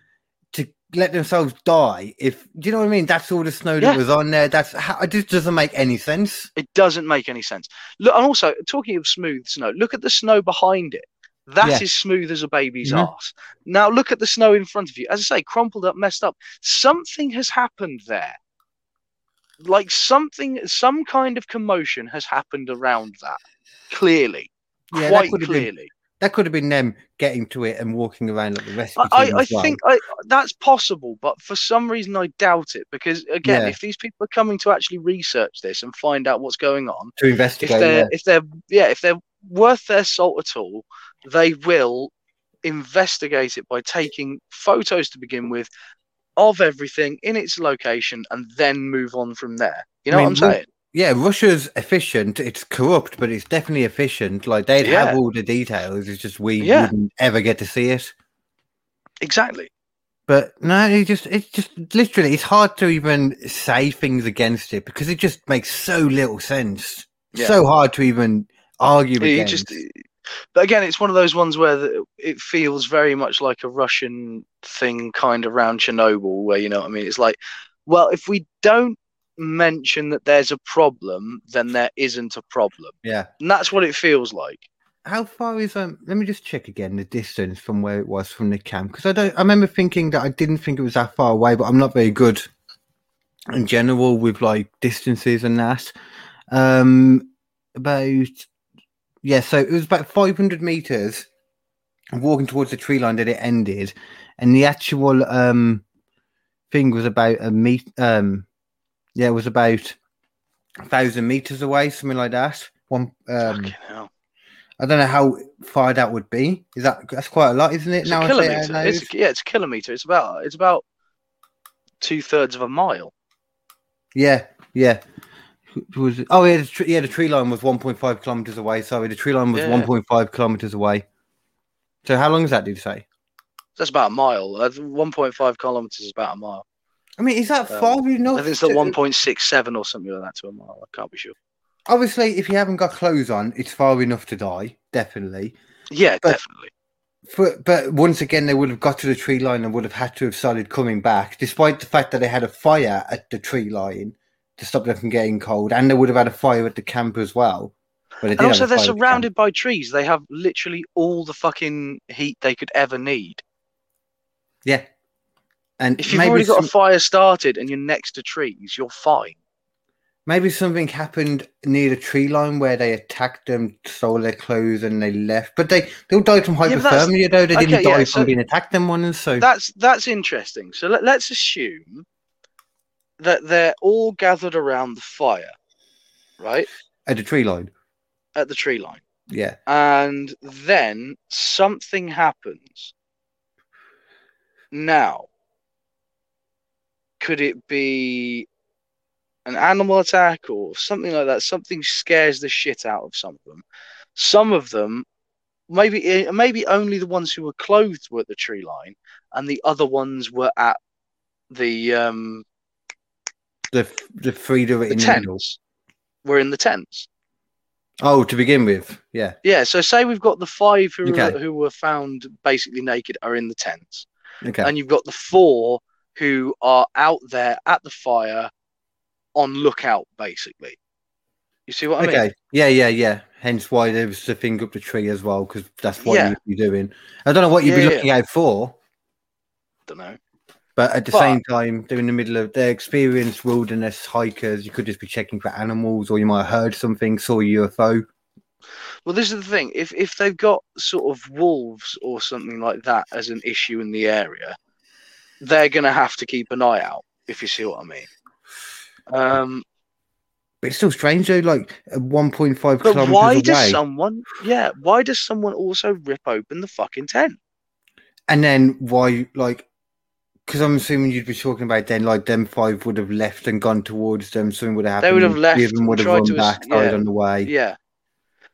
to let themselves die if do you know what i mean that's all the snow that Yeah. was on there that's how it just doesn't make any sense It doesn't make any sense. Look, and also talking of smooth snow, look at the snow behind it. That is Yeah. smooth as a baby's Mhm. arse. Now look at the snow in front of you. As I say, crumpled up, messed up. Something has happened there. Like something, some kind of commotion has happened around that. Clearly, Yeah, that quite could have been- clearly. That could have been them getting to it and walking around like the rest. I, I, think I, that's possible, but for some reason I doubt it because again, Yeah. if these people are coming to actually research this and find out what's going on, to if investigate. they're yeah. if they're yeah if they're worth their salt at all they will investigate it by taking photos to begin with of everything in its location and then move on from there you know I what i'm saying Yeah, Russia's efficient. It's corrupt, but it's definitely efficient. Like they'd Yeah. have all the details. It's just we Yeah. wouldn't ever get to see it. exactly But no, it just it's just literally it's hard to even say things against it because it just makes so little sense. Yeah. So hard to even argue It against. just, but again, it's one of those ones where the, it feels very much like a Russian thing, kind of around Chernobyl, where you know what I mean. It's like, well, if we don't mention that there's a problem, then there isn't a problem, yeah. and that's what it feels like. How far is um? Let me just check again the distance from where it was from the camp because I don't. I remember thinking that I didn't think it was that far away, but I'm not very good in general with like distances and that. Um, about yeah, so it was about 500 meters. Of walking towards the tree line that it ended, and the actual um thing was about a meet. Um, yeah, it was about a thousand meters away, something like that. One um. I don't know how far that would be. Is that that's quite a lot, isn't it? It's now a say it kilometer. It's, yeah, it's a kilometer. It's about it's about two thirds of a mile. yeah, yeah. Who Was it? Oh yeah, the tree, yeah. The tree line was 1.5 kilometers away. Sorry, the tree line was Yeah. 1.5 kilometers away. So how long is that? Did you say? That's about a mile. Uh, 1.5 kilometers is about a mile. I mean, is that Um, far enough? I think it's like to- 1.67 or something like that to a mile. I can't be sure. Obviously, if you haven't got clothes on, it's far enough to die. Definitely. Yeah, But- definitely. For, but once again, they would have got to the tree line and would have had to have started coming back, despite the fact that they had a fire at the tree line to stop them from getting cold, and they would have had a fire at the camp as well. And also, they're at the surrounded by trees. They have literally all the fucking heat they could ever need. Yeah. And If you've already got a fire started and you're next to trees, you're fine. maybe something happened near the tree line where they attacked them, stole their clothes, and they left. But they they all died from Yeah, hypothermia, though. They didn't die yeah, from so- being attacked. Them ones, so That's that's interesting. So let, let's assume that they're all gathered around the fire, right, at the tree line. at the tree line, Yeah. and then something happens. Now, could it be an animal attack or something like that? Something scares the shit out of some of them. Some of them, maybe maybe only the ones who were clothed were at the tree line, and the other ones were at the um The the three that were the in the middle. tents. Were in the tents. Oh, to begin with, yeah. Yeah. So say we've got the five who Okay. were, who were found basically naked are in the tents. Okay. and you've got the four who are out there at the fire on lookout basically you see what i okay. mean Okay. Yeah, yeah, yeah. Hence why there was the thing up the tree as well, because that's what Yeah. you'd be doing. I don't know what you'd Yeah, be yeah. looking out for, don't know but at the But- same time, they're in the middle of their experienced wilderness hikers. You could just be checking for animals, or you might have heard something, saw a UFO. well this is the thing if if they've got sort of wolves or something like that as an issue in the area they're going to have to keep an eye out if you see what i mean um But it's still strange though, like uh, 1.5 but kilometers why away. does someone yeah why does someone also rip open the fucking tent And then why, like, because I'm assuming you'd be talking about then, like, them five would have left and gone towards them. Something would have happened. They would have left three of them and would have run to back, died yeah. on the way. yeah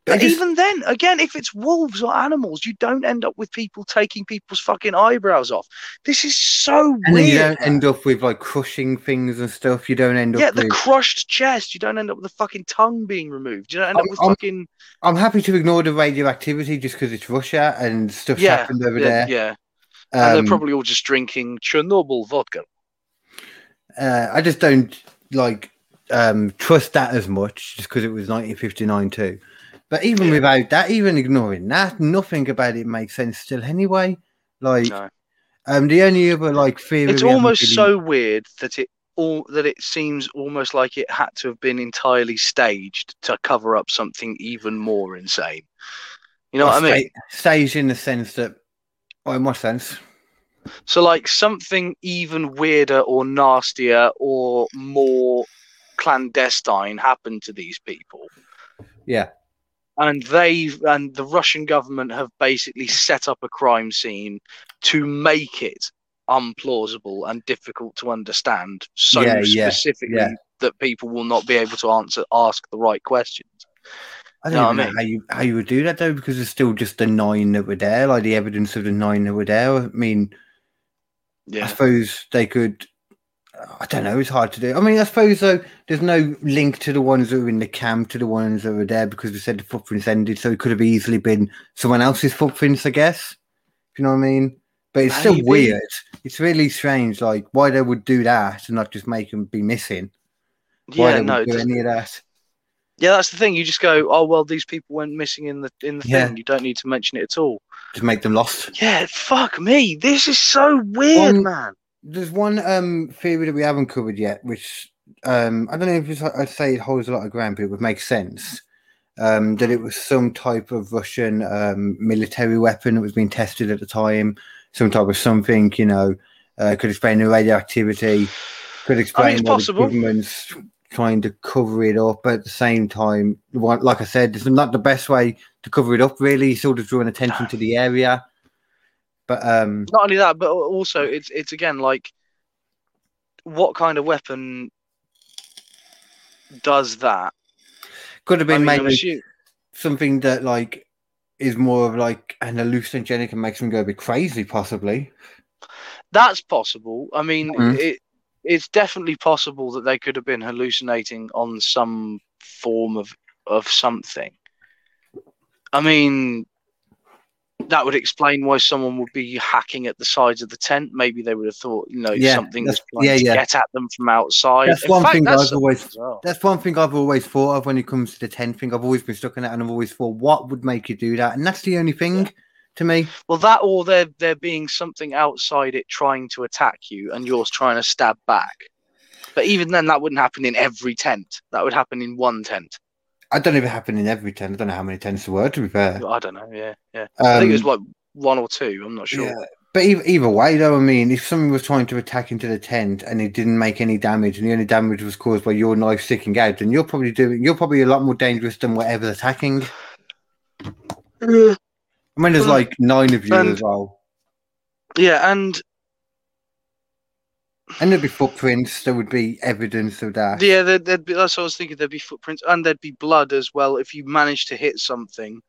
But But just- even then, again, if it's wolves or animals, you don't end up with people taking people's fucking eyebrows off. This is so and weird. you don't end up with like crushing things and stuff. You don't end up yeah, the with. crushed chest. You don't end up with the fucking tongue being removed. You don't end I'm- up with I'm- fucking I'm happy to ignore the radioactivity just because it's Russia and stuff's yeah, happened over yeah, there. yeah. And Um, they're probably all just drinking Chernobyl vodka. uh, I just don't like um, trust that as much just because it was 1959 too. But even Yeah. without that, even ignoring that, nothing about it makes sense still anyway. Like, No. um, the only other like theory It's almost really- so weird that it all that it seems almost like it had to have been entirely staged to cover up something even more insane. You know what I mean? sta- Staged in the sense that, well, in what sense? So, like something even weirder or nastier or more clandestine happened to these people, Yeah, and they and the Russian government have basically set up a crime scene to make it unplausible and difficult to understand, so Yeah, yeah, specifically yeah. that people will not be able to answer ask the right questions. I don't what I even know how you how you would do that though, because it's still just the nine that were there, like the evidence of the nine that were there. I mean, I suppose they could. I don't know. It's hard to do. I mean, I suppose though, there's no link to the ones that were in the camp to the ones that were there because we said the footprints ended, so it could have easily been someone else's footprints, I guess. If you know what I mean? But it's still weird. It's really strange, like why they would do that and not just make them be missing. Why Yeah, they no, would do it- any of that. Yeah, that's the thing. You just go, oh well, these people went missing in the in the Yeah. thing. You don't need to mention it at all. Just make them lost. Yeah, fuck me. This is so weird, Um, man. There's one um theory that we haven't covered yet, which um I don't know if it's, I'd say it holds a lot of ground, but it would make sense. Um, that it was some type of Russian um, military weapon that was being tested at the time, some type of something, you know, uh, could explain the radioactivity, could explain it's why the government's trying to cover it up. But at the same time, like I said, it's not the best way to cover it up. Really, sort of drawing attention to the area. But um, Not only that, but also it's it's again like, what kind of weapon does that? could have been mean, I'm maybe something that like is more of like an hallucinogenic and makes them go a bit crazy, possibly. that's possible. I mean, Mhm. it it's definitely possible that they could have been hallucinating on some form of of something. I mean, that would explain why someone would be hacking at the sides of the tent. Maybe they would have thought, you know, Yeah, something was trying yeah, to yeah. get at them from outside. That's In one fact, thing that's I've always- well. That's one thing I've always thought of when it comes to the tent thing. I've always been stuck on that, and I've always thought, what would make you do that? And that's the only thing to me. Well, that or there there being something outside it trying to attack you, and yours trying to stab back. But even then, that wouldn't happen in every tent. That would happen in one tent. I don't know if it happened in every tent. I don't know how many tents there were. To be fair, I don't know. Yeah, yeah. I think it was Um, like one or two. I'm not sure. Yeah, but either, either way, though, I mean, if someone was trying to attack into the tent and it didn't make any damage, and the only damage was caused by your knife sticking out, then you're probably doing, you're probably a lot more dangerous than whatever's attacking. I mean, there's like nine of you And- as well, Yeah, and and there'd be footprints. There would be evidence of that. yeah, there'd, there'd be. That's what I was thinking. There'd be footprints, and there'd be blood as well. If you managed to hit something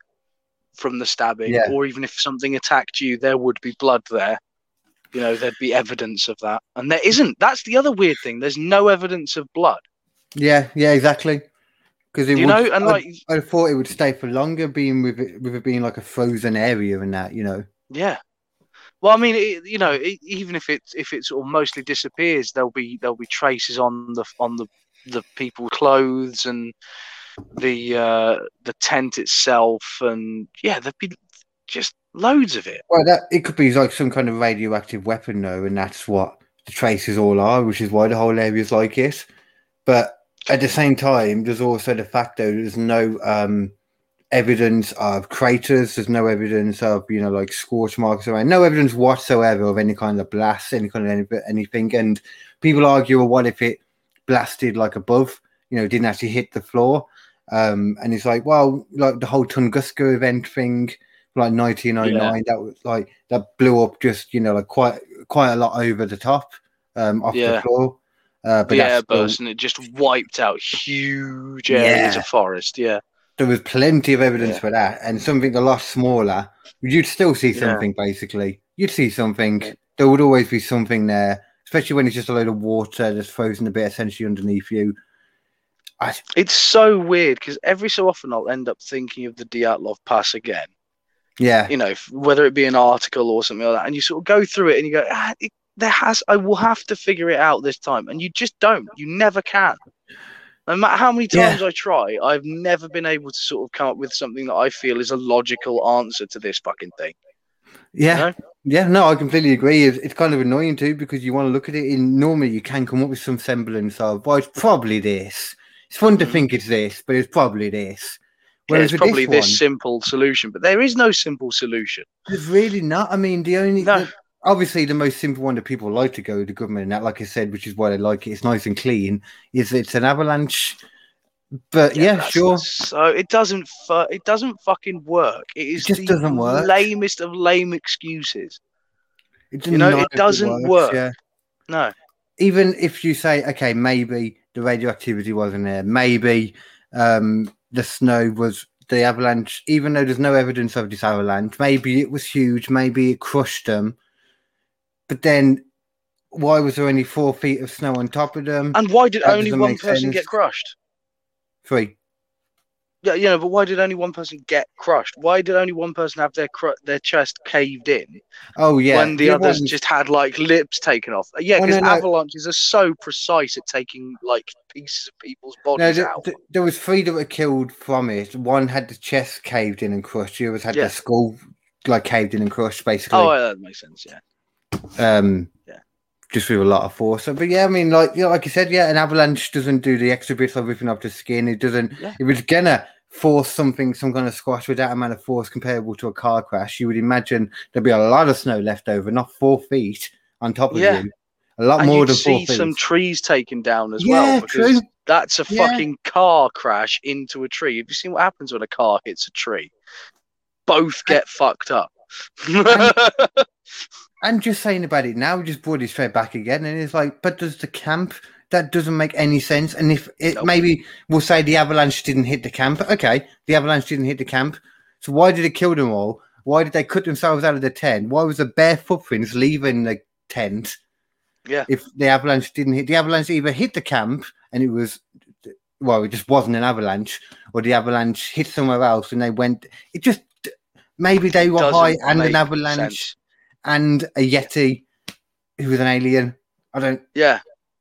from the stabbing, Yeah. or even if something attacked you, there would be blood there. You know, there'd be evidence of that, and there isn't. That's the other weird thing. There's no evidence of blood. Yeah, yeah, exactly. Because You would, know, and I- like, I thought it would stay for longer, being with it, with it being like a frozen area and that, you know. yeah. Well, I mean, it, you know, it, even if it if it sort of mostly disappears, there'll be there'll be traces on the on the the people's clothes and the uh the tent itself, and yeah, there'd be just loads of it. Well, that it could be like some kind of radioactive weapon, though, and that's what the traces all are, which is why the whole area is like it. But at the same time, there's also the fact that there's no um, evidence of craters. There's no evidence of you know like scorch marks around. No evidence whatsoever of any kind of blast, any kind of any, anything. And people argue, well, what if it blasted like above? You know, didn't actually hit the floor. Um, and it's like, well, like the whole Tunguska event thing, like 1909, that was like that blew up just you know like quite quite a lot over the top um, off Yeah. the floor. Uh, but the that's still- airburst, and it just wiped out huge areas Yeah. of forest. Yeah, there was plenty of evidence Yeah. for that, and something a lot smaller, you'd still see Yeah. something. Basically, you'd see something. Yeah. There would always be something there, especially when it's just a load of water that's frozen a bit essentially underneath you. I, it's so weird because every so often I'll end up thinking of the Dyatlov Pass again. yeah, you know, whether it be an article or something like that, and you sort of go through it and you go, ah, it, there has, I will have to figure it out this time, and you just don't. You never can. No matter how many Yeah. times I try, I've never been able to sort of come up with something that I feel is a logical answer to this fucking thing. yeah, know? yeah. No, I completely agree. It's, it's kind of annoying too because you want to look at it. In normally, you can come up with some semblance of, well, it's probably this. It's fun to Mhm. think it's this, but it's probably this. Yeah, Whereas it's probably this, this one, simple solution, but there is no simple solution. There's really not. I mean, the only No. the- obviously the most simple one that people like to go to the government and that, like I said, which is why they like it. It's nice and clean. Is it's an avalanche. But yeah, that's- sure. So it doesn't, fu- it doesn't fucking work. It is just the doesn't work. lamest of lame excuses. You know, it doesn't work. Yeah. No, Even if you say, okay, maybe the radioactivity wasn't there, maybe um, the snow was the avalanche, even though there's no evidence of this avalanche, maybe it was huge, maybe it crushed them. But then why was there only four feet of snow on top of them? And why did That only one person sense. get crushed? Three. Yeah, you know, but why did only one person get crushed? Why did only one person have their cru- their chest caved in Oh yeah. when the it others wasn't- just had like lips taken off? Uh, yeah, Oh, because no, no. avalanches are so precise at taking like pieces of people's No, bodies th- out. th- there was three that were killed from it. One had the chest caved in and crushed. The others had Yeah. the skull like caved in and crushed, basically. oh, yeah, that makes sense. Yeah, um, Yeah. just with a lot of force. But yeah, I mean, like you know, like you said, yeah, an avalanche doesn't do the extra bits of ripping off the skin. It doesn't. Yeah. It was gonna force something, some kind of squash with that amount of force comparable to a car crash. You would imagine there'd be a lot of snow left over, not four feet on top of Yeah. you. A lot and more than four see feet. some trees taken down as yeah, well. Because true. That's a Yeah. fucking car crash into a tree. Have you seen what happens when a car hits a tree? Both get fucked up. And just saying about it now, we just brought it straight back again, and it's like, but does the camp? That doesn't make any sense. And if it Nope. maybe we'll say the avalanche didn't hit the camp, okay, the avalanche didn't hit the camp. So why did it kill them all? Why did they cut themselves out of the tent? Why was the bare footprints leaving the tent? Yeah. If the avalanche didn't hit, the avalanche either hit the camp and it was, well, it just wasn't an avalanche, or the avalanche hit somewhere else and they went. It just maybe they were Doesn't high and an avalanche sense. And a Yeti who was an alien. I don't. Yeah,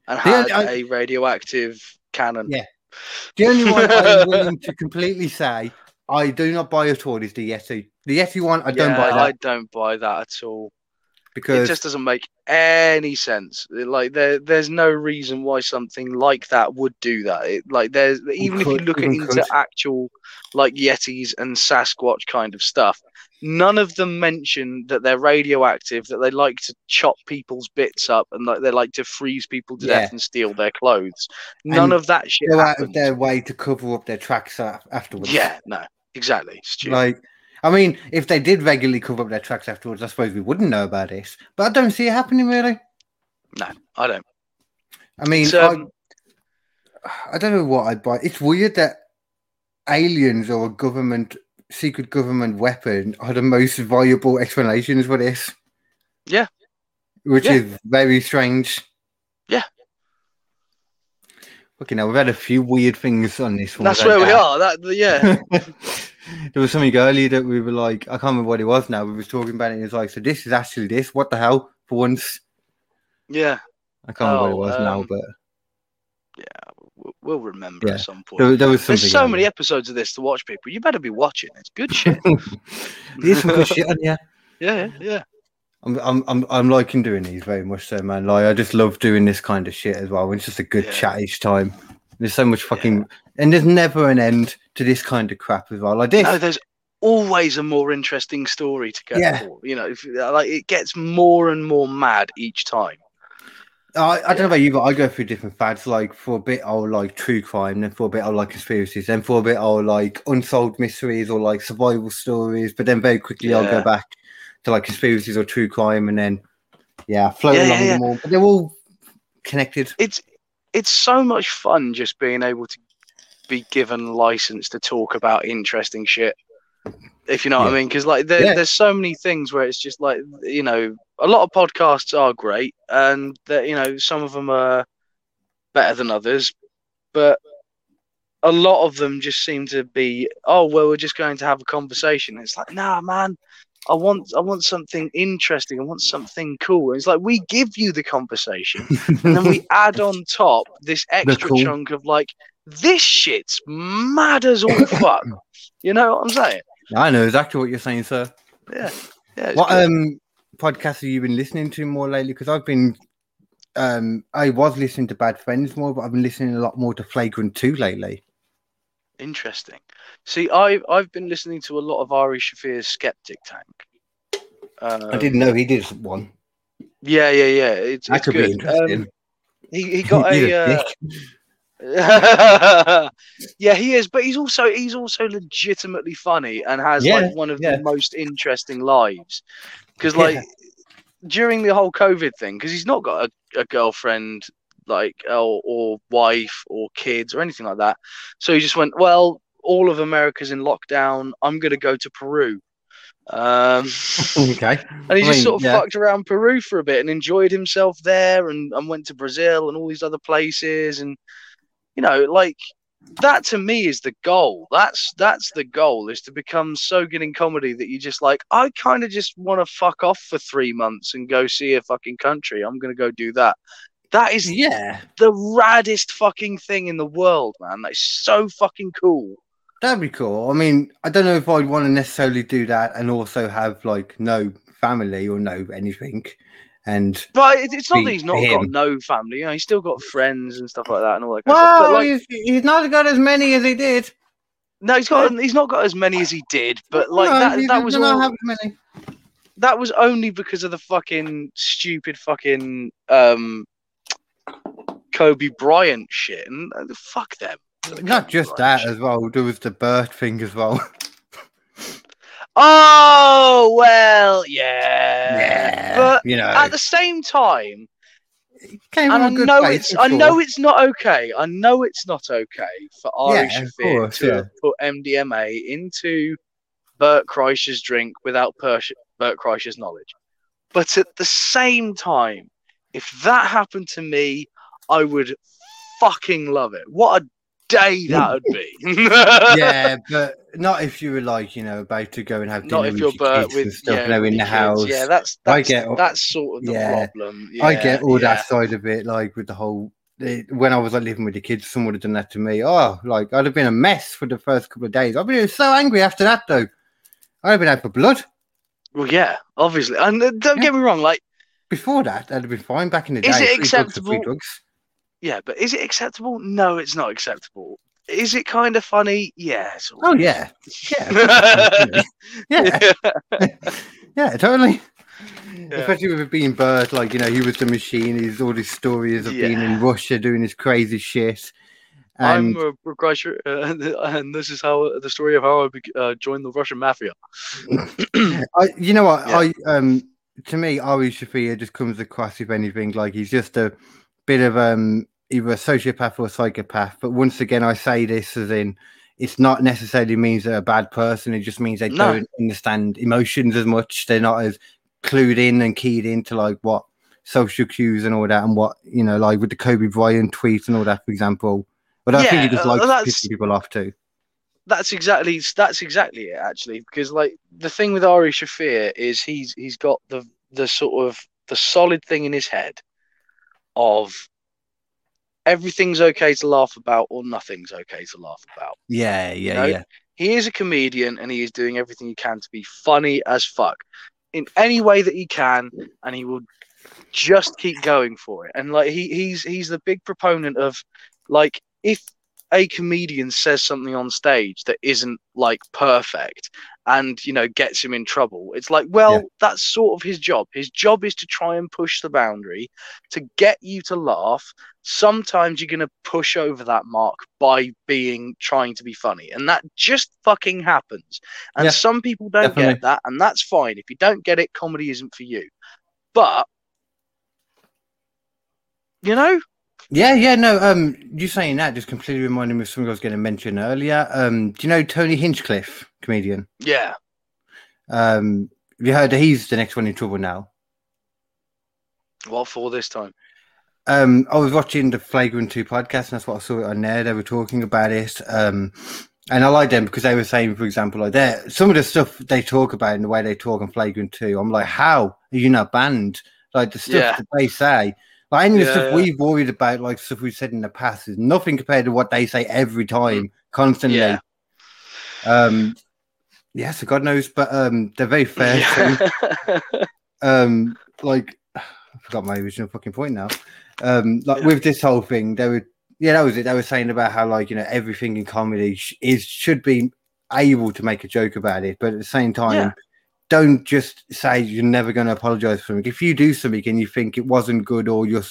and had only- I- a radioactive cannon. Yeah. The only one I'm willing to completely say I do not buy at all is the Yeti. The Yeti one, I don't buy that I don't buy that at all. It just doesn't make any sense. Like there, there's no reason why something like that would do that. It, like there's even if you look at into could. actual like Yetis and Sasquatch kind of stuff, none of them mention that they're radioactive, that they like to chop people's bits up, and like they like to freeze people to Yeah. death and steal their clothes. None And of that shit go out of their way to cover up their tracks afterwards. Yeah, no, exactly. Stupid. Like, I mean, if they did regularly cover up their tracks afterwards, I suppose we wouldn't know about this. But I don't see it happening really. no, I don't. I mean, It's, um, I, I don't know what I'd buy. It's weird that aliens or a government secret government weapon are the most viable explanations for this. Yeah. Which Yeah. is very strange. Yeah. Okay, now we've had a few weird things on this one. That's where we we? are. That yeah. there was something earlier that we were like, I can't remember what it was now. We were talking about it. And it was like, so this is actually this. What the hell? For once, Yeah, I can't remember Oh, what it was now, um, but we'll, we'll remember Yeah. at some point. there, there was something. There's so many earlier. episodes of this to watch, people. You better be watching. It's good shit. There's some good shit on yeah. yeah, yeah. I'm, I'm, I'm, I'm liking doing these very much so, man. Like, I just love doing this kind of shit as well. It's just a good Yeah. chat each time. There's so much fucking, and there's never an end to this kind of crap as well. Like this, No, there's always a more interesting story to go Yeah. for. You know, if, like it gets more and more mad each time. I, I don't know about you, but I go through different fads. Like for a bit, I'll like true crime, then for a bit, I'll like conspiracies, then for a bit, I'll like unsolved mysteries or like survival stories. But then very quickly, I'll go back to like conspiracies or true crime, and then yeah, float Yeah, along yeah, them all. But they're all connected. It's it's so much fun just being able to be given license to talk about interesting shit. If you know what I mean, because like there, Yeah. there's so many things where it's just like you know a lot of podcasts are great and that you know some of them are better than others, but a lot of them just seem to be oh well we're just going to have a conversation. It's like nah man, I want I want something interesting. I want something cool. And it's like we give you the conversation and then we add on top this extra cool. chunk of like this shit's mad as all fuck. You know what I'm saying? I know exactly what you're saying, sir. Yeah. Yeah. What good. um podcasts have you been listening to more lately? Because I've been um I was listening to Bad Friends more, but I've been listening a lot more to Flagrant 2 lately. Interesting. See, I've I've been listening to a lot of Ari Shaffir's Skeptic Tank. Um, I didn't know he did one. Yeah, yeah, yeah. It's, That it's could good. be interesting. Um, he he got a. Uh. yeah, he is, but he's also he's also legitimately funny and has Yeah, like one of yeah. the most interesting lives. Because Yeah. like during the whole COVID thing, because he's not got a, a girlfriend like or, or wife or kids or anything like that, so he just went, well, all of America's in lockdown. I'm gonna go to Peru. Um, okay. and he I just mean, sort of yeah. fucked around Peru for a bit and enjoyed himself there, and, and went to Brazil and all these other places, and you know, like that to me is the goal. That's that's the goal is to become so good in comedy that you just like I kind of just want to fuck off for three months and go see a fucking country. I'm gonna go do that. That is Yeah, the raddest fucking thing in the world, man. That's so fucking cool. that'd be cool. I mean, I don't know if I'd want to necessarily do that and also have like no family or no anything. And But it's not that he's not got no family. You know, he's still got friends and stuff like that and all that. Kind of stuff. Like, he's, he's not got as many as he did. no, he's got he's not got as many as he did. But like No, that that was all, have many. that was only because of the fucking stupid fucking um Kobe Bryant shit. And uh, fuck them. Not just Bryant that shit. as well. There was the Bert thing as well. Oh well, yeah. yeah But you know, at the same time, came and I know place, it's I know it's not okay. I know it's not okay for Ari Yeah, Shaffir course, to yeah. put MDMA into Bert Kreischer's drink without Persh- Bert Kreischer's knowledge. But at the same time, if that happened to me, I would fucking love it. What a day that would be. yeah, but not if you were like, you know, about to go and have dinner Not if with you're your kids and with stuff, yeah, you know, in the house. Yeah, that's I get- that's sort of the yeah. problem. I get all yeah. that side of it, like with the whole. It, when I was like living with the kids, someone would have done that to me. Oh, like I'd have been a mess for the first couple of days. I'd been so angry after that, though. I'd have been out for blood. Well, yeah, obviously, and uh, don't Yeah. get me wrong. Like, Before that, I'd have been fine back in the day. Is it acceptable? drugs. Yeah, but is it acceptable? No, it's not acceptable. Is it kind of funny? Yeah. It's Oh yeah, yeah, yeah, yeah, totally. Especially with it being Bert, like you know, he was the machine. He's all these stories of being in Russia doing his crazy shit. And I'm a Kreischer, uh, and this is how the story of how I uh, joined the Russian mafia. I, you know what? Yeah. I um, to me, Ari Shaffir just comes across, if anything, like he's just a bit of um, either a sociopath or a psychopath. But once again, I say this as in, it's not necessarily means they're a bad person. It just means they No. don't understand emotions as much. They're not as clued in and keyed into like what social cues and all that, and what you know, like with the Kobe Bryant tweets and all that, for example. But I think Yeah, he just uh, likes pissing people off too. That's exactly that's exactly it actually because like the thing with Ari Shaffir is he's he's got the the sort of the solid thing in his head of everything's okay to laugh about or nothing's okay to laugh about. Yeah, yeah, know, yeah. He is a comedian and he is doing everything he can to be funny as fuck in any way that he can, and he will just keep going for it. And like he he's he's the big proponent of like if a comedian says something on stage that isn't like perfect and you know gets him in trouble it's like well Yeah. that's sort of his job. His job is to try and push the boundary to get you to laugh. Sometimes you're going to push over that mark by being trying to be funny and that just fucking happens. And Yeah, some people don't definitely. get that and that's fine. If you don't get it comedy isn't for you. But you know Yeah, yeah, no. Um, you saying that just completely reminded me of something I was going to mention earlier. Um, do you know Tony Hinchcliffe, comedian? yeah Um, have you heard that he's the next one in trouble now? what for this time Um, I was watching the Flagrant Two podcast, and that's what I saw it on there. They were talking about it. Um, and I like them because they were saying, for example, like that some of the stuff they talk about and the way they talk on Flagrant Two. I'm like, how are you not banned? Like the stuff Yeah. that they say. Like any of the Yeah, stuff yeah. we've worried about, like stuff we've said in the past, is nothing compared to what they say every time, constantly. Yeah. Um, yeah, so God knows, but um, they're very fair. Yeah. um, like I forgot my original fucking point now. Um, like with this whole thing, they were yeah, that was it. They were saying about how like you know everything in comedy sh- is should be able to make a joke about it, but at the same time, Yeah. Don't just say you're never going to apologize for something. If you do something and you think it wasn't good or you're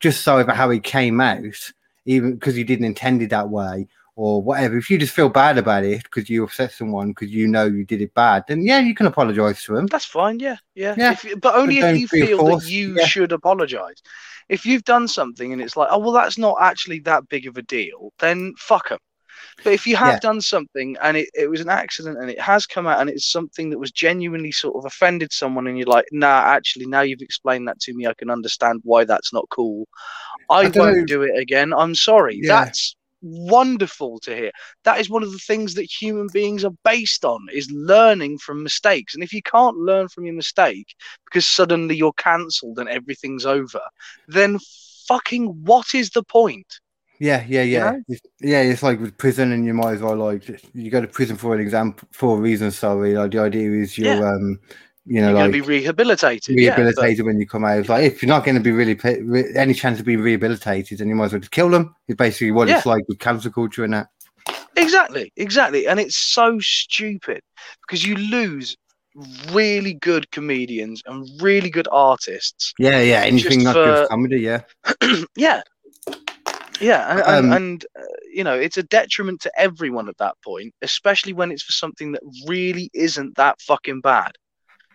just sorry about how it came out, even because you didn't intend it that way or whatever, if you just feel bad about it because you upset someone because you know you did it bad, then yeah, you can apologize to them. That's fine, yeah, yeah. Yeah. If, but only don't if you feel that you yeah. should apologize. If you've done something and it's like, oh well, that's not actually that big of a deal, then fuck them. But if you have Yeah. done something and it, it was an accident and it has come out and it's something that was genuinely sort of offended someone and you're like, nah, actually, now you've explained that to me, I can understand why that's not cool. I, I won't know. do it again. I'm sorry. Yeah. That's wonderful to hear. That is one of the things that human beings are based on is learning from mistakes. And if you can't learn from your mistake because suddenly you're cancelled and everything's over, then fucking what is the point? Yeah, yeah, yeah, know? It's- yeah. It's like with prison, and you might as well like you go to prison for an example for a reason. Sorry, like the idea is you're Yeah. um, you know, You're like be rehabilitated. yeah, but- rehabilitated when you come out. It's like if you're not going to be really re- any chance of being rehabilitated, then you might as well just kill them. It's basically what it's like with cancer culture and that. Exactly, exactly. And it's so stupid because you lose really good comedians and really good artists. Yeah, yeah. Anything not for- just comedy. Yeah, yeah. Yeah, and, Um, and uh, you know, it's a detriment to everyone at that point, especially when it's for something that really isn't that fucking bad.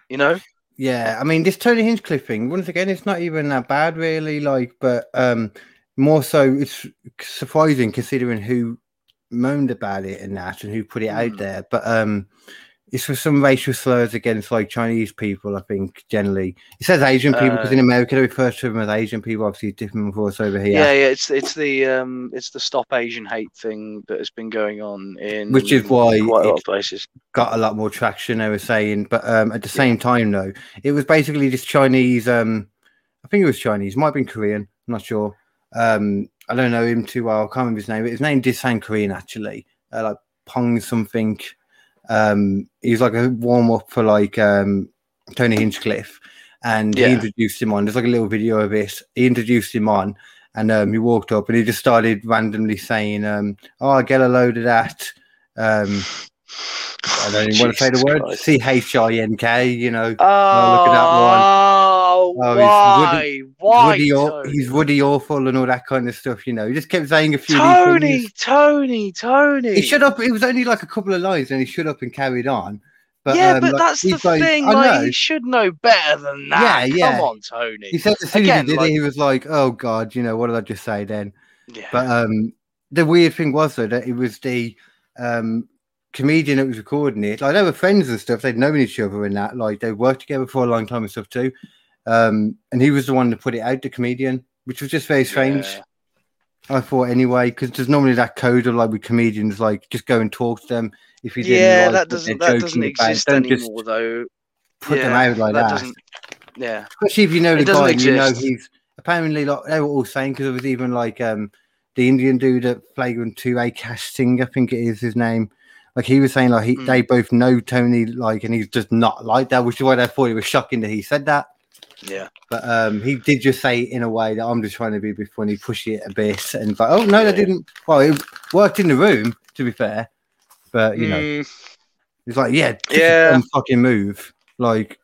You know? yeah. I mean, this Tony Hinchcliffe thing. Once again, it's not even that bad, really. Like, but um, more so, it's surprising considering who moaned about it and that, and who put it out Mm. there. But um, it's for some racial slurs against like Chinese people. I think generally it says Asian people because Uh, in America they refer to them as Asian people. Obviously, it's different for us over here. Yeah, yeah. It's it's the um it's the stop Asian hate thing that has been going on in Which is why quite a lot of places. got a lot more traction they were saying but um at the same time though it was basically this chinese um i think it was chinese might have been korean i'm not sure um i don't know him too well i can't remember his name but his name did sound korean actually uh, like pong something um he was like a warm-up for like um tony hinchcliffe and Yeah. he introduced him on there's like a little video of it he introduced him on and um, he walked up and he just started randomly saying um oh i get a load of that um I don't even want to say the word. C H I N K. You know, Oh, look at that Oh, Oh, he's why? Why? Woody, Tony? he's Woody awful and all that kind of stuff. You know, he just kept saying a few. Tony. Tony, Tony. He shut up. It was only like a couple of lines, and he shut up and carried on. But yeah, um, but like, that's the like- thing. I Like, he should know better than that. Yeah, yeah. Come on, Tony. He said as soon Again, as he did like- it, he was like, "Oh God, you know what did I just say?" Then, yeah. but um, the weird thing was though that it was the um comedian that was recording it. Like they were friends and stuff. They'd known each other and that. Like they worked together for a long time and stuff too. Um, and he was the one that put it out, the comedian, which was just very strange. Yeah. I thought anyway, because there's normally that code of like with comedians, like just go and talk to them if you. Yeah, like that doesn't that doesn't about. exist Don't anymore, though. Put them out like that. doesn't. Yeah. Especially if you know It the guy, you know he's apparently like they were all saying because there was even like um the Indian dude at Flagrant Two, Akaash Singh, I think it is his name. Like he was saying, like he, Mm. they both know Tony, like, and he's just not like that, which is why they thought it was shocking that he said that. Yeah. But um, he did just say in a way that I'm just trying to be a bit funny, push it a bit, and like, oh no, Yeah. that didn't. Well, it worked in the room, to be fair, but you know, Mm, it's like, yeah, Yeah. fucking move. Like,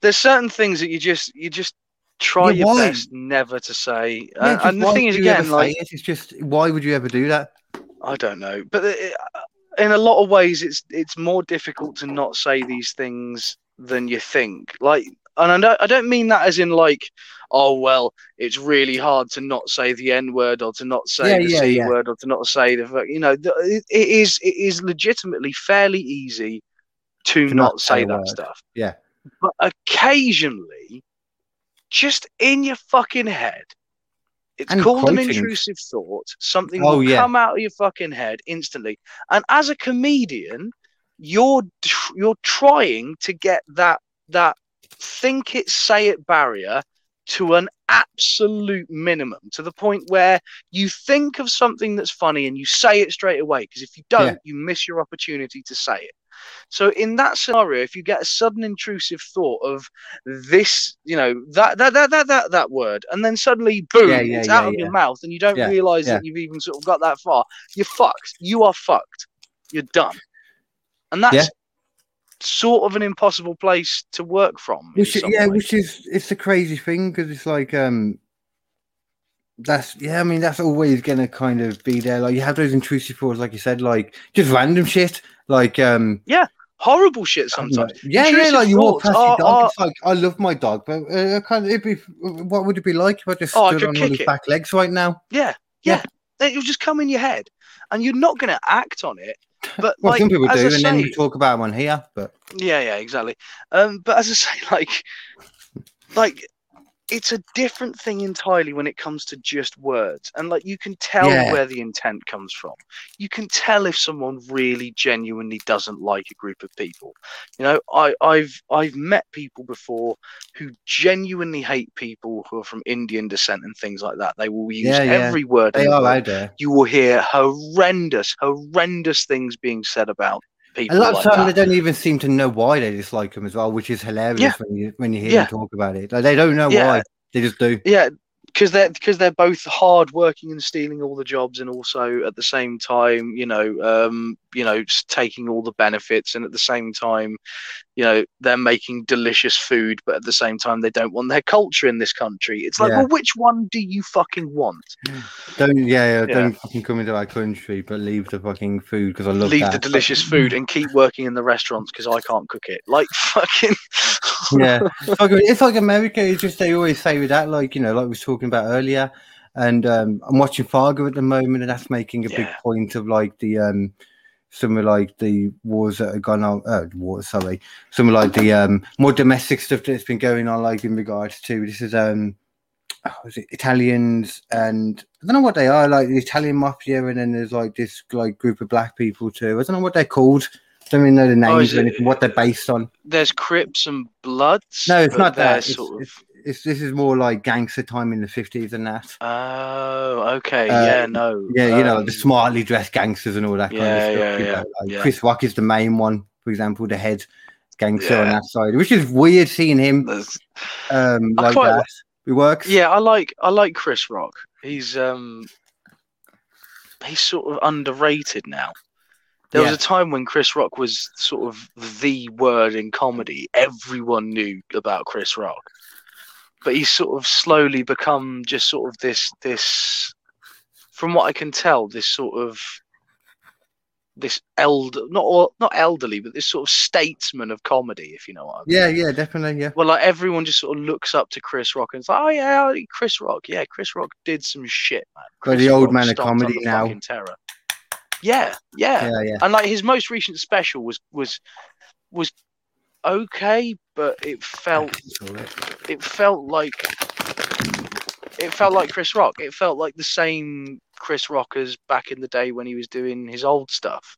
there's certain things that you just you just try Yeah, your why? best never to say. yeah, and, and the thing is, would you ever again, like it? it's just why would you ever do that? I don't know, but it, in a lot of ways, it's it's more difficult to not say these things than you think. Like, and I don't I don't mean that as in like, oh well, it's really hard to not say the n word or to not say Yeah, the yeah, c yeah. word or to not say the you know the, it, it is it is legitimately fairly easy to, To not, not say that word. stuff. Yeah. but occasionally, just in your fucking head. It's And called an intrusive thought. Something Oh, will come out of your fucking head instantly. And as a comedian, you're you're trying to get that that think it say it barrier to an absolute minimum to the point where you think of something that's funny and you say it straight away because if you don't Yeah. you miss your opportunity to say it. So in that scenario if you get a sudden intrusive thought of this you know that that that that that, that word and then suddenly boom Yeah, yeah, it's out of your mouth and you don't realize that you've even sort of got that far you're fucked. You are fucked. You're done. And that's. Sort of an impossible place to work from Which, yeah, way. which is it's a crazy thing because it's like um, that's yeah. I mean, that's always gonna kind of be there. Like you have those intrusive thoughts, like you said, like just random shit, like um, yeah. horrible shit sometimes know. Yeah, yeah, like you walk past your dog. are- It's like I love my dog, but uh, I can't. It'd be what would it be like if I just Oh, stood could on all kick his back legs right now? Yeah, Yeah. yeah. It'll just come in your head. and you're not going to act on it. But Well, like, some people do, I and then say- we talk about them on here. But yeah, yeah, exactly. Um, but as I say, like, like it's a different thing entirely when it comes to just words, and like you can tell Yeah. where the intent comes from. You can tell if someone really genuinely doesn't like a group of people. You know, I, I've I've met people before who genuinely hate people who are from Indian descent and things like that. They will use Yeah, yeah. every word. they are book. out there. You will hear horrendous, horrendous things being said about people. A lot like of times they don't even seem to know why they dislike them as well, which is hilarious Yeah. when you when you hear Yeah. them talk about it. Like they don't know Yeah. why. They just do. Yeah, because they're because they're both hard working and stealing all the jobs, and also at the same time, you know, um, you know, taking all the benefits, and at the same time, you know, they're making delicious food, but at the same time, they don't want their culture in this country. It's like, Yeah. well, which one do you fucking want? Don't yeah, yeah, Yeah. don't fucking come into our country, but leave the fucking food because I love Leave that. the delicious food and keep working in the restaurants because I can't cook it. Like fucking. yeah, it's like, America. It's just they always say with that, like you know, like we was talking about earlier. And um, I'm watching Fargo at the moment, and that's making a big point of like the um, some like the wars that have gone on. Uh, wars, sorry, some like the um more domestic stuff that's been going on, like in regards to this is um, oh, is it Italians and I don't know what they are, like the Italian mafia, and then there's like this like group of black people too. I don't know what they're called. I don't even know the names Oh, or anything, what they're based on. There's Crips and Bloods. No, it's not that. It's, Sort of... it's this is more like gangster time in the fifties and that. Oh, okay. Uh, yeah, no. Yeah, you know, um, the smartly dressed gangsters and all that kind yeah, of stuff. yeah, yeah, know, like yeah. Chris Rock is the main one, for example, the head gangster on that side, which is weird seeing him um like quite that. It works. Yeah, I like I like Chris Rock. He's um he's sort of underrated now. There was a time when Chris Rock was sort of the word in comedy. Everyone knew about Chris Rock. But he's sort of slowly become just sort of this this from what I can tell, this sort of this elder not not elderly, but this sort of statesman of comedy, if you know what I mean. Yeah, yeah, definitely. Yeah. Well, like everyone just sort of looks up to Chris Rock and it's like, oh yeah, Chris Rock, yeah, Chris Rock did some shit, man. But Chris the old Rock man of comedy now. Terror. Yeah, yeah, Yeah, yeah. and like his most recent special was was was okay, but it felt it felt like it felt like Chris Rock. It felt like the same Chris Rock as back in the day when he was doing his old stuff.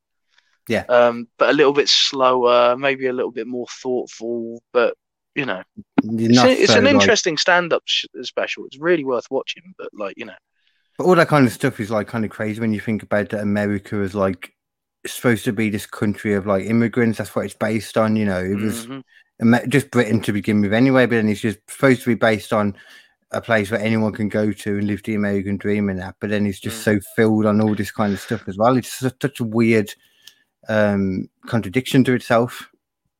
Yeah. Um, but a little bit slower, maybe a little bit more thoughtful, but you know, it's, a- it's so, an like- interesting stand-up sh- special. It's really worth watching, but like you know, But all that kind of stuff is like kind of crazy when you think about that America is like supposed to be this country of like immigrants. That's what it's based on. You know, it was Mhm. Just Britain to begin with anyway, but then it's just supposed to be based on a place where anyone can go to and live the American dream and that. But then it's just Mm. so filled on all this kind of stuff as well. It's such a weird um contradiction to itself.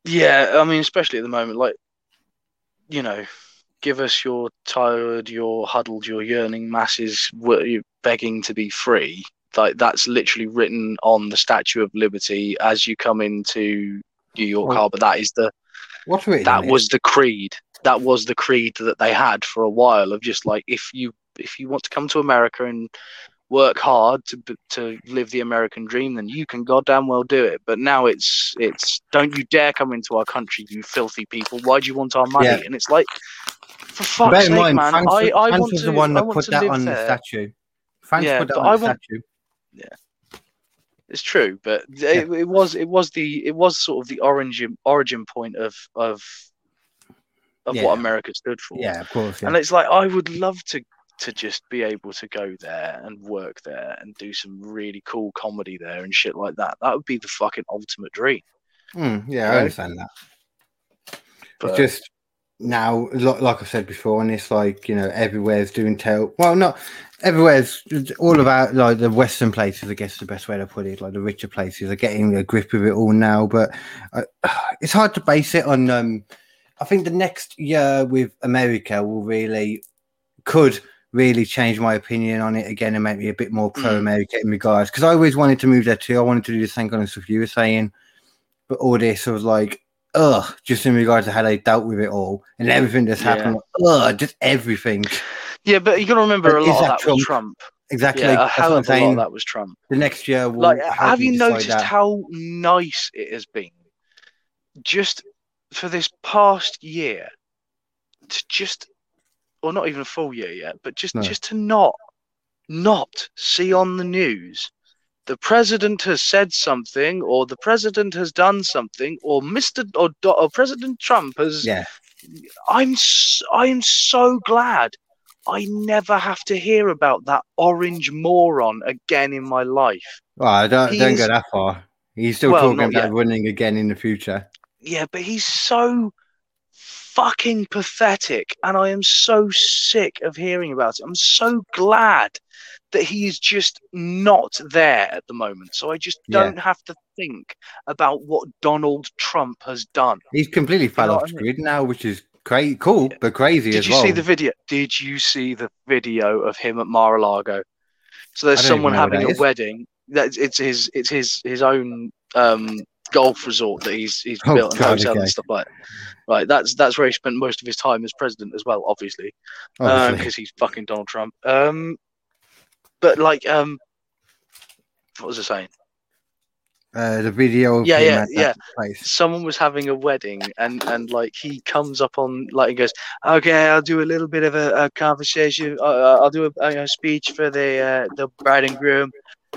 yeah. I mean, especially at the moment, like you know, give us your tired, your huddled, your yearning masses, begging to be free. Like that's literally written on the Statue of Liberty as you come into New York Well, Harbor. That is the What's written? that was the creed that was the creed that they had for a while of just like if you if you want to come to america and work hard to to live the american dream then you can goddamn well do it but now it's it's don't you dare come into our country you filthy people why do you want our money Yeah. and it's like for fuck's sake mind, man i i want was to the one that put that on the statue. France Yeah, put that on I the want- statue. It's true but it, it was it was the it was sort of the origin origin point of of of Yeah. what america stood for Yeah, of course. Yeah. And it's like I would love to to just be able to go there and work there and do some really cool comedy there and shit like that. That would be the fucking ultimate dream. Mm, yeah, you I understand that. But it's just now, like I said before, and it's like you know, everywhere's doing tail. Well, not everywhere's all about like the Western places. I guess the best way to put it. Like the richer places are getting a grip of it all now, but uh, it's hard to base it on. Um, I think the next year with America will really could really change my opinion on it again and make me a bit more pro America in regards because I always wanted to move there too. I wanted to do the same kind of stuff you were saying, but all this I was like, ugh, just in regards to how they dealt with it all and everything that's Yeah. happened. Ugh, just everything. Yeah, but you got to remember But a lot of that that was Trump? Trump. exactly. Yeah, a hell of a lot of that was Trump. The next year, will Like, have you noticed that. how nice it has been just for this past year to just, or not even a full year yet, but just No. just to not, not see on the news the president has said something, or the president has done something, or Mister or, or President Trump has. Yeah, I'm I'm so glad I never have to hear about that orange moron again in my life. well, I don't don't go that far. He's still Well, talking about yet. running again in the future. Yeah, but he's so fucking pathetic, and I am so sick of hearing about it. I'm so glad that he is just not there at the moment, so I just don't have to think about what Donald Trump has done. He's completely fell know off I mean? grid now, which is crazy, cool, but crazy Did as you well. see the video? Did you see the video of him at Mar-a-Lago? So there's I don't even someone having a is. wedding. That it's his it's his his own um, golf resort that he's he's Oh, built and God, hotel okay. and stuff like. That. Right, that's that's where he spent most of his time as president as well, obviously, because he's fucking Donald Trump. Um, but like, um, what was I saying? Uh, the video. of Yeah, yeah, yeah. Place. someone was having a wedding and and like he comes up on like he goes okay i'll do a little bit of a, a conversation uh, i'll do a, a speech for the uh, the bride and groom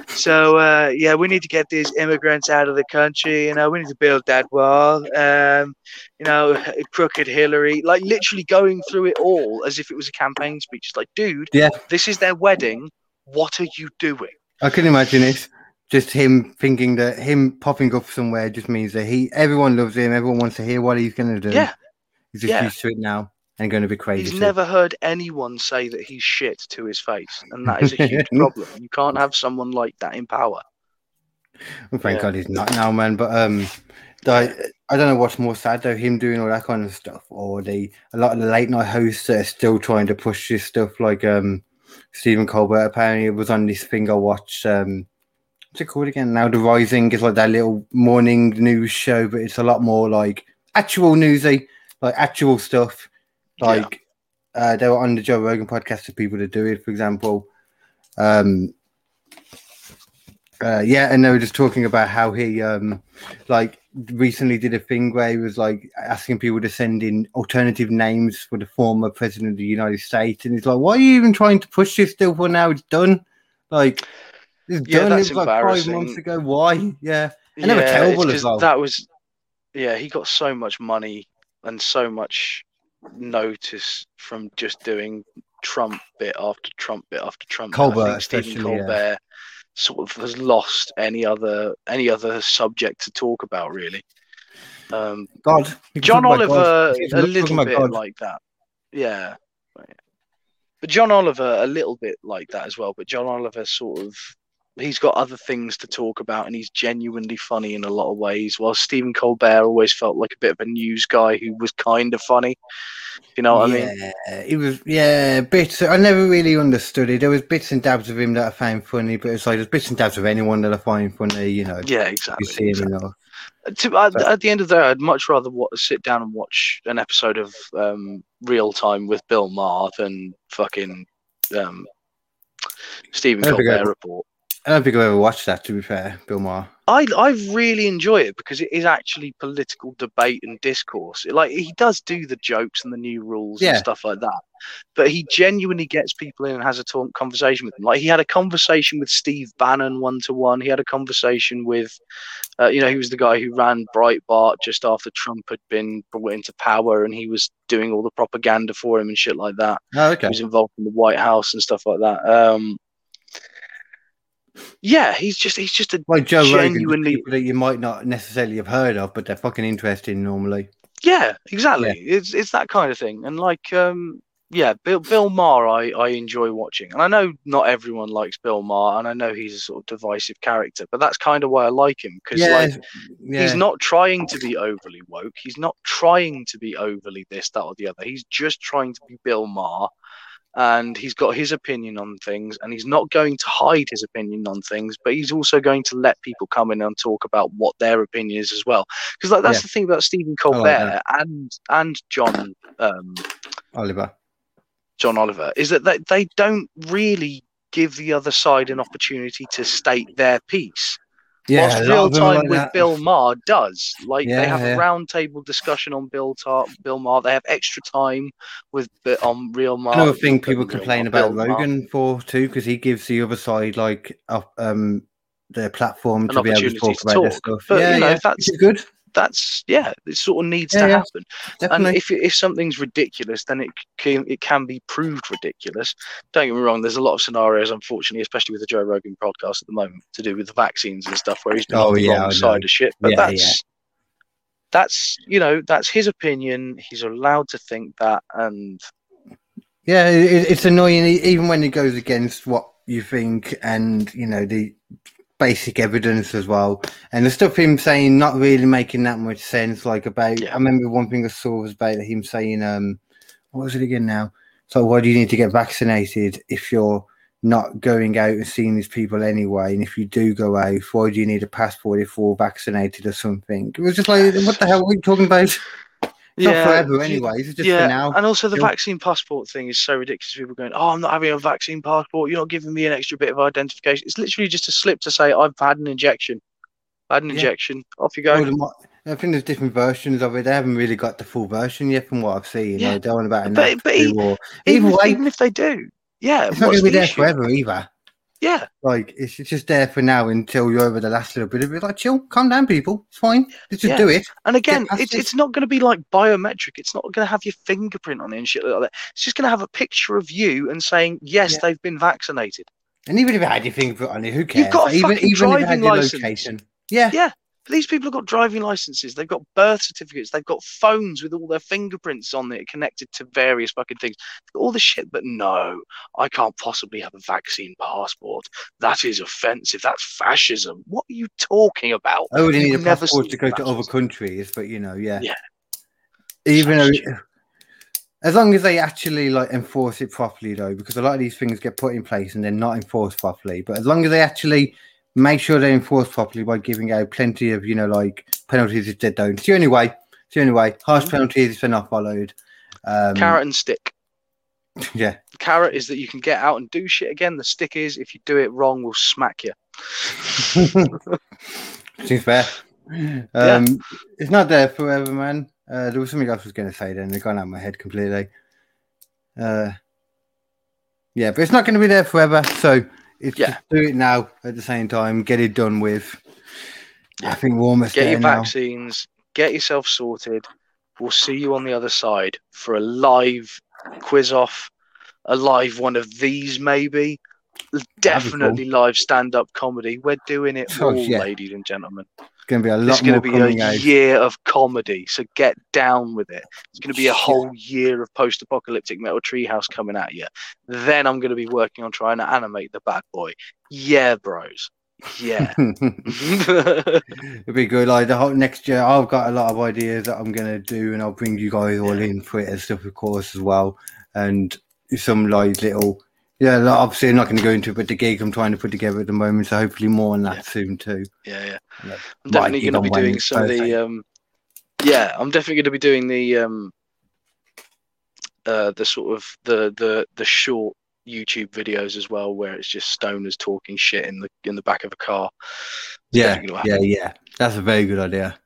so uh, yeah we need to get these immigrants out of the country you know we need to build that wall um, you know crooked hillary like literally going through it all as if it was a campaign speech it's like dude Yeah. this is their wedding what are you doing I can imagine it. Just him thinking that him popping up somewhere just means that he everyone loves him. Everyone wants to hear what he's going to do. yeah he's just yeah. used to it now and going to be crazy. He's too. never heard anyone say that he's shit to his face, and that is a huge problem. You can't have someone like that in power. Well, thank Yeah. God he's not now, man. But um, I, I don't know what's more sad though, him doing all that kind of stuff, or the a lot of the late night hosts that are still trying to push this stuff. Like um, Stephen Colbert apparently was on this thing I watched. Um, what's it called again? Now the Rising is like that little morning news show, but it's a lot more like actual newsy, like actual stuff. Yeah. Like uh, they were on the Joe Rogan podcast for people to do it, for example. Um, uh, yeah, and they were just talking about how he um like recently did a thing where he was like asking people to send in alternative names for the former president of the United States, and he's like, "Why are you even trying to push this still for now? It's done. Like it's Yeah, done. that's like five embarrassing. months ago. Why? Yeah, And were terrible as well. That was, yeah, he got so much money and so much notice from just doing Trump bit after Trump bit after Trump. Colbert Stephen especially, yeah. Colbert sort of has lost any other any other subject to talk about really. Um, God. John. Oliver, a little bit God. like that. Yeah. But John Oliver, a little bit like that as well. But John Oliver sort of, he's got other things to talk about and he's genuinely funny in a lot of ways. While Stephen Colbert always felt like a bit of a news guy who was kind of funny. You know what I mean? yeah, it was yeah bits. I never really understood it. There was bits and dabs of him that I found funny, but it's like there's bits and dabs of anyone that I find funny. You know, Yeah, exactly, you see him exactly. enough. To, at, at the end of the day, I'd much rather wa- sit down and watch an episode of um, Real Time with Bill Maher than fucking um, Stephen Colbert Report. I don't think I've ever watched that. To be fair, Bill Maher. I I really enjoy it because it is actually political debate and discourse. Like he does do the jokes and the new rules Yeah. and stuff like that, but he genuinely gets people in and has a talk, conversation with them. Like he had a conversation with Steve Bannon one to one. He had a conversation with, uh, you know, he was the guy who ran Breitbart just after Trump had been brought into power, and he was doing all the propaganda for him and shit like that. Oh, He was involved in the White House and stuff like that. Um, yeah, he's just he's just a Like Joe genuinely- people that you might not necessarily have heard of, but they're fucking interesting normally. Yeah, exactly. It's it's that kind of thing, and like, um, yeah, Bill Bill Maher, I I enjoy watching, and I know not everyone likes Bill Maher, and I know he's a sort of divisive character, but that's kind of why I like him because Yeah, like yeah. he's not trying to be overly woke, he's not trying to be overly this, that, or the other. He's just trying to be Bill Maher, and he's got his opinion on things, and he's not going to hide his opinion on things, but he's also going to let people come in and talk about what their opinion is as well. Because like that's Yeah. the thing about Stephen Colbert that. and and John um, Oliver. John Oliver is that they, they don't really give the other side an opportunity to state their piece. Yeah, Whilst real of them are time like with that. Bill Maher does. Like Yeah, they have yeah. a roundtable discussion on Bill Tar- Bill Maher. They have extra time with on Real Maher. Another thing people Maher, complain Bill about Maher. Rogan for too, because he gives the other side like a- um their platform An to be able to talk to about their talk. stuff. But, yeah, you know, yeah, if that's- good. That's yeah. It sort of needs Yeah, to yeah. happen. And if if something's ridiculous, then it can it can be proved ridiculous. Don't get me wrong. There's a lot of scenarios, unfortunately, especially with the Joe Rogan podcast at the moment, to do with the vaccines and stuff, where he's been Oh, on the yeah, wrong side of shit. But Yeah, that's yeah. that's you know that's his opinion. He's allowed to think that, and Yeah, it, it- it's annoying even when it goes against what you think and you know the basic evidence as well. And the stuff him saying not really making that much sense. Like about, Yeah. I remember one thing I saw was about him saying, um, what was it again now? So why do you need to get vaccinated if you're not going out and seeing these people anyway? And if you do go out, why do you need a passport if you're vaccinated or something? It was just like, what the hell are we talking about? Not forever, anyways. It's just yeah, for now. and also the vaccine passport thing is so ridiculous. People going, "Oh, I'm not having a vaccine passport. You're not giving me an extra bit of identification." It's literally just a slip to say I've had an injection. I had an Yeah. injection. Off you go. Well, I think there's different versions of it. They haven't really got the full version yet, from what I've seen. Yeah. They're going about a But- but even, even if they do, yeah, it's not going to be the there issue? forever either. Yeah, Like it's it's just there for now until you're over the last little bit of it. Like, chill, calm down, people. It's fine. Let's just Yeah. do it. and again, it's it's not going to be like biometric. It's not going to have your fingerprint on it and shit like that. It's just going to have a picture of you and saying yes, Yeah. they've been vaccinated. And even if it had your fingerprint on it, who cares? You've got a even even if it had driving your license. location. Yeah. Yeah. But these people have got driving licenses, they've got birth certificates, they've got phones with all their fingerprints on it connected to various fucking things. All the shit, but no, I can't possibly have a vaccine passport. That is offensive. That's fascism. What are you talking about? I would need a passport to go to other countries, but you know, yeah. Yeah. Even though, as long as they actually like enforce it properly, though, because a lot of these things get put in place and they're not enforced properly. But as long as they actually make sure they're enforced properly by giving out plenty of, you know, like penalties if they don't. It's the only way. It's the only way. Harsh Mhm. penalties if they're not followed. Um, Carrot and stick. Yeah. The carrot is that you can get out and do shit again. The stick is if you do it wrong, we'll smack you. Seems fair. Um, It's not there forever, man. Uh, there was something else I was going to say then. They've gone out of my head completely. Uh, yeah, but it's not going to be there forever. So it's Yeah. do it now at the same time. Get it done with. I think we're almost Get your now. vaccines, get yourself sorted. We'll see you on the other side for a live quiz off, a live one of these, maybe. Definitely live stand up comedy. We're doing it Oh, all, yeah. ladies and gentlemen. It's going to be a It's lot going more to be a out. year of comedy, so get down with it. It's going to be a whole year of post apocalyptic metal treehouse coming at you. Then I'm going to be working on trying to animate the bad boy. Yeah, bros. Yeah. It'll be good. Like the whole next year, I've got a lot of ideas that I'm gonna do, and I'll bring you guys all in for it and stuff, of course, as well. And some like little, yeah. like, Obviously, I'm not going to go into it, but the gig I'm trying to put together at the moment, so hopefully more on that Yeah. soon too. yeah, yeah. Yeah. I'm definitely going to be doing some of the um, yeah, I'm definitely going to be doing the um, uh, the sort of the the the short YouTube videos as well, where it's just stoners talking shit in the in the back of a car. It's Yeah, definitely gonna happen. yeah, yeah. That's a very good idea.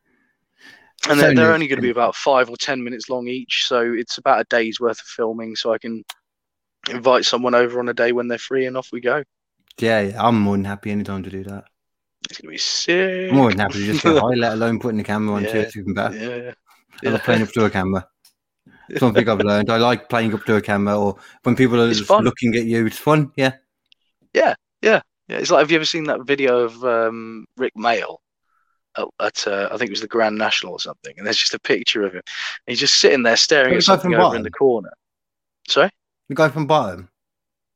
and they're, they're only going to be about five or ten minutes long each, so it's about a day's worth of filming. So I can invite someone over on a day when they're free, and off we go. Yeah, yeah, I'm more than happy anytime to do that. It's to be sick. I'm more than happy to just get high, let alone putting the camera on Yeah, to it. Even better. Yeah, I love playing up to a camera. Something I've learned. I like playing up to a camera, or when people are looking at you. It's fun. Yeah. Yeah, Yeah. it's like have you ever seen that video of um, Rik Mayall at, at uh, I think it was the Grand National or something, and there's just a picture of him. And he's just sitting there staring at something over in the corner. Sorry? The guy from bottom.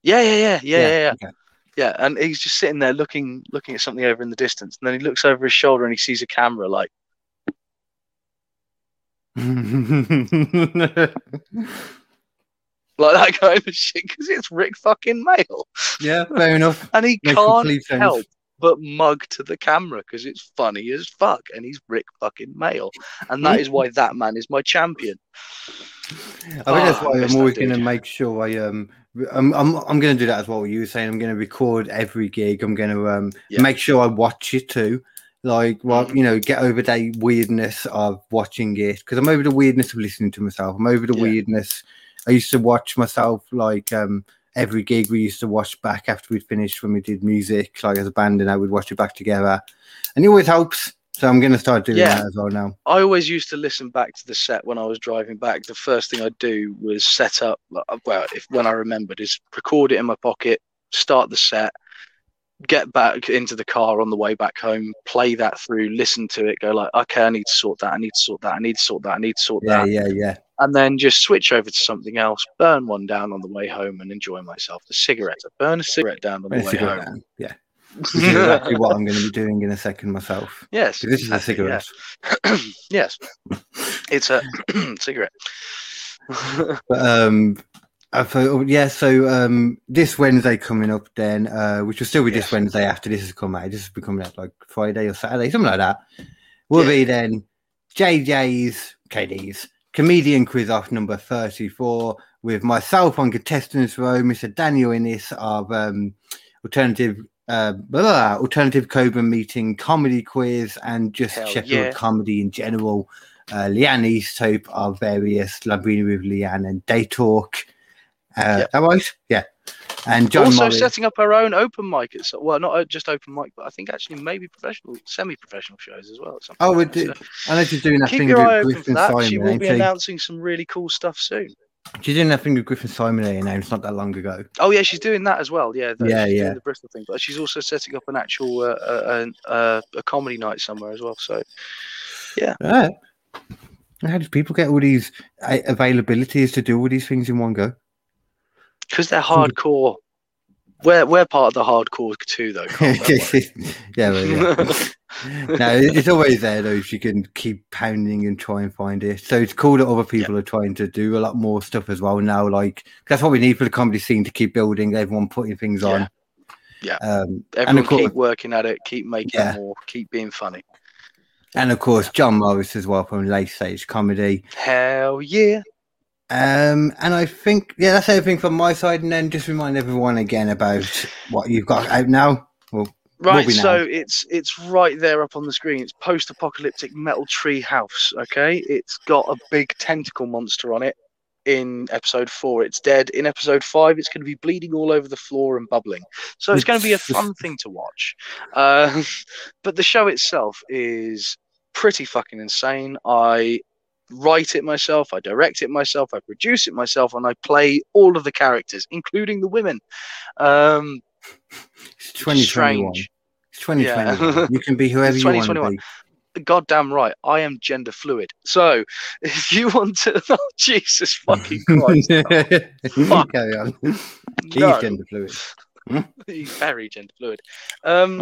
Yeah, yeah, yeah, yeah, yeah, yeah. okay. Yeah, and he's just sitting there looking looking at something over in the distance, and then he looks over his shoulder and he sees a camera like, like that kind of shit because it's Rik fucking Mayall, yeah, fair enough. and he Makes can't help but mug to the camera because it's funny as fuck, and he's Rik fucking Mayall, and that is why that man is my champion. I think that's Oh, I why I'm always going to make sure I um I'm I'm, I'm going to do that as well. You were saying, I'm going to record every gig. I'm going to um Yeah. make sure I watch it too. Like, well, Mhm. you know, get over the weirdness of watching it because I'm over the weirdness of listening to myself. I'm over the Yeah. weirdness. I used to watch myself like um every gig we used to watch back after we'd finished when we did music, like as a band, and I would watch it back together, and it always helps. So I'm going to start doing Yeah. that as well now. I always used to listen back to the set when I was driving back. The first thing I'd do was set up, well, if when I remembered, is record it in my pocket, start the set, get back into the car on the way back home, play that through, listen to it, go like, okay, I need to sort that, I need to sort that, I need to sort that, I need to sort Yeah, that, yeah, yeah. Yeah. And then just switch over to something else, burn one down on the way home, and enjoy myself. The cigarette, I burn a cigarette down on the Burn a way home. down, Yeah, exactly what I'm going to be doing in a second myself. Yes. This is a exactly, yeah. cigarette. yes, it's a cigarette. But um, I thought, yeah. So um, this Wednesday coming up, then, uh, which will still be this Wednesday after this has come out. This will be coming out like Friday or Saturday, something like that. Will be then JJ's KD's comedian quiz off number thirty-four with myself on contestants row, Mr. Daniel Innes of um, alternative. Uh, blah, blah, blah, alternative Coburn meeting comedy quiz and just Hell Sheffield yeah. comedy in general uh, Leanne Easthope of various Labrini with Leanne and Day Talk. Uh, Yep. That right? Yeah. And John also setting up our own open mic. At, well, not uh, just open mic, but I think actually maybe professional, semi-professional shows as well. Oh, we do. So I know she's doing that keep thing your with eye open Griffin for that. Simon. She will be announcing some really cool stuff soon. She's doing that thing with Griffin Simon they announced not that long ago. Oh yeah, she's doing that as well. Yeah, that- Yeah, yeah. The Bristol thing, but she's also setting up an actual uh, uh, uh, a comedy night somewhere as well. So yeah. Right. How do people get all these uh, availabilities to do all these things in one go? Because they're hardcore. We're we're part of the hardcore too, though. Yeah, well, yeah. no, it's always there though. If you can keep pounding and try and find it, so it's cool that other people are trying to do a lot more stuff as well now. Like that's what we need for the comedy scene to keep building. Everyone putting things on. Yeah. Um, and Everyone of course, keep working at it, keep making Yeah. more, keep being funny. and of course, John Morris as well from Late Stage Comedy. Hell yeah! Um, and I think yeah, that's everything from my side. And then just remind everyone again about what you've got out now. Well, Right, be now. so it's it's right there up on the screen. It's post-apocalyptic metal tree house. Okay, it's got a big tentacle monster on it. In episode four, it's dead. In episode five, it's going to be bleeding all over the floor and bubbling. So it's going to be a fun thing to watch. Uh, but the show itself is pretty fucking insane. I write it myself, I direct it myself, I produce it myself, and I play all of the characters, including the women. Um, it's 2021. strange. It's 2021. Yeah. you can be whoever you want to 2021. be. goddamn right, I am gender fluid. So if you want to, oh, Jesus fucking Christ, Fuck. Carry on. He's no, gender fluid. he's very gender fluid. Um,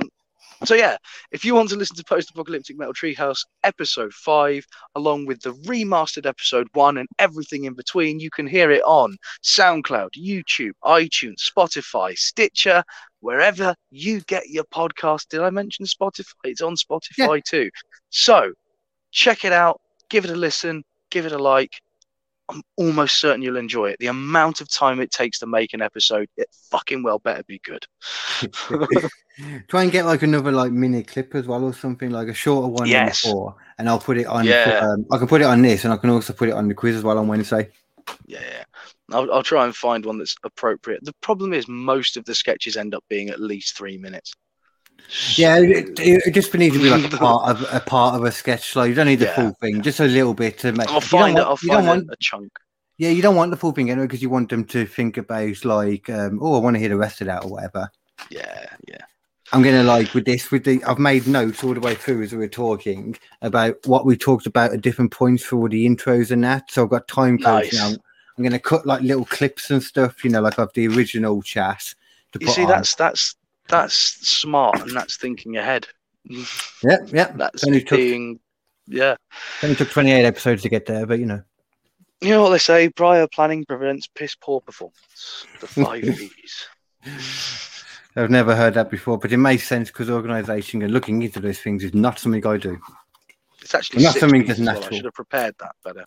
so yeah, if you want to listen to Post Apocalyptic Metal Treehouse episode five, along with the remastered episode one and everything in between, you can hear it on SoundCloud, YouTube, iTunes, Spotify, Stitcher, wherever you get your podcast. Did I mention Spotify? It's on Spotify too. So check it out, give it a listen, give it a like. I'm almost certain you'll enjoy it. The amount of time it takes to make an episode, it fucking well better be good. Try and get like another like mini clip as well or something like a shorter one Yes. four, and I'll put it on. Yeah. Um, I can put it on this, and I can also put it on the quiz as well on Wednesday. Yeah, yeah. I'll, I'll try and find one that's appropriate. The problem is most of the sketches end up being at least three minutes. Yeah, it, it, just needs to be like a part of a part of a sketch. Like you don't need the Yeah, full thing, just a little bit to make. I'll find it. I'll find want a, a chunk. Yeah, you don't want the full thing anyway because you want them to think about like, um, oh, I want to hear the rest of that or whatever. Yeah, yeah. I'm gonna like with this with the I've made notes all the way through as we were talking about what we talked about at different points for all the intros and that. So I've got time codes Nice. now. I'm gonna cut like little clips and stuff, you know, like of the original chat You see, on. that's that's that's smart and that's thinking ahead. yeah, yeah. That's Only took being, yeah. only took 28 episodes to get there, but you know. You know what they say? Prior planning prevents piss poor performance. The five P's. I've never heard that before, but it makes sense because organisation and looking into those things is not something I do. It's actually Not something that's as well. I natural. should have prepared that better.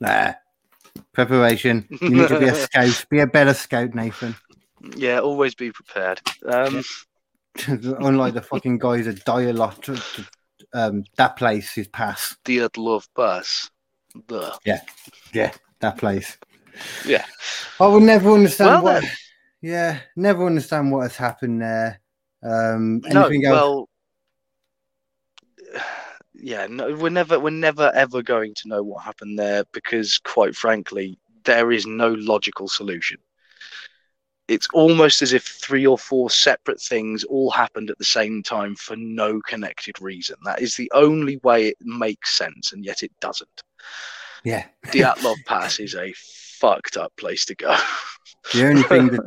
Nah. Preparation. You need to be a scout. Be a better scout, Nathan. Yeah, always be prepared. Um, Unlike the fucking guys that die a lot. to- to- Um, that place is pass. Dyatlov Pass. The Yeah, that place. Yeah. I will never understand Well what. then. Yeah, never understand what has happened there. Um, no, anything else? well, yeah, no, we're never, we're never ever going to know what happened there because, quite frankly, there is no logical solution. It's almost as if three or four separate things all happened at the same time for no connected reason. That is the only way it makes sense, and yet it doesn't. yeah, Dyatlov Pass is a fucked up place to go. the only thing that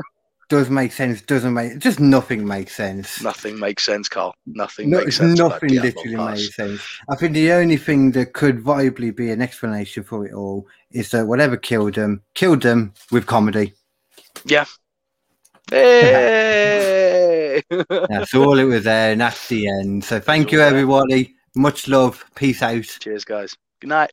does make sense doesn't make just nothing makes sense. Nothing makes sense, Carl. Nothing No, makes sense. nothing literally makes sense. I think the only thing that could viably be an explanation for it all is that whatever killed them, killed them with comedy. Hey! That's all it was there, and that's the end. So thank you, everybody. Much love. Peace out. Cheers, guys. Good night.